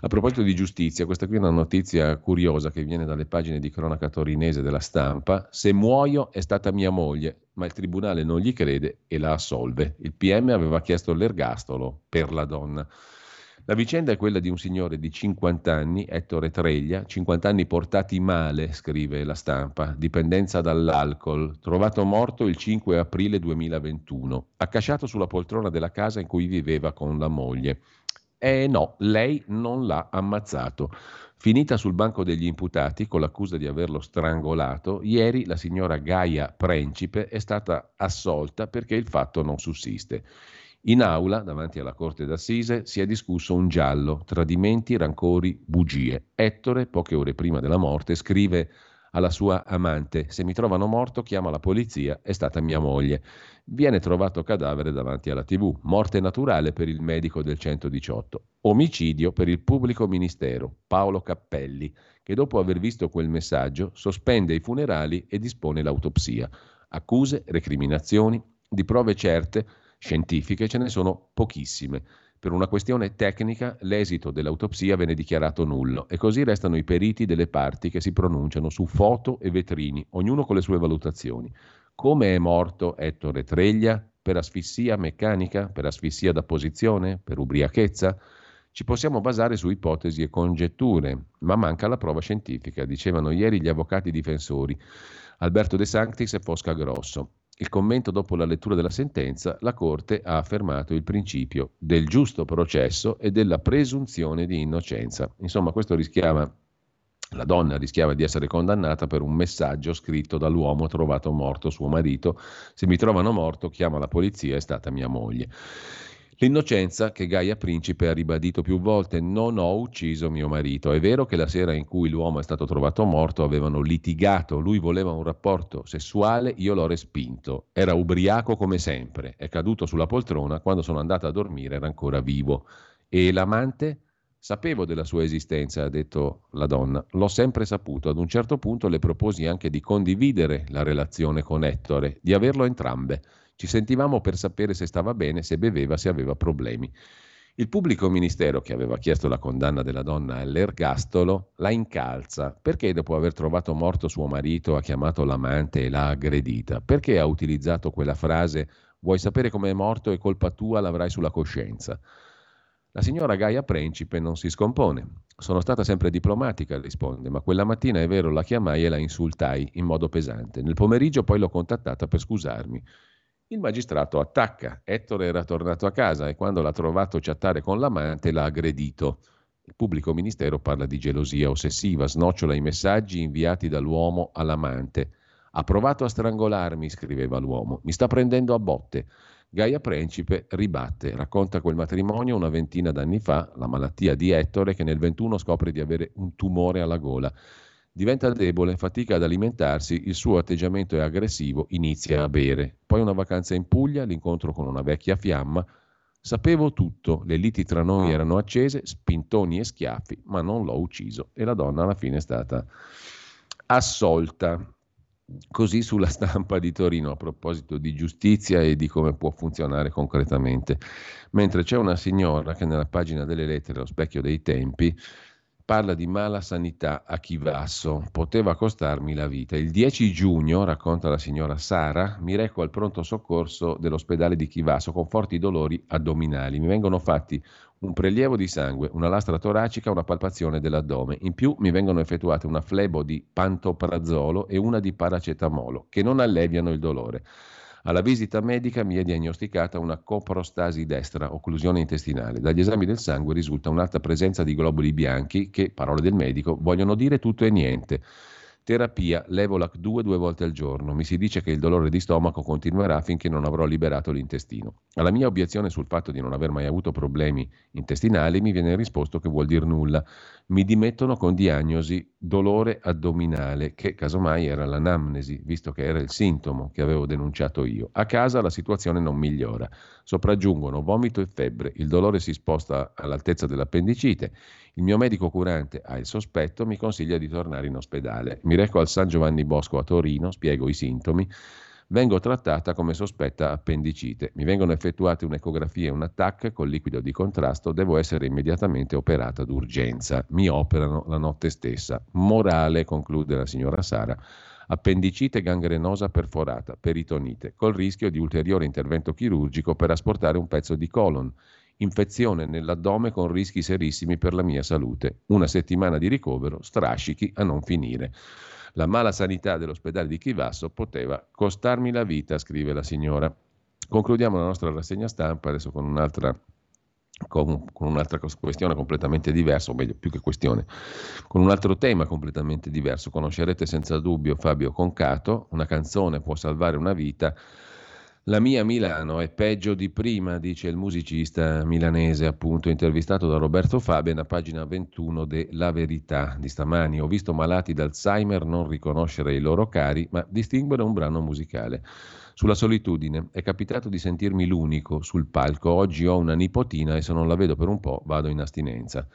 a proposito di giustizia, questa qui è una notizia curiosa che viene dalle pagine di cronaca torinese della stampa, se muoio è stata mia moglie, ma il tribunale non gli crede e la assolve. Il PM aveva chiesto l'ergastolo per la donna. La vicenda è quella di un signore di 50 anni, Ettore Treglia, 50 anni portati male, scrive la stampa, dipendenza dall'alcol, trovato morto il 5 aprile 2021, accasciato sulla poltrona della casa in cui viveva con la moglie. Eh no, lei non l'ha ammazzato. Finita sul banco degli imputati con l'accusa di averlo strangolato, ieri la signora Gaia Principe è stata assolta perché il fatto non sussiste. In aula, davanti alla Corte d'Assise, si è discusso un giallo, tradimenti, rancori, bugie. Ettore, poche ore prima della morte, scrive alla sua amante, se mi trovano morto chiama la polizia, è stata mia moglie. Viene trovato cadavere davanti alla tv, morte naturale per il medico del 118, omicidio per il pubblico ministero, Paolo Cappelli, che dopo aver visto quel messaggio sospende i funerali e dispone l'autopsia. Accuse, recriminazioni, di prove certe, scientifiche ce ne sono pochissime. Per una questione tecnica l'esito dell'autopsia venne dichiarato nullo e così restano i periti delle parti che si pronunciano su foto e vetrini, ognuno con le sue valutazioni. Come è morto Ettore Treglia? Per asfissia meccanica? Per asfissia da posizione? Per ubriachezza? Ci possiamo basare su ipotesi e congetture, ma manca la prova scientifica, dicevano ieri gli avvocati difensori Alberto De Sanctis e Fosca Grosso. Il commento dopo la lettura della sentenza, la Corte ha affermato il principio del giusto processo e della presunzione di innocenza. Insomma, questo rischiava, la donna rischiava di essere condannata per un messaggio scritto dall'uomo trovato morto suo marito. Se mi trovano morto, chiama la polizia, è stata mia moglie. L'innocenza che Gaia Principe ha ribadito più volte, non ho ucciso mio marito. È vero che la sera in cui l'uomo è stato trovato morto avevano litigato, lui voleva un rapporto sessuale, io l'ho respinto. Era ubriaco come sempre, è caduto sulla poltrona, quando sono andata a dormire era ancora vivo. E l'amante? Sapevo della sua esistenza, ha detto la donna, l'ho sempre saputo. Ad un certo punto le proposi anche di condividere la relazione con Ettore, di averlo entrambe. Ci sentivamo per sapere se stava bene, se beveva, se aveva problemi. Il pubblico ministero che aveva chiesto la condanna della donna all'ergastolo la incalza perché dopo aver trovato morto suo marito ha chiamato l'amante e l'ha aggredita. Perché ha utilizzato quella frase vuoi sapere come è morto è colpa tua, l'avrai sulla coscienza. La signora Gaia Principe non si scompone. Sono stata sempre diplomatica, risponde, ma quella mattina è vero la chiamai e la insultai in modo pesante. Nel pomeriggio poi l'ho contattata per scusarmi. Il magistrato attacca. Ettore era tornato a casa e quando l'ha trovato chattare con l'amante l'ha aggredito. Il pubblico ministero parla di gelosia ossessiva, snocciola i messaggi inviati dall'uomo all'amante. Ha provato a strangolarmi, scriveva l'uomo. Mi sta prendendo a botte. Gaia Principe ribatte, racconta quel matrimonio una ventina d'anni fa, la malattia di Ettore che nel 21 scopre di avere un tumore alla gola. Diventa debole, fatica ad alimentarsi, il suo atteggiamento è aggressivo, inizia a bere. Poi una vacanza in Puglia, l'incontro con una vecchia fiamma. Sapevo tutto, le liti tra noi erano accese, spintoni e schiaffi, ma non l'ho ucciso e la donna alla fine è stata assolta. Così sulla stampa di Torino a proposito di giustizia e di come può funzionare concretamente. Mentre c'è una signora che nella pagina delle lettere, lo specchio dei tempi, parla di mala sanità a Chivasso, poteva costarmi la vita. Il 10 giugno, racconta la signora Sara, mi reco al pronto soccorso dell'ospedale di Chivasso con forti dolori addominali. Mi vengono fatti un prelievo di sangue, una lastra toracica, una palpazione dell'addome. In più mi vengono effettuate una flebo di pantoprazolo e una di paracetamolo, che non alleviano il dolore. Alla visita medica mi è diagnosticata una coprostasi destra, occlusione intestinale. Dagli esami del sangue risulta un'alta presenza di globuli bianchi che, parole del medico, vogliono dire tutto e niente. Terapia Levolac 2 due volte al giorno. Mi si dice che il dolore di stomaco continuerà finché non avrò liberato l'intestino. Alla mia obiezione sul fatto di non aver mai avuto problemi intestinali mi viene risposto che vuol dire nulla. Mi dimettono con diagnosi dolore addominale, che casomai era l'anamnesi, visto che era il sintomo che avevo denunciato io. A casa la situazione non migliora. Sopraggiungono vomito e febbre, il dolore si sposta all'altezza dell'appendicite. Il mio medico curante ha il sospetto, mi consiglia di tornare in ospedale. Mi reco al San Giovanni Bosco a Torino, spiego i sintomi vengo trattata come sospetta appendicite. Mi vengono effettuate un'ecografia e un TAC con liquido di contrasto, devo essere immediatamente operata d'urgenza. Mi operano la notte stessa. Morale, conclude la signora Sara. Appendicite gangrenosa perforata, peritonite, col rischio di ulteriore intervento chirurgico per asportare un pezzo di colon infezione nell'addome con rischi serissimi per la mia salute. Una settimana di ricovero, strascichi a non finire. La mala sanità dell'ospedale di Chivasso poteva costarmi la vita, scrive la signora. Concludiamo la nostra rassegna stampa adesso con un'altra con, con, un'altra questione completamente diversa, o meglio, più che questione, con un altro tema completamente diverso. Conoscerete senza dubbio Fabio Concato, una canzone può salvare una vita. La mia Milano è peggio di prima, dice il musicista milanese, appunto intervistato da Roberto Fabian a pagina 21 de La Verità di stamani. Ho visto malati d'Alzheimer non riconoscere i loro cari, ma distinguere un brano musicale. Sulla solitudine, è capitato di sentirmi l'unico sul palco. Oggi ho una nipotina e se non la vedo per un po' vado in astinenza.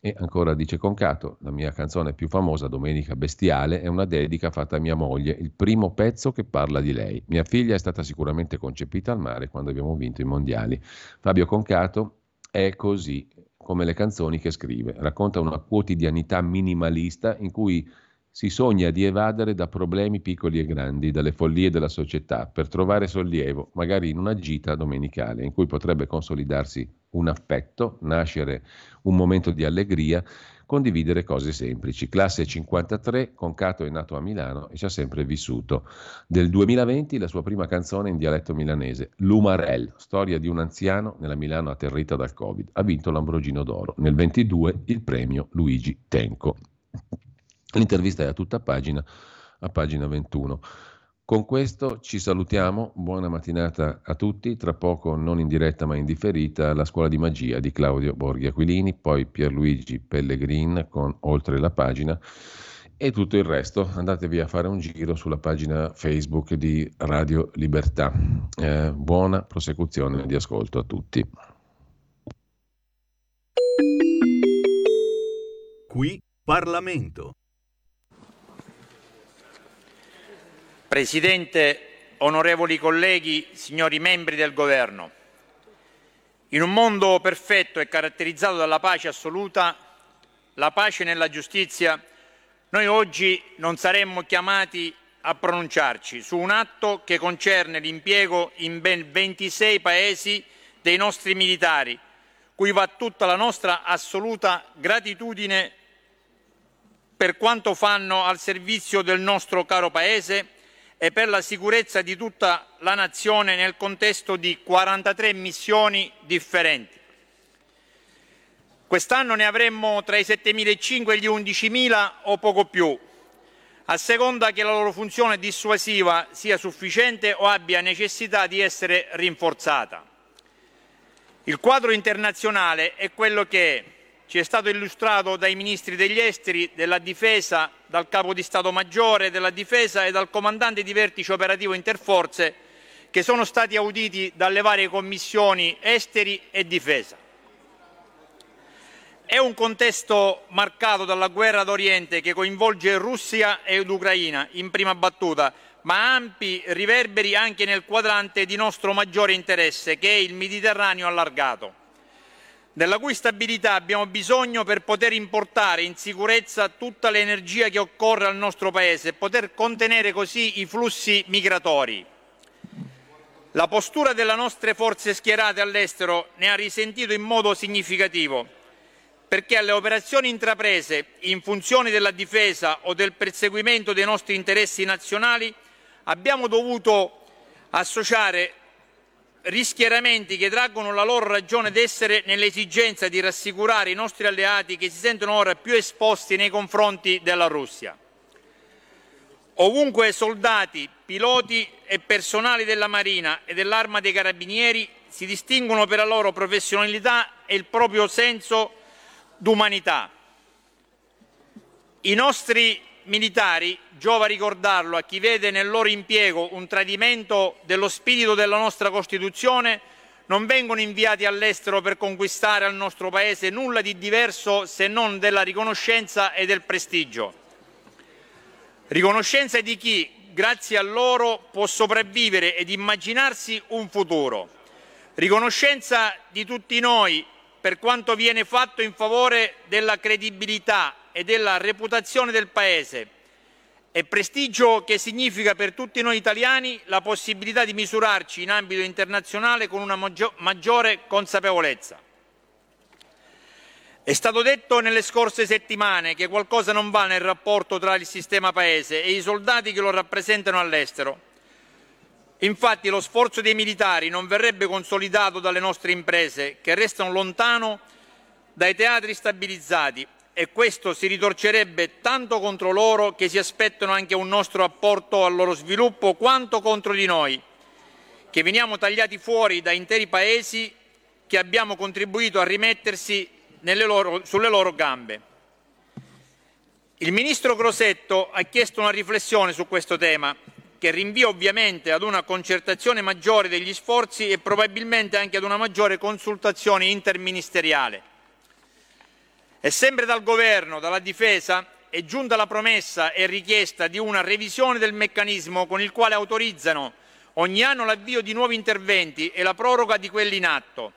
E ancora dice Concato, la mia canzone più famosa, Domenica Bestiale, è una dedica fatta a mia moglie, il primo pezzo che parla di lei. Mia figlia è stata sicuramente concepita al mare quando abbiamo vinto i mondiali. Fabio Concato è così come le canzoni che scrive, racconta una quotidianità minimalista in cui si sogna di evadere da problemi piccoli e grandi, dalle follie della società, per trovare sollievo, magari in una gita domenicale, in cui potrebbe consolidarsi un affetto, nascere un momento di allegria, condividere cose semplici. Classe 53, Concato è nato a Milano e ci ha sempre vissuto. Del 2020 la sua prima canzone in dialetto milanese, L'Umarell, storia di un anziano nella Milano atterrita dal Covid. Ha vinto l'Ambrogino d'Oro. Nel 22 il premio Luigi Tenco. L'intervista è a tutta pagina, a pagina 21. Con questo ci salutiamo, buona mattinata a tutti, tra poco non in diretta ma in differita la scuola di magia di Claudio Borghi Aquilini, poi Pierluigi Pellegrin con Oltre la pagina e tutto il resto andatevi a fare un giro sulla pagina Facebook di Radio Libertà. Eh, buona prosecuzione di ascolto a tutti. Qui Parlamento. Presidente, onorevoli colleghi, signori membri del Governo, in un mondo perfetto e caratterizzato dalla pace assoluta, la pace nella giustizia, noi oggi non saremmo chiamati a pronunciarci su un atto che concerne l'impiego in ben 26 paesi dei nostri militari, cui va tutta la nostra assoluta gratitudine per quanto fanno al servizio del nostro caro Paese e per la sicurezza di tutta la nazione nel contesto di 43 missioni differenti. Quest'anno ne avremmo tra i 7.500 e gli 11.000 o poco più, a seconda che la loro funzione dissuasiva sia sufficiente o abbia necessità di essere rinforzata. Il quadro internazionale è quello che è ci è stato illustrato dai ministri degli esteri, della difesa, dal capo di Stato Maggiore della difesa e dal comandante di vertice operativo interforze che sono stati auditi dalle varie commissioni esteri e difesa. È un contesto marcato dalla guerra d'Oriente che coinvolge Russia ed Ucraina in prima battuta, ma ampi riverberi anche nel quadrante di nostro maggiore interesse, che è il Mediterraneo allargato della cui stabilità abbiamo bisogno per poter importare in sicurezza tutta l'energia che occorre al nostro Paese e poter contenere così i flussi migratori. La postura delle nostre forze schierate all'estero ne ha risentito in modo significativo, perché alle operazioni intraprese in funzione della difesa o del perseguimento dei nostri interessi nazionali abbiamo dovuto associare rischieramenti che traggono la loro ragione d'essere nell'esigenza di rassicurare i nostri alleati che si sentono ora più esposti nei confronti della Russia. Ovunque soldati, piloti e personali della Marina e dell'Arma dei Carabinieri si distinguono per la loro professionalità e il proprio senso d'umanità. I nostri militari, giova ricordarlo a chi vede nel loro impiego un tradimento dello spirito della nostra Costituzione, non vengono inviati all'estero per conquistare al nostro Paese nulla di diverso se non della riconoscenza e del prestigio. Riconoscenza di chi, grazie a loro, può sopravvivere ed immaginarsi un futuro. Riconoscenza di tutti noi per quanto viene fatto in favore della credibilità e della reputazione del Paese e prestigio che significa per tutti noi italiani la possibilità di misurarci in ambito internazionale con una maggiore consapevolezza. È stato detto nelle scorse settimane che qualcosa non va nel rapporto tra il sistema Paese e i soldati che lo rappresentano all'estero. Infatti lo sforzo dei militari non verrebbe consolidato dalle nostre imprese, che restano lontano dai teatri stabilizzati e questo si ritorcerebbe tanto contro loro che si aspettano anche un nostro apporto al loro sviluppo quanto contro di noi, che veniamo tagliati fuori da interi paesi che abbiamo contribuito a rimettersi loro, sulle loro gambe. Il ministro Crosetto ha chiesto una riflessione su questo tema, che rinvia ovviamente ad una concertazione maggiore degli sforzi e probabilmente anche ad una maggiore consultazione interministeriale. E sempre dal Governo, dalla Difesa, è giunta la promessa e richiesta di una revisione del meccanismo con il quale autorizzano ogni anno l'avvio di nuovi interventi e la proroga di quelli in atto.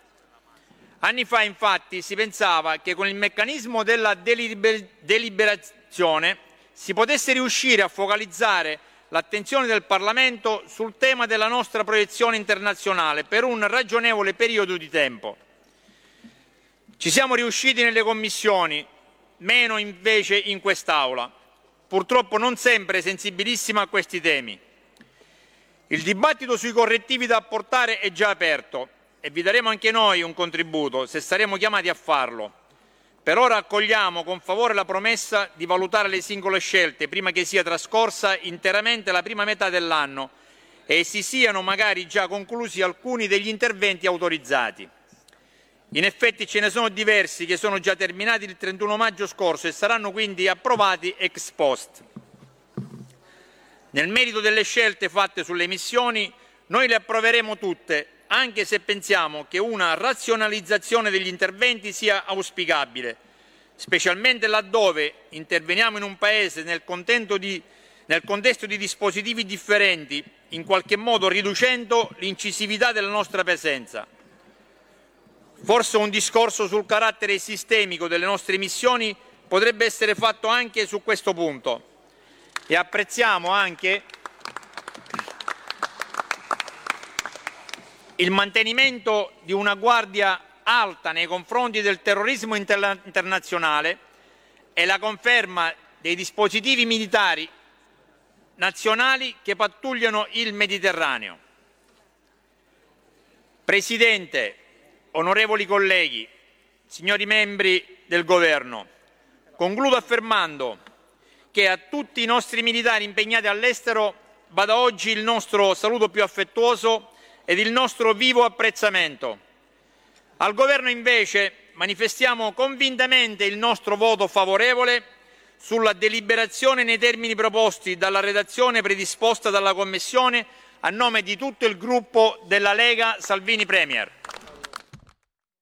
Anni fa, infatti, si pensava che con il meccanismo della deliber- deliberazione si potesse riuscire a focalizzare l'attenzione del Parlamento sul tema della nostra proiezione internazionale per un ragionevole periodo di tempo. Ci siamo riusciti nelle commissioni, meno invece in quest'Aula, purtroppo non sempre sensibilissima a questi temi. Il dibattito sui correttivi da apportare è già aperto e vi daremo anche noi un contributo se saremo chiamati a farlo. Per ora accogliamo con favore la promessa di valutare le singole scelte prima che sia trascorsa interamente la prima metà dell'anno e si siano magari già conclusi alcuni degli interventi autorizzati. In effetti ce ne sono diversi che sono già terminati il 31 maggio scorso e saranno quindi approvati ex post. Nel merito delle scelte fatte sulle emissioni, noi le approveremo tutte, anche se pensiamo che una razionalizzazione degli interventi sia auspicabile, specialmente laddove interveniamo in un Paese nel, di, nel contesto di dispositivi differenti, in qualche modo riducendo l'incisività della nostra presenza. Forse un discorso sul carattere sistemico delle nostre missioni potrebbe essere fatto anche su questo punto e apprezziamo anche il mantenimento di una guardia alta nei confronti del terrorismo internazionale e la conferma dei dispositivi militari nazionali che pattugliano il Mediterraneo. Presidente, onorevoli colleghi, signori membri del Governo, concludo affermando che a tutti i nostri militari impegnati all'estero va da oggi il nostro saluto più affettuoso ed il nostro vivo apprezzamento. Al Governo invece manifestiamo convintamente il nostro voto favorevole sulla deliberazione nei termini proposti dalla redazione predisposta dalla Commissione a nome di tutto il gruppo della Lega Salvini Premier.